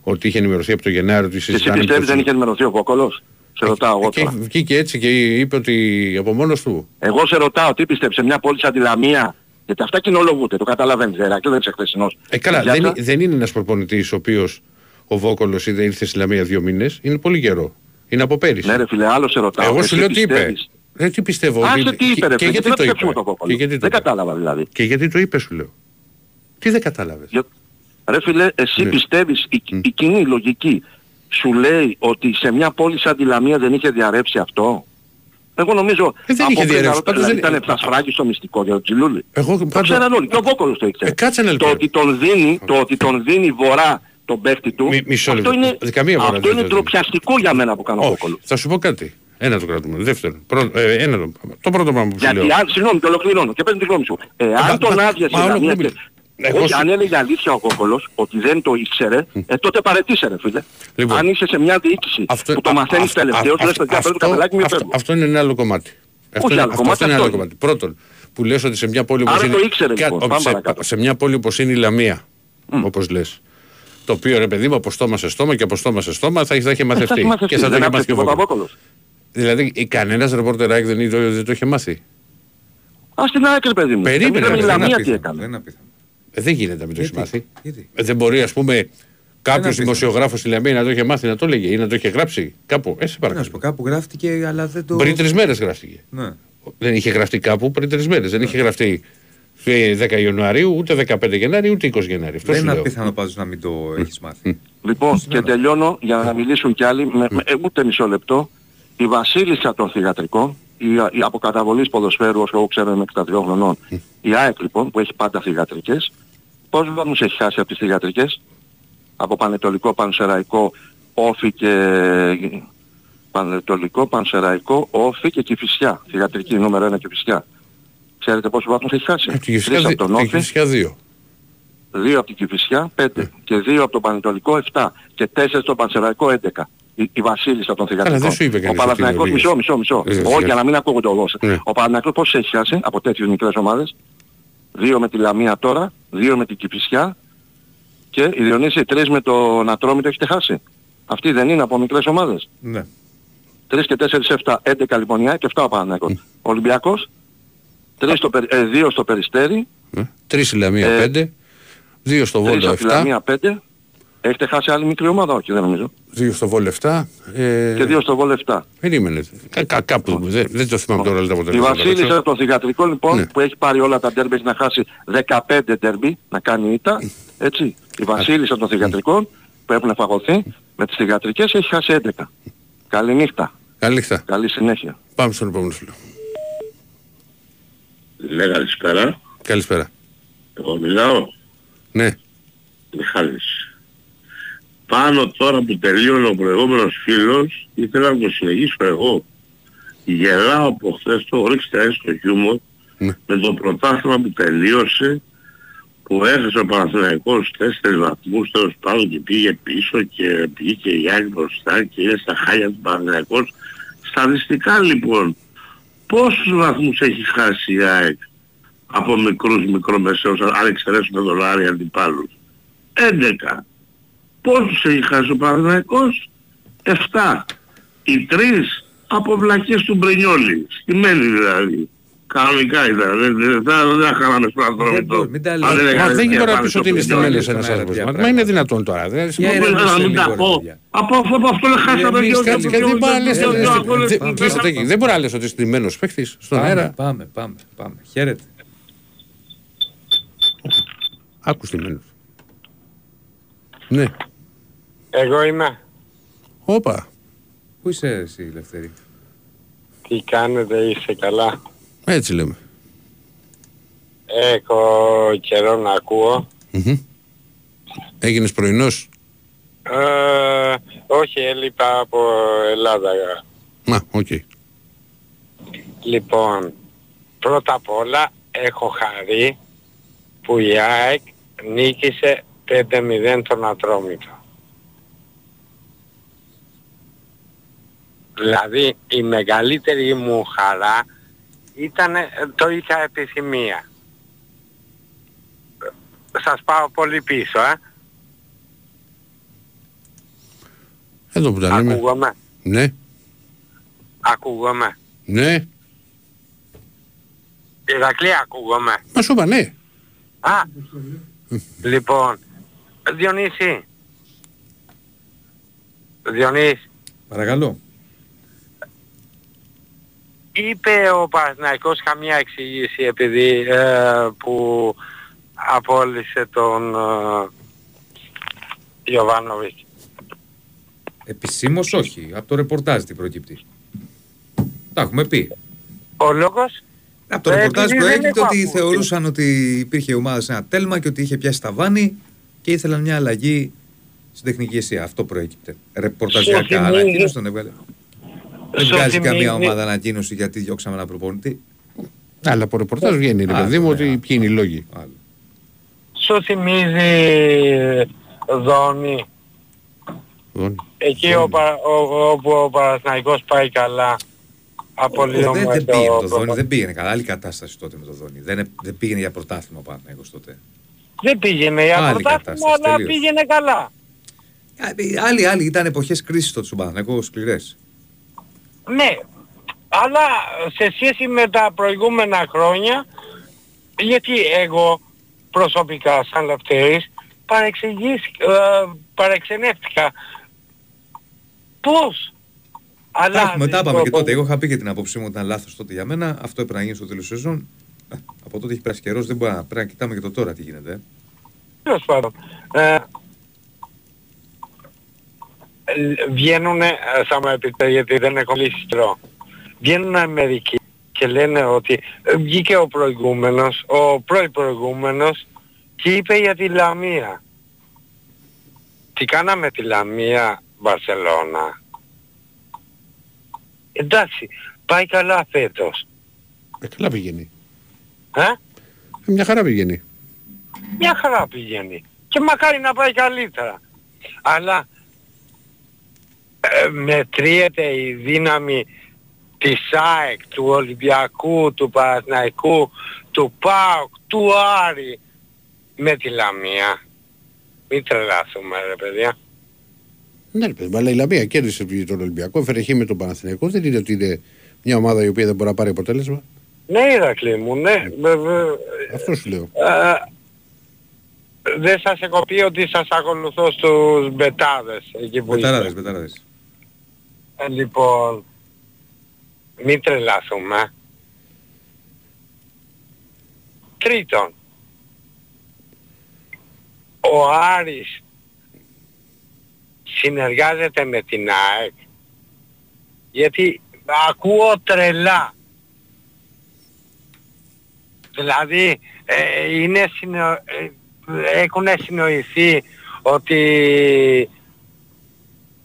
ότι είχε ενημερωθεί από το Γενάριο ότι Και εσύ συζητάνε. πιστεύεις πως- δεν είχε ενημερωθεί ο Βόκολος. Σε ρωτάω εγώ και τώρα. βγήκε έτσι και είπε ότι από μόνος του. Εγώ σε ρωτάω τι πιστεύεις σε μια πόλη σαν τη Λαμία. Γιατί αυτά κοινολογούνται, το καταλαβαίνεις. Δεν δεν είσαι χθεσινός. Ε, καλά, Γεια δεν, σας. δεν είναι ένας προπονητής ο οποίος ο Βόκολος ήρθε ήρθε στη Λαμία δύο μήνες. Είναι πολύ καιρό. Είναι από πέρυσι. Ναι ρε φίλε, άλλο σε ρωτάω. Εγώ Εσύ σου λέω τι είπε. πιστεύεις; Δεν τι πιστεύω. Άσε ότι- τι είπε ρε και, φίλε, και τι γιατί να το είπε; πιστέψουμε το Βόκολο; Και γιατί το Δεν είπε; κατάλαβα δηλαδή. Και γιατί το είπε, σου λέω; Τι δεν κατάλαβες; Για- Ρε φίλε, εσύ Ναι. πιστεύεις, η, η κοινή λογική σου λέει ότι σε μια πόλη σαν τη Λαμία δεν είχε διαρρεύσει αυτό; Εγώ νομίζω Ε, δεν είχε πριν διαρρεύσει. να ρωτάω, Πάντως δηλαδή δεν- ήταν εφτασφράγγι στο μυστικό για τον Τζιλούλη. Εγώ Το πάντα. ξέραν όλοι. Και ο Βόκολος το ήξερε. Ε, κάτσε ένα το λεπτό. ότι τον δίνει, το ότι τον δίνει βορρά τον παίχτη του, Μη- μισό αυτό λεπτό. είναι, Ε, καμία βορρά αυτό δεν είναι το δίνει. ντροπιαστικό για μένα που κάνω ο Όχι. Βόκολος. Θα σου πω κάτι. Ένα το κρατούμε. Δεύτερον. Πρω, ε, ένα το, το πρώτο πράγμα που σου λέω. Γιατί αν, συγγνώμη, το ολοκληρώνω και παίρνει τη γνώμη σου. Ε, μα- αν τον μα- άδειασε μα η άλλο Λαμία που και... μιλ- Εγώ Όχι, σου- αν έλεγε αλήθεια ο Κόκολος ότι δεν το ήξερε, ε, τότε παρετήσε ρε φίλε. Λοιπόν. αν είσαι σε μια διοίκηση που το α- μαθαίνεις αυτό- τελευταίος, α- λες παιδιά αυτό- παίρνει το καπελάκι μου αυτό- φεύγω. Αυτό είναι ένα άλλο κομμάτι. Αυτό είναι, άλλο αυτό, κομμάτι, αυτό είναι ένα άλλο αυτό κομμάτι. Πρώτον, που λες ότι σε μια πόλη όπως Άρα είναι... το ήξερε, κα- λοιπόν. ο- Πάμε σε, παρακάτω. σε μια πόλη όπως είναι η Λαμία, όπως λες, το οποίο ρε παιδί μου από στόμα σε στόμα και από στόμα σε στόμα θα, θα είχε μαθευτεί. Ε, θα μαθευτεί, και θα το δεν είχε άπτεται μάθει και ο τίποτα Βόκολος. Βόκολος. Δηλαδή η- κανένας ρεπορτεράκι δεν, το, δεν το είχε μάθει. Ας την άκρη παιδί μου. Περίμενε, Εμείς ρε, η δεν Λαμία τι απίθανο, έκανε. Δεν είναι απίθανο. Ε, δεν γίνεται να μην το έχει Γιατί; μάθει. Γιατί; Ε, δεν μπορεί ας πούμε κάποιος απίθανο. δημοσιογράφος στη Λαμία να το είχε μάθει να το έλεγε ή να το είχε γράψει κάπου. Ε, σε Τι να σου παρακαλώ. πω, κάπου γράφτηκε, αλλά δεν το. Πριν τρεις μέρες γράφτηκε. Ναι. Δεν είχε γραφτεί κάπου πριν τρεις μέρες. Δεν είχε γραφτεί ε, 10 Ιανουαρίου, ούτε 15 Γενάρη, ούτε 20 Γενάρη. Αυτό Δεν σου είναι λέω. απίθανο πάντως να μην το έχεις μάθει. Λοιπόν, και τελειώνω για να μιλήσουν κι άλλοι, με, με, ούτε μισό λεπτό. Η βασίλισσα των θηγατρικών, η, η αποκαταβολής ποδοσφαίρου, όσο εγώ ξέρω είμαι 63 χρονών, η ΑΕΚ λοιπόν, που έχει πάντα θηγατρικές, πόσους βαθμούς έχει χάσει από τις θηγατρικές, από Πανετολικό, Πανσεραϊκό, Όφη και... Πανετολικό, Πανσεραϊκό, Όφη και Κηφισιά. Θηγατρική νούμερο 1 Κηφισιά. Ξέρετε πόσους βαθμούς έχει χάσει; Από τη Τρεις Κηφισιά από δι- τον τη Όφη, Κηφισιά 2. Δύο από την Κηφισιά, πέντε. Και δύο από τον Πανετολικό, 7. Και τέσσερις στον Πανσεραϊκό, 11. Η, η βασίλισσα των θηγατρικών. δεν σου είπε Ο κανείς Παναθηναϊκός, ότι είναι μισό, μισό, μισό. Ε, Όχι, σιγά. για να μην ακούγονται εγώ. Ναι. Ο Παναθηναϊκός πόσους έχει χάσει από τέτοιες μικρές ομάδες; Δύο με τη Λαμία τώρα, δύο με την Κηφισιά και η Διονύση τρεις με τον Ατρόμητο έχετε χάσει. Αυτοί δεν είναι από μικρές ομάδες. Ναι. 3 και 4, 7, 11 λοιπόν η ΑΕΚ και 7 ο Παναθηναϊκός. Ο Ολυμπιακός, 2 στο, Περι- ε, δύο στο Περιστέρι, Τρεις στη Λαμία Ε, 5. Δύο στο 3 Βόλο από τη 7. Λαμία 5. Έχετε χάσει άλλη μικρή ομάδα, όχι δεν νομίζω. Δύο στο Βόλο 7. Ε, Και δύο στο Βόλο 7. Περίμενε. Κα, κα, κάπου. Δεν, δεν το θυμάμαι τώρα όλα τα Η αποτελέσματα. Βασίλισσα των θηγατρικών λοιπόν Ναι. που έχει πάρει όλα τα ντέρμπις έχει να χάσει 15 ντέρμπι να κάνει ήττα. Έτσι. Η Βασίλισσα των θηγατρικών που έχουν φαγωθεί με τις θηγατρικές έχει χάσει 11. Καληνύχτα. Καλή νύχτα. Καλή συνέχεια. Πάμε στον επόμενο φίλο. Ναι, καλησπέρα. Καλησπέρα. Εγώ μιλάω. Ναι. Μιχάλης. Πάνω τώρα που τελείωνε ο προηγούμενος φίλος, ήθελα να το συνεχίσω εγώ. Γελάω από χθες το ρίξτε έστω χιούμορ Ναι. με το πρωτάθλημα που τελείωσε που έχασε ο Παναθηναϊκός τέσσερις βαθμούς τέλος πάντων και πήγε πίσω και πήγε η Γιάννη μπροστά και είναι στα χάλια του Παναθηναϊκός. Στατιστικά λοιπόν, πόσους βαθμούς έχει χάσει η ΑΕΚ από μικρούς μικρομεσαίους, αν εξαιρέσουμε δολάρια αντιπάλους; 11. Πόσους έχει χάσει ο Παναθηναϊκός; 7. Οι τρεις από βλακές του Μπρενιόλη. Στημένοι δηλαδή. Κανονικά ήταν. Δεν, δεν, δεν, δεν χάναμε στον Ατρόμητο. μπορεί, μην τα Αν λέτε. δεν Μα έκανε δεν μια μπορεί να επάνωση πεις ότι είναι στο Μπρενιόλη. στημένοι σε ένας στον αέρα, άνθρωπος. τέτοια Μα είναι δυνατόν τώρα. Δεν Για Μπορεί ηρεμήστε να μην λίγο, τα ρε πω. παιδιά. Από αυτό, από αυτό δεν χάσαμε Ηρεμήστε δυο- λίγο. δυο- Δεν μπορεί να λες- δυο- δεν- δυο- δεν- δυο- δεν- δυο- Στρατέγη, Δεν μπορεί να λες ότι είσαι στημένος παίχτης στον Πάμε, αέρα. πάμε, πάμε, πάμε. Χαίρετε. Άκου στημένος. Ναι. Εγώ είμαι. Όπα. Πού είσαι εσύ, Λευτέρη; Τι κάνετε, είστε καλά; Έτσι λέμε. Έχω καιρό να ακούω. Μμμ. Έγινες πρωινός; Ε, όχι, έλειπα από Ελλάδα. Να, οκ. Λοιπόν, πρώτα απ' όλα έχω χαρεί που η ΑΕΚ νίκησε 5-0 τον Ατρόμητο. Δηλαδή η μεγαλύτερη μου χαρά ήταν ε, το είχα επιθυμία. Σας πάω πολύ πίσω, ε. Εδώ που τα λέμε. Ακούγομαι. Ναι, Ακούγομαι. ναι. Ηρακλή ακούγομαι. Μα σου είπα ναι. Α, λοιπόν, Διονύση. Διονύση, Παρακαλώ. Είπε ο Παναθηναϊκός καμία εξήγηση επειδή ε, που απόλυσε τον ε, Ιωβάνοβιτς. Επισήμως όχι. Από το ρεπορτάζ τι προκύπτει. Τα έχουμε πει. Ο λόγος; Από το Ε, ρεπορτάζ επειδή δεν προέκυπτε έχω ότι ακούσει. θεωρούσαν ότι υπήρχε η ομάδα σε ένα τέλμα και ότι είχε πιάσει τα βάνη και ήθελαν μια αλλαγή στην τεχνική αιστεία. Αυτό προέκυπτε. Ρεπορταζιακά θυμίζει- ανακοίνωση τον έβγαλε. Δεν σου βγάζει καμία θυμίζει- ομάδα ανακοίνωση γιατί διώξαμε ένα προπονητή. Αλλά από ρεπορτάζ βγαίνει, ρε Α, παιδί μου, ναι, ότι α. ποιοι είναι οι λόγοι. Άλλο. σου θυμίζει Δόνη. Δόνη. Εκεί ο, Πα- ο- όπου ο Παναθηναϊκός πάει καλά. Ο- Απολύουμε δεν, δεν το πήγαινε το προπονητή. Δόνι, δεν πήγαινε καλά. Άλλη κατάσταση τότε με το Δόνι. Δεν, δεν πήγαινε για πρωτάθλημα ο Παναθηναϊκός τότε. Δεν πήγαινε για Άλλη πρωτάθλημα κατάσταση, αλλά τελείως. πήγαινε καλά. Α, Άλλοι, άλλοι ήταν εποχές κρίσης τότε στον Παναθηναϊκό, σκληρές. Ναι, αλλά σε σχέση με τα προηγούμενα χρόνια, γιατί εγώ προσωπικά σαν Λευτέρης παρεξηγής, ε, παρεξενεύτηκα. Πώς Τα έχουμε, αλλάζει τα είπαμε το- και τότε. Εγώ είχα πει και την απόψη μου ότι ήταν λάθος τότε για μένα. Αυτό έπρεπε να γίνει στο τέλος της σεζόν. Ε, Από τότε έχει περάσει καιρός, δεν μπορεί να πρέπει να κοιτάμε και το τώρα τι γίνεται. ε. Τέλος πάντων. Ε, ε, βγαίνουνε, ε, θα μου επιτρέπετε γιατί δεν έχω λύσει καιρό. Βγαίνουνε μερικοί και λένε ότι ε, βγήκε ο προηγούμενος, ο προηγούμενος και είπε για τη Λαμία. Τι κάναμε τη Λαμία, Βαρσελώνα; Εντάξει, πάει καλά φέτος. Ε, καλά πηγαίνει. Ε; Ε, μια χαρά πηγαίνει. Μια χαρά πηγαίνει. Και μακάρι να πάει καλύτερα. Αλλά ε, μετριέται η δύναμη της ΑΕΚ, του Ολυμπιακού, του Παναθηναϊκού, του ΠΑΟΚ, του Άρη με τη Λαμία. Μην τρελάθουμε ρε παιδιά. Ναι, ρε παιδί, μου, αλλά η Λαμία κέρδισε τον Ολυμπιακό, έφερε χ με τον Παναθηναϊκό. Δεν είναι ότι είναι μια ομάδα η οποία δεν μπορεί να πάρει αποτέλεσμα. Ναι Ηρακλή μου, ναι. Βέβαια, Αυτό σου λέω. ε, δεν σας έχω πει ότι σας ακολουθώ στους μπετάδες εκεί που είστε. Μπεταράδες, μπεταράδες. Ε, λοιπόν, μην τρελαθούμε. Τρίτον, ο Άρης συνεργάζεται με την ΑΕΚ γιατί ακούω τρελά. Δηλαδή ε, είναι συνο... ε, έχουν συνοηθεί ότι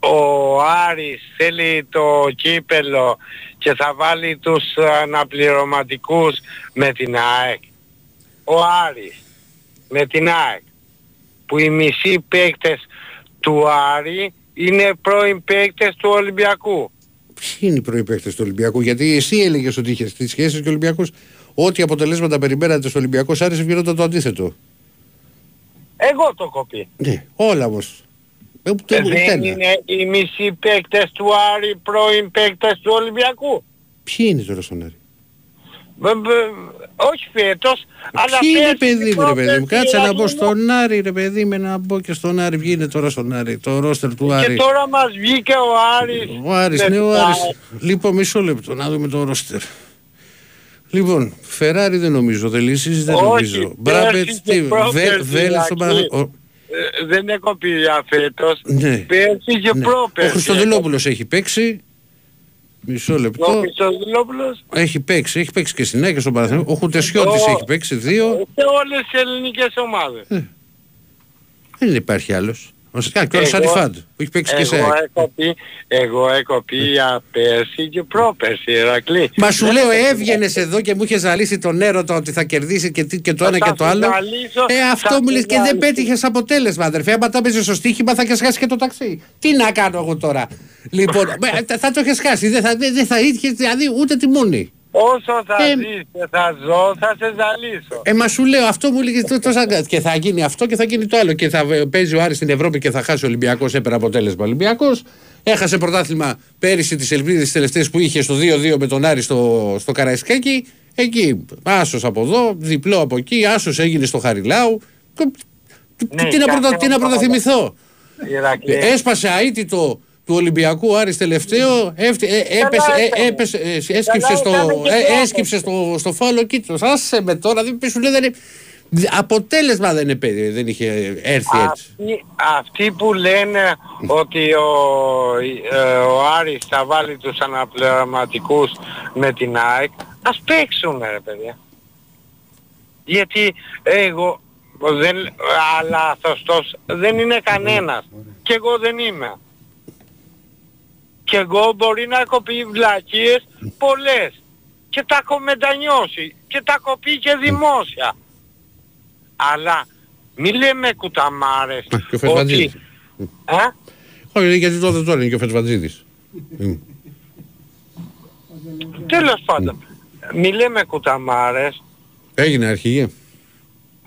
ο Άρης θέλει το κύπελο και θα βάλει τους αναπληρωματικούς με την ΑΕΚ. Ο Άρης με την ΑΕΚ που οι μισοί παίκτες του Άρη είναι πρώην παίκτες του Ολυμπιακού. Ποιοι είναι οι προϋπαίκτες του Ολυμπιακού, γιατί εσύ έλεγες ότι είχες τις σχέσεις και ο Ολυμπιακός, ό,τι αποτελέσματα περιμένατε στο Ολυμπιακό Άρης βγαίνονταν το αντίθετο. Εγώ το κοπεί. Ναι, όλα όμως. Ε, ούτε- Ε, ούτε δεν ένα. είναι οι μισοί παίκτες του Άρη πρώην παίκτες του Ολυμπιακού. Ποιοι είναι τώρα στον Άρη. Βε- βε- όχι φέτος, αλλά Ποιοι είναι πέρσι παιδί μου ρε παιδί μου, πρόπερσι, κάτσε να Ηρακλή μπω μου. στον Άρη ρε παιδί με να μπω και στον Άρη, βγαίνει τώρα στον Άρη, το ρόστερ του Και Άρη. τώρα μας βγήκε ο Άρης. Ο Άρης, με ναι, ο την Άρης. ΑΕΚ. Λοιπόν, μισό λεπτό, να δούμε το ρόστερ. Λοιπόν, Φεράρι δεν νομίζω, Δελίσης δεν Όχι, νομίζω. Μπράμπετ, πέρσι και τι, πρόπερσι, Βέλ στον Ηρακλή. Παναθηναϊκό. Ε, δεν έχω πει για φέτος. Ναι. Πέρσι και Ναι. πρόπερσι. Ο Χριστοδηλόπουλος έχει παίξει. Μισό Ο λεπτό. Χριστοδηλόπουλος Έχει παίξει, έχει παίξει και στην ΑΕΚ και στον Παναθηναϊκό. Ο Χουτεσιώτης Ο- έχει παίξει δύο. σε όλες τις ελληνικές ομάδες. Δεν υπάρχει άλλος. Ο Σικά και ο Σάντι Εγώ- Φαντ, που έχει παίξει και σε Εγώ ΑΕΚ. έχω πει, εγώ έχω πει για πέρσι και πρόπερσι, Ηρακλή. Μα σου λέω έβγαινες εδώ και μου είχες ζαλίσει τον έρωτα ότι θα κερδίσει και, τι- και το ένα Θα και το σου άλλο. ζαλίσω, Ε, θα αυτό μου σου λες και δεν ζαλίσω. πέτυχες αποτέλεσμα, αδερφέ. Άμα τα έπαιζες στο στοίχημα θα είχες χάσει και το ταξί. Τι να κάνω εγώ τώρα; Λοιπόν, με, θα- θα το είχες χάσει. Δεν θα, δεν, δεν θα είχε δηλαδή ούτε τη μόνη. Όσο θα Ε, ζεις και θα ζω, θα σε ζαλίσω. Ε, μα σου λέω, αυτό μου λέγε τό- τόσα γκάτ. Και θα γίνει αυτό και θα γίνει το άλλο. Και θα βε- παίζει ο Άρης στην Ευρώπη και θα χάσει ο Ολυμπιακός. Έπαιρνε αποτέλεσμα. Ο Ολυμπιακός έχασε πρωτάθλημα πέρυσι τις ελπίδες τις τελευταίες που είχε στο 2-2 με τον Άρη στο, στο Καραϊσκάκι. Εκεί, άσος από εδώ, διπλό από εκεί, άσος έγινε στο Χαριλάου. Τι- Ναι, τι, να και πρωτα, αυτό τι να το- πρωτοθυμηθώ. Ηρακλή. Έσπασε αίτητο του Ολυμπιακού Άρης τελευταίο, έφτει- ε, έπεσε, ε, έκανε. έπεσε, ε, έσκυψε στο, έκανε και ε, το έσκυψε στο, στο φάλο κίτρος. Άσε με τώρα, δεν, σου λέει, δεν είναι, αποτέλεσμα δεν, επέ- δεν είχε έρθει έτσι. Αυτοί, αυτοί που λένε ότι ο, ε, ο Άρης θα βάλει τους αναπληρωματικούς με την ΑΕΚ, ας παίξουν ρε παιδιά. Γιατί εγώ δεν, αλλά σωστός δεν είναι κανένας. Και εγώ δεν είμαι. Και εγώ μπορεί να έχω πει βλακίες πολλές. Και τα έχω μετανιώσει. Και τα έχω πει και δημόσια. Αλλά μη λέμε κουταμάρες Α, και ο Φετβατζίδης. Ε; Όχι, γιατί τότε τώρα είναι και ο Φετβατζίδης. Ε, Τέλος πάντων. Μη λέμε κουταμάρες. Έγινε αρχηγέ.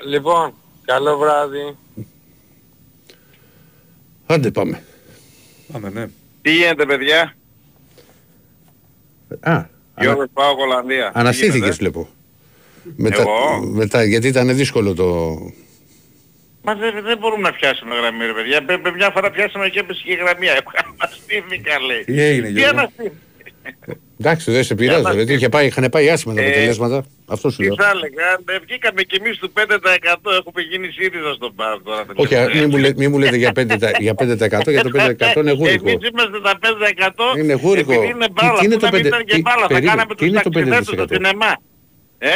Λοιπόν, καλό βράδυ. Άντε πάμε. Πάμε, ναι. Τι γίνεται παιδιά, Α, ανα, Γιώργος πάω Ολλανδία. Τι αναστήθηκες γίνεται; βλέπω. Μετά, Εγώ; μετά, γιατί ήταν δύσκολο το... Μα δεν, δεν μπορούμε να πιάσουμε γραμμή ρε παιδιά. Πε- πε- Μια φορά πιάσαμε και έπεσε και η γραμμή. Εγώ Αναστήθηκα λέει. Τι έγινε, Τι Γιώργο; Αναστήθηκα. Εντάξει, δεν σε πειράζει, Για να γιατί είχε πάει, είχαν πάει άσχημα τα Ε, αποτελέσματα. Αυτό σου Τι λέω. θα έλεγα, ε, βγήκαμε κι εμείς του 5% έχουμε γίνει ΣΥΡΙΖΑ στον ΠΑΡ τώρα. Όχι, α, μη μου, λέ- μη μου λέτε για 5%, τα- για 5% για το 5% είναι γούρικο. Εμείς είμαστε τα 5% Είναι γούρικο. επειδή είναι Τι- μπάλα. τι είναι Πού το να μην πέντε- ήταν και τι- μπάλα, θα περίμενε, κάναμε τι τους είναι το ταξιδέτες στο 5%? σινεμά. Ε;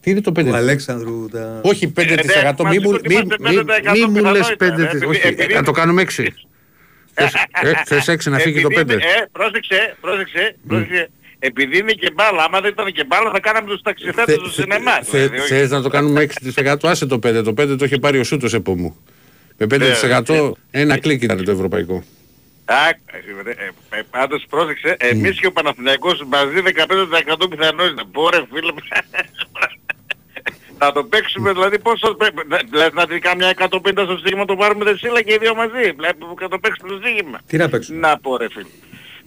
Τι είναι το 5%? Του Αλέξανδρου τα... Όχι 5%, μη μου, μη, μη, μη μου λες 5%. Όχι, ε, να το κάνουμε 6. Θες- ε, Θες 6 να φύγει το Επειδή 5. είναι- Ε, πρόσεξε, πρόσεξε, πρόσεξε. Επειδή είναι και μπάλα, άμα δεν ήταν και μπάλα θα κάναμε τους ταξιδέτες στο σινεμά. δηλαδή, όχι. Θες να το κάνουμε 6%, άσε το 5. Το 5 το είχε πάρει ο Σούτος επό μου. Με 5% ένα κλικ ήταν το ευρωπαϊκό. Α, ε, ε, ε, πάντως πρόσεξε, εμείς και ο Παναθηναϊκός μαζί 15% πιθανότητα. Μπορέ φίλε, θα το παίξουμε δηλαδή πόσο πρέπει, δηλαδή να την κάμια 150 στο στίγμα το πάρουμε δεσίλα και οι δύο μαζί, δηλαδή που θα το παίξουμε το στίγμα. Τι να παίξουμε; Να πω ρε φίλε.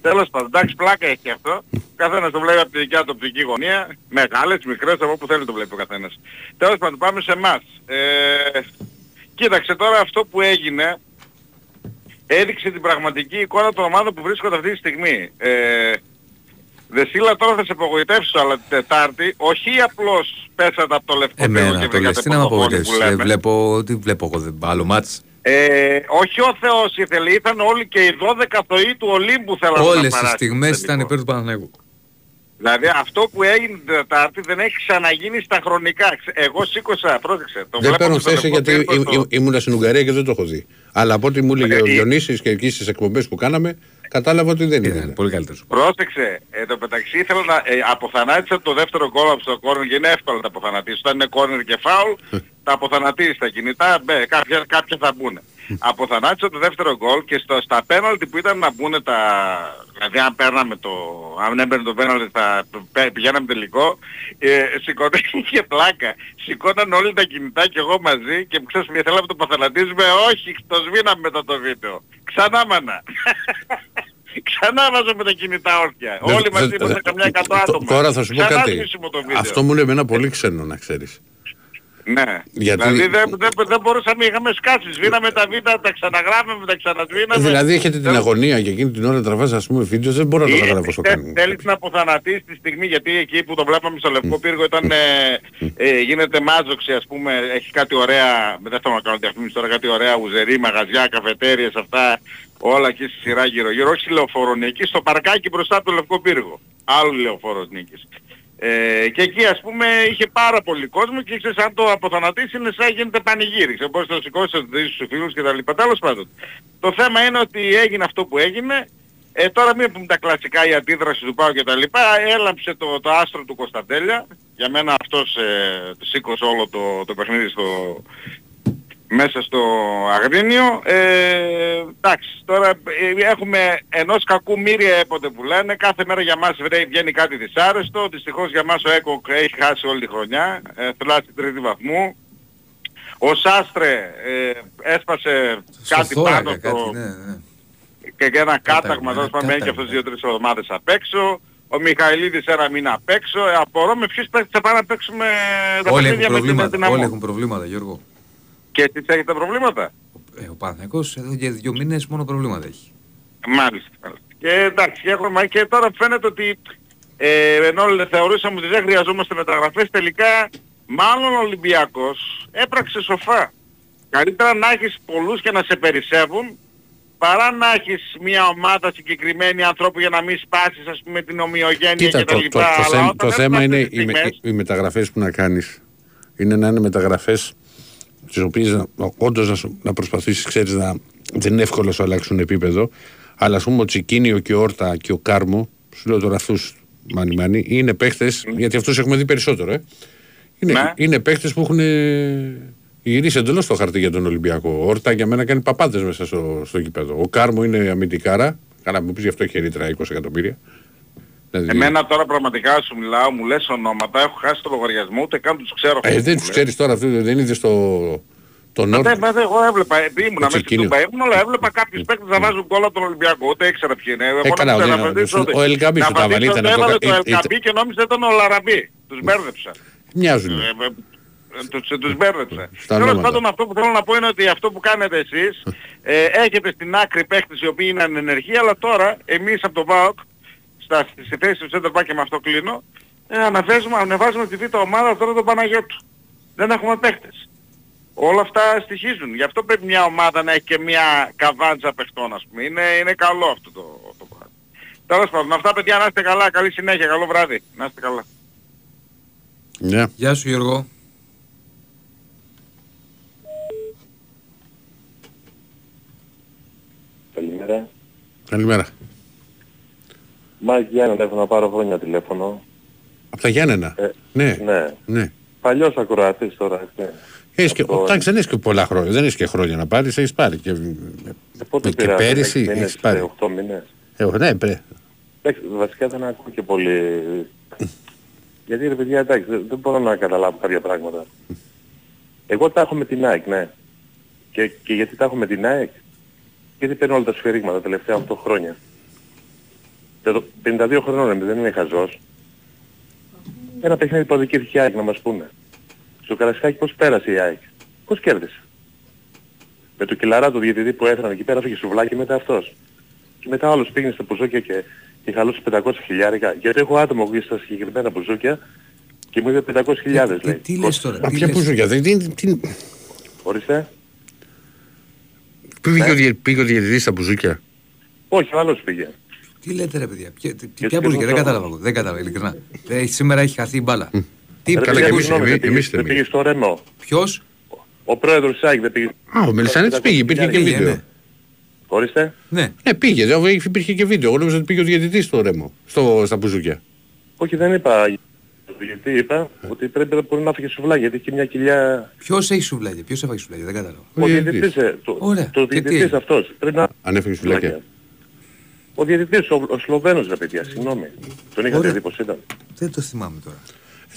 Τέλος πάντων, εντάξει πλάκα έχει αυτό. Καθένας το βλέπει από τη δικιά του οπτική γωνία. Μεγάλες, μικρές, από όπου θέλει το βλέπει ο καθένας. Τέλος πάντων, πάμε σε εμάς. Ε, κοίταξε τώρα αυτό που έγινε έδειξε την πραγματική εικόνα των ομάδων που βρίσκονται αυτή τη στιγμή. Ε, Δεσίλα τώρα θα σε απογοητεύσω αλλά την Τετάρτη, όχι απλώς πέσατε από το λευκό πύργο Εμένα και το λες, βρήκατε τι να με πορτοφόλι που απογοητεύσεις. Ε, λέμε. Βλέπω, τι βλέπω εγώ, δεν άλλο μάτς. Ε, όχι ο Θεός ήθελε, ήταν όλοι και οι 12 θεοί του Ολύμπου θέλανε να Όλες τις παράσουν στιγμές το ήταν τελικό. υπέρ του Παναθηναϊκού. Δηλαδή αυτό που έγινε την Τετάρτη δεν έχει ξαναγίνει στα χρονικά. Ξε- Εγώ σήκωσα, πρόσεξε. Το Δεν βλέπω παίρνω στο θέση λευκό γιατί πύργο ή- στο- ή- ήμουνα στην Ουγγαρία και δεν το έχω δει. Αλλά από ό,τι μου έλεγε ο Ε, Διονύσης και εκεί στις εκπομπές που κάναμε, κατάλαβα ότι δεν Ήταν είναι. πολύ καλύτερο. Πρόσεξε, ε, το μεταξύ ήθελα να ε, αποθανάτησα το δεύτερο γκολ από το κόρνερ και είναι εύκολο να τα αποθανατήσεις. Όταν είναι κόρνερ και φάουλ, τα αποθανατήσεις τα κινητά, μπε, κάποια, κάποια θα μπουν. αποθανάτησα το δεύτερο γκολ και στο, στα πέναλτι που ήταν να μπουν τα... Δηλαδή αν παίρναμε το... Αν έμπαιρνε το πέναλτι θα πε- πηγαίναμε τελικό. Ε, σηκώταν είχε πλάκα. Σηκώταν όλοι τα κινητά και εγώ μαζί και ξέρεις μια θέλαμε να το αποθανατήσουμε. Όχι, το σβήναμε μετά το βίντεο. Ξανά μάνα. Ξανά βάζαμε τα κινητά όρθια. Δεν- Όλοι μαζί δεν- ήμασταν καμιά εκατό τ- άτομα. Τώρα θα σου πω Ξανά κάτι. σβήσιμο το βίντεο. Αυτό μου λέει εμένα πολύ ξένο να ξέρεις. Ναι. Γιατί- Δηλαδή δεν, δεν, δεν μπορούσαμε, είχαμε σκάσεις. Σβήναμε τα βίντεο, τα ξαναγράφαμε, τα ξανασβήναμε. Δηλαδή έχετε την αγωνία και εκείνη την ώρα τραβάς ας πούμε βίντεο, δεν μπορώ να το Ή- καταλάβω όσο θε- κάνει. Θέλεις να αποθανατήσεις τη στιγμή γιατί εκεί που το βλέπαμε στο Λευκό Πύργο ήταν, ε, ε, γίνεται μάζοξη ας πούμε, έχει κάτι ωραία, δεν θέλω να κάνω διαφήμιση τώρα, κάτι ωραία ουζερί, μαγαζιά, καφετέριες αυτά, όλα εκεί στη σειρά γύρω γύρω, όχι στη λεωφόρο νίκης, στο παρκάκι μπροστά από το Λευκό Πύργο. Άλλο λεωφόρος νίκης. Ε, και εκεί ας πούμε είχε πάρα πολύ κόσμο και ξέρεις αν το αποθανατήσεις είναι σαν γίνεται πανηγύρι. Ξέρεις μπορείς να το σηκώσεις, να το δεις στους φίλους και τα λοιπά. Τέλος πάντων. Το θέμα είναι ότι έγινε αυτό που έγινε. Ε, τώρα μην πούμε τα κλασικά η αντίδραση του Πάου και τα λοιπά. Έλαμψε το, το άστρο του Κωνσταντέλια. Για μένα αυτός ε, το σήκωσε όλο το, το παιχνίδι στο, μέσα στο Αγρίνιο. Ε, εντάξει, τώρα ε, έχουμε ενός κακού μύρια έποτε που λένε. Κάθε μέρα για μας βρει, βγαίνει κάτι δυσάρεστο. Δυστυχώς για μας ο Έκοκ έχει χάσει όλη τη χρονιά. Ε, θλάσει τρίτη βαθμού. Ο Σάστρε ε, έσπασε κάτι θώρακα, πάνω κάτι, το... ναι, ναι. και ένα κάταγμα, Κάταγμα, τέλος ναι, πάντων έχει και κάταγμα. αυτός δύο-τρεις εβδομάδες απ' έξω. Ο Μιχαηλίδης ένα μήνα απ' έξω. Ε, απορώ με ποιους παίκτες θα πάμε να παίξουμε τα Όλοι έχουν παιχνίδια με την προβλήματα. Δυναμό. Όλοι έχουν προβλήματα, Γιώργο. Και εσείς έχετε προβλήματα; Ε, ο Παναθηναϊκός εδώ και δύο μήνες μόνο προβλήματα έχει. Μάλιστα. μάλιστα. Και εντάξει, έχουμε, και τώρα φαίνεται ότι ε, ενώ θεωρούσαμε ότι δεν χρειαζόμαστε μεταγραφές, τελικά μάλλον ο Ολυμπιακός έπραξε σοφά. Καλύτερα να έχεις πολλούς και να σε περισσεύουν, παρά να έχεις μια ομάδα συγκεκριμένη ανθρώπου για να μην σπάσεις ας πούμε την ομοιογένεια Κοίτα, και το, τα το, λοιπά. το, Αλλά θέμα, όταν το έχουμε θέμα αυτές είναι τις οι, με- στιγμές, οι μεταγραφές που να κάνεις. Είναι να είναι μεταγραφές τις οποίες να- όντως να, σου- να προσπαθήσεις, ξέρεις, να, δεν είναι εύκολο να σου αλλάξουν επίπεδο, αλλά ας πούμε ο Τσικίνιο και ο Όρτα και ο Κάρμο, σου λέω τώρα αυτούς μάνι μάνι, είναι παίχτες, γιατί αυτούς έχουμε δει περισσότερο, ε. Είναι, Ναι. είναι παίχτες που έχουν γυρίσει εντελώς το χαρτί για τον Ολυμπιακό. Ο Όρτα για μένα κάνει παπάντες μέσα στο, στο γήπεδο. Ο Κάρμο είναι αμυντικάρα, καλά μου πεις γι' αυτό έχει ρήτρα 20 εκατομμύρια. Δηλαδή- Εμένα τώρα πραγματικά σου μιλάω, μου λες ονόματα, έχω χάσει το λογαριασμό, ούτε καν τους ξέρω. Ε, αυτούς δεν που τους λες. ξέρεις τώρα, αυτό δεν είδες στο. Το Μα Νόρτ. δεν- μα δεν- εγώ έβλεπα, επειδή ήμουν μέσα Τσικίνιο. στην Τούμπα, ήμουν, αλλά έβλεπα κάποιους παίκτες να βάζουν κόλλα από τον Ολυμπιακό, ούτε ήξερα ποιοι είναι. Εγώ Ε, καλά, νόμιζα ο- να ο- απαντήσω ότι- ο Ελκαμπή να σου τα απαντήσω βάλει, ήταν ότι από το έβαλε κα- το ε, ε, Ελκαμπή και νόμιζα ήταν ο Λαραμπή. Τους μπέρδεψα. Μοιάζουν. Ε, ε, Τους, τους μπέρδεψα. Στα Τέλος ονόματα. πάντων αυτό που θέλω να πω είναι ότι αυτό που κάνετε εσείς ε, έχετε στην άκρη παίχτες οι οποίοι είναι ανενεργοί αλλά τώρα εμείς από το ΒΑΟΚ στα, στις θέσεις του center back και με αυτό κλείνω ε, αναβάζουμε, ανεβάζουμε τη β' ομάδα τώρα τον Παναγιώτου. Δεν έχουμε παίχτες. Όλα αυτά στοιχίζουν. Γι' αυτό πρέπει μια ομάδα να έχει και μια καβάντζα παιχτών ας πούμε. Είναι, είναι καλό αυτό το, το πράγμα. Τέλος πάντων, αυτά παιδιά να είστε καλά. Καλή συνέχεια. Καλό βράδυ. Να είστε καλά. Ναι. Γεια σου Γιώργο. Καλημέρα. Καλημέρα. Μάκη Γιάννενα έχω να πάρω χρόνια τηλέφωνο. Από τα Γιάννενα; Ε, ναι. Ναι. ναι. Παλιός ακροατής τώρα. έτσι. Έχεις και, Αυτό- εντάξει, δεν έχεις και πολλά χρόνια. Δεν έχεις και χρόνια να πάρεις, έχεις πάρει. Και, Ε, πότε και πειράζει, πέρυσι έξι μήνες, έχεις πάρει. ε, οκτώ μήνες. Ε, ναι, πρέ. Εντάξει, βασικά δεν ακούω και πολύ. Γιατί ρε παιδιά εντάξει δεν, δεν μπορώ να καταλάβω κάποια πράγματα. Εγώ τα έχω με την ΑΕΚ, ναι. Και, και γιατί τα έχω με την ΑΕΚ; Γιατί παίρνω όλα τα σφυρίγματα τα τελευταία 8 χρόνια. Και το 52 χρονών είμαι, δεν είμαι χαζός. Ένα παιχνίδι που αδικήθηκε η ΑΕΚ να μας πούνε. Στο Καρασκάκι πώς πέρασε η ΑΕΚ; Πώς κέρδισε; Με το κιλαρά του διαιτητή που έφεραν εκεί πέρα έφυγε σουβλάκι μετά αυτός. Και μετά ο άλλος πήγαινε στα μπουζούκια και, και χαλούσε 500 χιλιάρικα. Γιατί έχω άτομο που στα συγκεκριμένα μπουζούκια και μου είπε 500 χιλιάδες λέει. Τι λες τώρα, Μα τι ποια λες; πουζούκια. Δεν, τι, τι, Ορίστε. πήγε, ο, διε- πήγε ο διαιτητής στα μπουζούκια. Όχι, ο άλλος πήγε. Τι λέτε ρε παιδιά, ποια, τι- Γιατί ποια μπουζούκια, δεν εγώ- κατάλαβα, εγώ, δεν κατάλαβα ειλικρινά. Ε, σήμερα έχει χαθεί η μπάλα. Τι, Ρε, καλά, παιδιά, και εμείς- συγγνώμη, εμείς- δεν εμείς πήγε- δεν δεν πήγες στο Ρενό. Ποιος, Ο πρόεδρος της ΑΕΚ δεν πήγε. Α, ο Μελισανέτης πήγε, υπήρχε και πήγε, βίντεο. ναι. Ορίστε. Ναι, Ναι, πήγε, δε, υπήρχε και βίντεο. Εγώ νόμιζα ότι πήγε ο διαιτητής στο ρέμο, στο, στα μπουζούκια. Όχι δεν είπα. Γιατί είπα ότι πρέπει να μπορεί να φύγει σουβλάκι γιατί έχει μια κοιλιά... ποιος έχει σουβλάκια, ποιος έφαγε σουβλάκια, δεν κατάλαβα. Ο Ο διαιτητής. διαιτητής, ε, το, Ωραία. το Και τι διαιτητής έγινε; αυτός. Πρέπει να... Αν έφυγε σουβλάκια. Ο διαιτητής, ο, ο Σλοβαίνος ρε παιδιά, συγγνώμη. Τον είχατε Ωραία. δει πως ήταν; Δεν το θυμάμαι τώρα.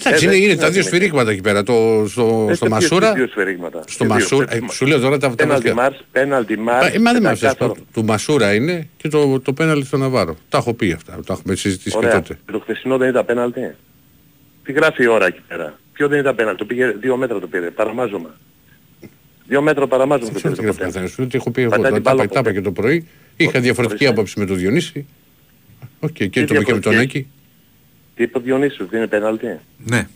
Εντάξει, Ε, είναι, δεν- είναι τα δεν δύο είναι. σφυρίγματα εκεί πέρα. Το, στο, Ε, στο ποιος- Μασούρα. Δύο σφαιρίγματα. Στο Ε, δύο. Μασούρα. Ε, σου λέω τώρα τα, τα Πέναλτι βασικά. Μάρς, πέναλτι Μάρς. Ε, Μα δεν με άφησες. πεντακάθαρο. Του, του Μασούρα είναι και το, το πέναλτι στο Ναβάρο. Τα έχω πει αυτά. Τα έχουμε συζητήσει και Ωραία. τότε. Το χθεσινό δεν ήταν πέναλτι; Τι γράφει η ώρα εκεί πέρα; Ποιο δεν ήταν πέναλτι; Το πήγε δύο μέτρα το πήρε. Παραμάζωμα. Δύο μέτρα παραμάζωμα το Ξέρω πήρε. τι το γράφει ποτέ. καθένας. Σου λέω ότι έχω πει εγώ. Πατάει Τα την τα μπάλα είπα- τα είπα ποτέ. και το πρωί. Είχα διαφορετική Ορίστε. άποψη με τον Διονύση. Οκ, και το είπε και με τον διαφορετική; Άκη. Τι είπε ο Διονύσης, ότι είναι πέναλτι; Ναι,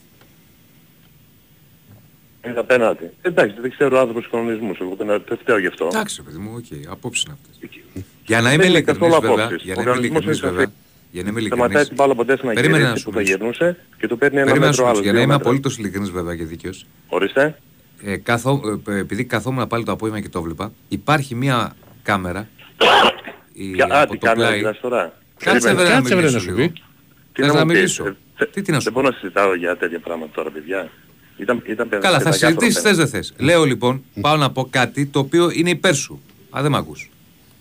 Είναι πέναλτι. Εντάξει, δεν ξέρω άνθρωπος κανονισμούς. Εγώ δεν δεν φταίω γι' αυτό. εντάξει ρε παιδί μου, οκ, απόψεις είναι αυτές. Για να Δεν είμαι είναι ειλικρινής καθόλου βέβαια, απόψεις. για Ο να είμαι οργανισμός ειλικρινής είναι βέβαια, Για να είμαι Σταματάει ειλικρινής. την μπάλα ποτέ στην Περίμενε να αγγελία σου που θα μιλήσω. γυρνούσε και του παίρνει ένα Περίμενα να σου μέτρο μιλήσω, άλλο. για να δύο είμαι μέτρα. απολύτως ειλικρινής βέβαια και δίκαιος. Ορίστε. Ε, καθό, ε, επειδή καθόμουν πάλι το απόγευμα και το βλέπα, υπάρχει μια κάμερα. Η- Ποια- Α, από τι το κάμερα πλάι. μιλάς τώρα. Κάτσε Περίμενε. βρε να Κάτσε, βρε, μιλήσω να σου λίγο. πει. Τι Θες να να μου πεις, μιλήσω. ε, θε- Τι, τι να σου Δεν πω; μπορώ να συζητάω για τέτοια πράγματα τώρα, παιδιά. Ήταν, ήταν παιδ- Καλά, θα παιδάκια συζητήσεις θες άνθρωποι. δεν θες. Λέω λοιπόν, πάω να πω κάτι το οποίο είναι υπέρ σου. Α, δεν μ' ακούς.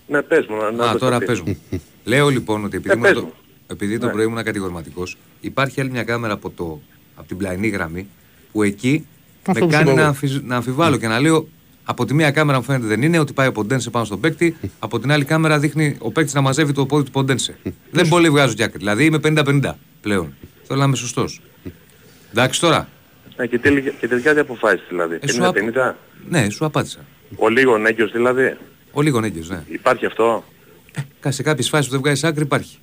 Ναι, πες μου. να- να Α, το τώρα πεις. πες μου. Λέω λοιπόν ότι επειδή, Ε, ήμουν πες το, μου. επειδή το Ναι. πρωί ήμουν κατηγορηματικός, υπάρχει άλλη μια κάμερα από, το, από την πλαϊνή γραμμή που εκεί Αυτό με που κάνει σου να, είπα αμφισ- να αμφιβάλλω και να λέω από τη μία κάμερα μου φαίνεται δεν είναι ότι πάει ο Ποντένσε πάνω στον παίκτη, από την άλλη κάμερα δείχνει ο παίκτης να μαζεύει το πόδι του Ποντένσε. δεν πολύ βγάζω κι άκρη. Δηλαδή είμαι 50-50 πλέον. Θέλω να είμαι σωστός. Εντάξει τώρα. Ναι, και, τελικά, και τελικά τι αποφάσεις δηλαδή. Ε, σου 50-50. Ναι, σου απάντησα. Ο λίγο νέκιος δηλαδή. Ο λίγο έγκυος, ναι. Υπάρχει αυτό; Κα- Σε κάποιες φάσεις που δεν βγάζει άκρη υπάρχει.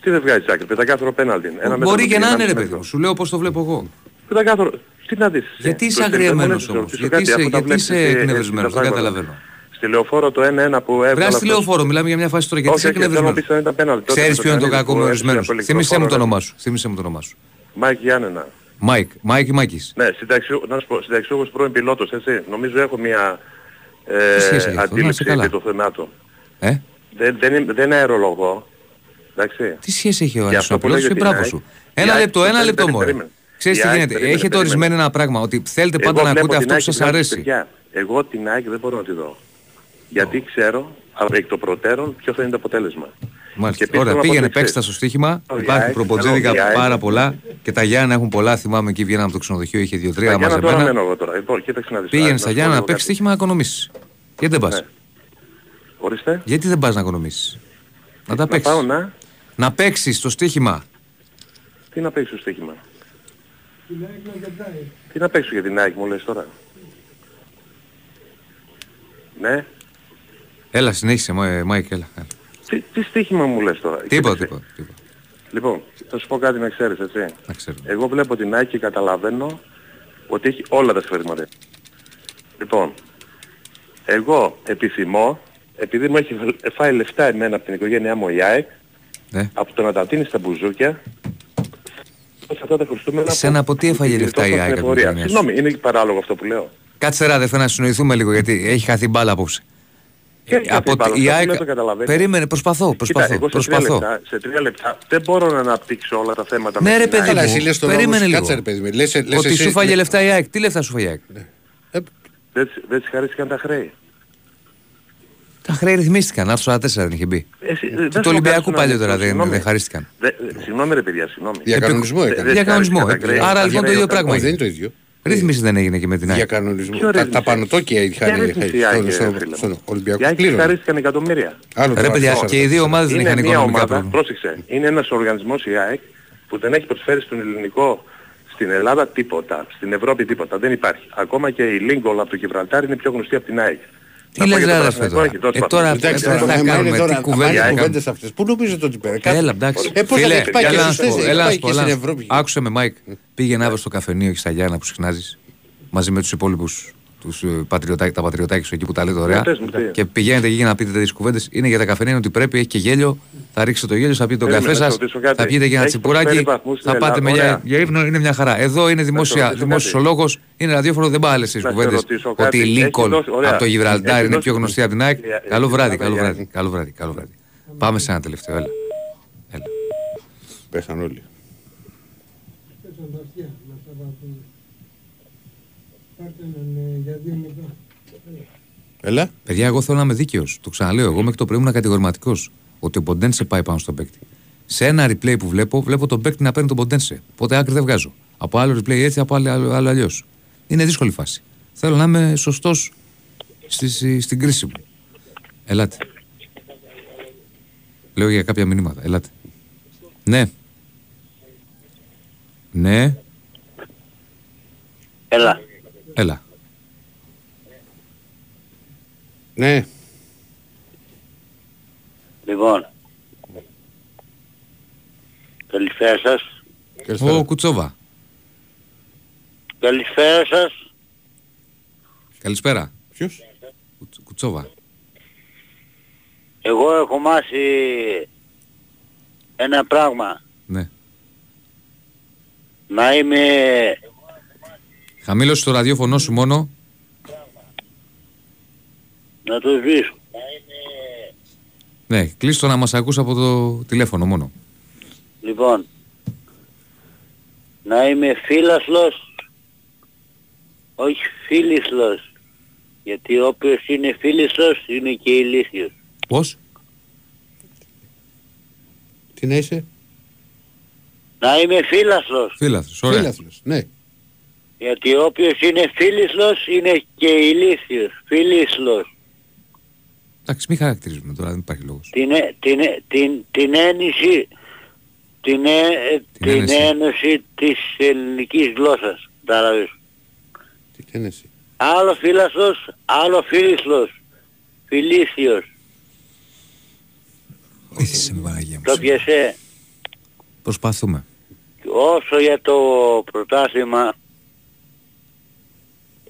Τι δεν βγάζεις άκρη. Πεντακάθαρο πέναλτι. είναι. Ένα Μπορεί μέτρο και να με είναι ρε ένα παιδί μέτρο. μου. Σου λέω πώς το βλέπω εγώ. Πεντακάθαρο. Τι να δεις. εσύ. Γιατί είσαι Προς την αγριεμένος επόμενη όμως, σου γιατί κάτι, είσαι- αφού τα γιατί βλέπεις είσαι εσύ, εκνευρισμένος, έτσι, δεν τα πράγματα. καταλαβαίνω. Στη λεωφόρο το 1-1 που έβγαλε Βράζει αυτός- τηλεοφόρο, μιλάμε για μια φάση τώρα γιατί Όχι, είσαι όχι, θέλω να εκνευρισμένος; πεις αν ήταν πέναλτι. Τότε Ξέρεις το ποιο είναι το κάνει, κακό που με έφυγε ορισμένους; από Θύμησε μου ηλεκτροφόρο, το ρε. όνομά σου. Θύμησε μου το όνομά σου. Μάικ Γιάννενα. Μάικ, Μάικ ή Μάκης. Ναι, συνταξιού, να σου πω, συνταξιούχος πρώην πιλότος, έτσι. Νομίζω έχω μια Τι σχέση έχεις ε, αυτό, να είσαι αντίληψη καλά. επί του θεμάτου. Ε, Δεν, δεν, είμαι- δεν αερολογώ. Εντάξει. τι σχέση έχει ο Και αυτό που Αριστοτέλος και λέγεται μπράβο η σου. ΑΕΚ- Ένα η ΑΕΚ- λεπτό, ένα περίμενε, λεπτό περίμενε, μόνο. Περίμενε. Ξέρεις Η τι ΑΕΚ- γίνεται. περίμενε, Έχετε περίμενε. ορισμένο ένα πράγμα ότι θέλετε Εγώ πάντα να βλέπω ακούτε την αυτό που ΑΕΚ σας και βλέπω, αρέσει. παιδιά, Εγώ την ΑΕΚ δεν μπορώ να τη δω. Γιατί ξέρω από εκ των προτέρων ποιο θα είναι το αποτέλεσμα. Μάλιστα. επίσης Ωραία, θέλω να πω πήγαινε, το παίξτε τα εξής. στο στοίχημα. Ο Υπάρχει Γιάεκ, προποτζίδικα ο Γιάεκ. πάρα πολλά και τα Γιάννα έχουν πολλά. Θυμάμαι εκεί βγαίναμε από το ξενοδοχείο, είχε δύο-τρία Για να τώρα μαζεμένα. μένω εγώ τώρα. Λοιπόν, κοίταξε να δεις. Πήγαινε Να στα σου πω Γιάννα να λίγο παίξεις κάτι. στοίχημα να οικονομήσεις. Γιατί δεν πας; Ναι. Ορίστε. Γιατί δεν πας να οικονομήσεις; Να τα Να παίξεις. πάω να... Να παίξεις το στοίχημα; Τι να παίξω στο στοίχημα. Τι να παίξω για την ΑΕΚ μου λες τώρα; Ναι. Έλα, συνέχισε, Μα- Μάικ, έλα. έλα. Τι, τι στοίχημα μου λες τώρα; Τίποτα, Κοίταξε. τίποτα. τίποτα. Λοιπόν, θα σου πω κάτι να ξέρεις, έτσι. Να ξέρω. Εγώ βλέπω την ΑΕΚ και καταλαβαίνω ότι έχει όλα τα σφαιρήματα. Λοιπόν, εγώ επιθυμώ, επειδή μου έχει φάει λεφτά εμένα από την οικογένειά μου η ΑΕΚ, Ναι. από το να τα τίνεις στα μπουζούκια, σε αυτά τα Χριστούγεννα Εσένα από τι έφαγε την λεφτά η γλιτώσαμε ΑΕΚ στην από την εφορία. οικογένειά σου; Συγγνώμη, είναι παράλογο αυτό που λέω. Κάτσε ρε αδερφέ να συνοηθούμε λίγο γιατί έχει χαθεί μπάλα απόψε. Και έχει από μπάλα, τη- η αυτό ΑΕΚ... δεν το καταλαβαίνεις. Περίμενε, προσπαθώ, Κοίτα, προσπαθώ. εγώ σε τρία, προσπαθώ. λεπτά, σε τρία λεπτά δεν μπορώ να αναπτύξω όλα τα θέματα. Ναι με ρε την παιδί ΑΕΚ. Καλά, εσύ μου, λες τον περίμενε όμως, λίγο. κάτσε, ρε παιδί μου, λες- λες Ότι εσύ- σου φάγε ναι. λεφτά η ΑΕΚ. Τι λεφτά σου φάγε η ΑΕΚ. Δεν, της- δεν της χαρίστηκαν τα χρέη. Τα χρέη ρυθμίστηκαν. Άρθρο 44 δεν είχε μπει. Εσύ, Και δεν του σου Ολυμπιακού κάνεις παλιότερα να- δεν, συγγνώμη. δεν χαρίστηκαν. Δε- Συγγνώμη ρε παιδιά, συγγνώμη. Διακανονισμό Δε- έκανε. δεν Διακανονισμό χαρίστηκαν τα έκανε. χρέη. Άρα λοιπόν το ίδιο Χρέη πράγμα Όχι, δεν είναι. είναι το ίδιο. Ρύθμιση δεν έγινε και με την ΑΕΚ. Διακανονισμό. Ποιο Τα, ρύθμιση; τα πανωτόκια Ποια είχαν ρύθμιση η ΑΕΚ, στον, ρε στον, φίλε μου; στον Ολυμπιακό. Οι ΑΕΚ Πλήρωνε. χαρίστηκαν εκατομμύρια. Άλλο Ρε το παιδιά, άρθρο. και οι δύο ομάδες δεν είναι είχαν μια οικονομικά ομάδα, πρόβλημα. πρόσεξε, είναι ένας οργανισμός η ΑΕΚ που δεν έχει προσφέρει στον ελληνικό στην Ελλάδα τίποτα, στην Ευρώπη τίποτα, δεν υπάρχει. Ακόμα και η Λίγκολ από το Γιβραλτάρ είναι πιο γνωστή από την ΑΕΚ. Τι Να πω λες για το ρε αδερφέ Παναθηναϊκό τώρα. έχει τόσο Ε, τώρα βαθμούς. Εντάξει, δεν τώρα, θα μα είναι κάνουμε τώρα τι κουβέντα. αυτές οι έκαμε. κουβέντες αυτές. Πού νομίζετε ότι πέρα. Κάτσε. Έλα, εντάξει. Ε, πώς θα Φίλε, τις πάει και έλα να στις σου πω, θέσεις, έλα να πάει σου πω, και έλα στην να σου πω. Ευρώπη. Άκουσε με, Μάικ. Πήγαινε αύριο στο καφενείο και στα Γιάννα που συχνάζεις μαζί με τους υπόλοιπους τους ε, πατριωτάκ- τα πατριωτάκια σου εκεί που τα λέτε ωραία. Ναι, πες μου, τι. Και πηγαίνετε εκεί για να πείτε τέτοιες κουβέντες. Είναι για τα καφενεία ότι πρέπει, έχει και γέλιο. Θα ρίξετε το γέλιο, θα πείτε τον Περίμενε, καφέ να σας, σε ρωτήσω κάτι. θα πιείτε και ένα Έχεις τσιπουράκι, προσφέρει βαθμούς στην θα πάτε Ελλάδα. με για, Ωραία. για ύπνο, είναι μια χαρά. Εδώ είναι δημόσια, ρωτήσω δημόσιος ο κάτι. λόγος, είναι ραδιόφωνο, δεν πάει άλλες τις Να σε κουβέντες. ρωτήσω Ότι κάτι. η Έχει Λίκολ δώσει- ωραία. από το Γιβραλτάρ Έχει είναι δώσει- πιο γνωστή από την ΑΕΚ. Ε, ε, Καλό ε, βράδυ, ε, καλό ε, βράδυ, καλό βράδυ, καλό βράδυ. Πάμε σε ένα τελευταίο, έλα. Έλα. Πέσαν όλοι. Έλα. Παιδιά, εγώ θέλω να είμαι δίκαιος. Το ξαναλέω. Εγώ μέχρι το πρωί ήμουν κατηγορηματικός. Ότι ο Ποντένσε πάει πάνω στον παίκτη. Σε ένα replay που βλέπω, βλέπω τον παίκτη να παίρνει τον Ποντένσε. Οπότε άκρη δεν βγάζω. Από άλλο replay έτσι, από άλλο, άλλο, άλλο αλλιώς. Είναι δύσκολη φάση. Θέλω να είμαι σωστός στη, στην κρίση μου. Ελάτε. Λέω για κάποια μηνύματα. Ελάτε. Ναι. Ναι. Έλα. Έλα. Ναι. Λοιπόν. Καλησπέρα σας. Ο Κουτσόβα. Καλησπέρα σας. Καλησπέρα. Ποιος; ένα πράγμα. Ναι. Να είμαι... Χαμήλωσε το ραδιόφωνο σου μόνο. Να το σβήσω. Ναι, κλείστο να μας ακούς από το τηλέφωνο μόνο. Λοιπόν, να είμαι φίλασλος, όχι φίλισλος. Γιατί όποιος είναι φίλισλος είναι και ηλίθιος. Πώς; Τι να είσαι; Να είμαι φίλασλος. Φίλαθλος, ωραία. Φίλαθλος, ναι. Γιατί όποιος είναι φίλισλος είναι και ηλίθιος. Φίλισλος. Εντάξει, μην χαρακτηρίζουμε τώρα, δεν υπάρχει λόγος. Την, ε- την, ε- την, την ένιση, την, ε- την, ένεση. ένωση της ελληνικής γλώσσας. Κατάλαβες. Τι ένεση. Άλλο φίλασλος, άλλο φίλισλος. Φιλήθιος. Βοήθησε με Παναγία μου. Το πιασέ. Προσπαθούμε. Όσο για το πρωτάθλημα,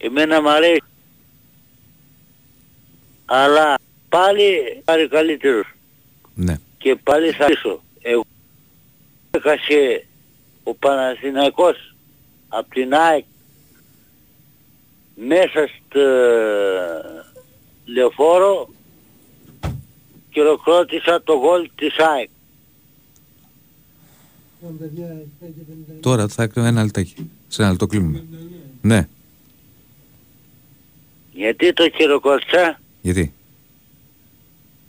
εμένα μ' αρέσει. Αλλά πάλι πάρει καλύτερος. Ναι. Και πάλι θα πίσω. Εγώ έχασε ο Παναθηναϊκός από την ΑΕΚ μέσα στο λεωφόρο και ολοκλώτησα το γκολ της ΑΕΚ. Τώρα θα έκανα ένα λεπτάκι. Σε ένα λεπτό κλείνουμε. Ναι. Γιατί το χειροκρότησα, Γιατί;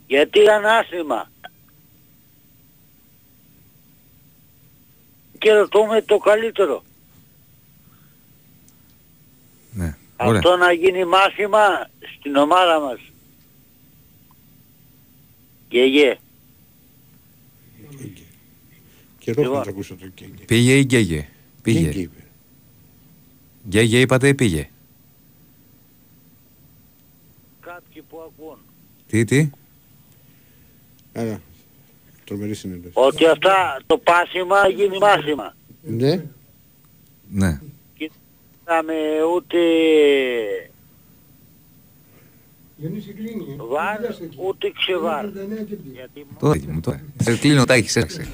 γιατί ήταν άσχημα. Και ρωτούμε το καλύτερο. Ναι. Ωραία. Αυτό να γίνει μάθημα στην ομάδα μας. Γεγέ. Καιρό Λοιπόν. να το ακούσω το Κέγγε. Πήγε ή γκέγε. Κέγγε Πήγε. είπε. Γκέγε είπατε ή πήγε. Κάποιοι που ακούν. Τι, τι; Άρα, τρομερή συνέντευξη. Ότι αυτά το πάσημα γίνει μάθημα. Ναι. Ναι. Είχαμε ούτε βάρ ούτε ξεβάρ. Γιατί Τώρα μου τώρα. Σε κλείνω τα έχεις έξι.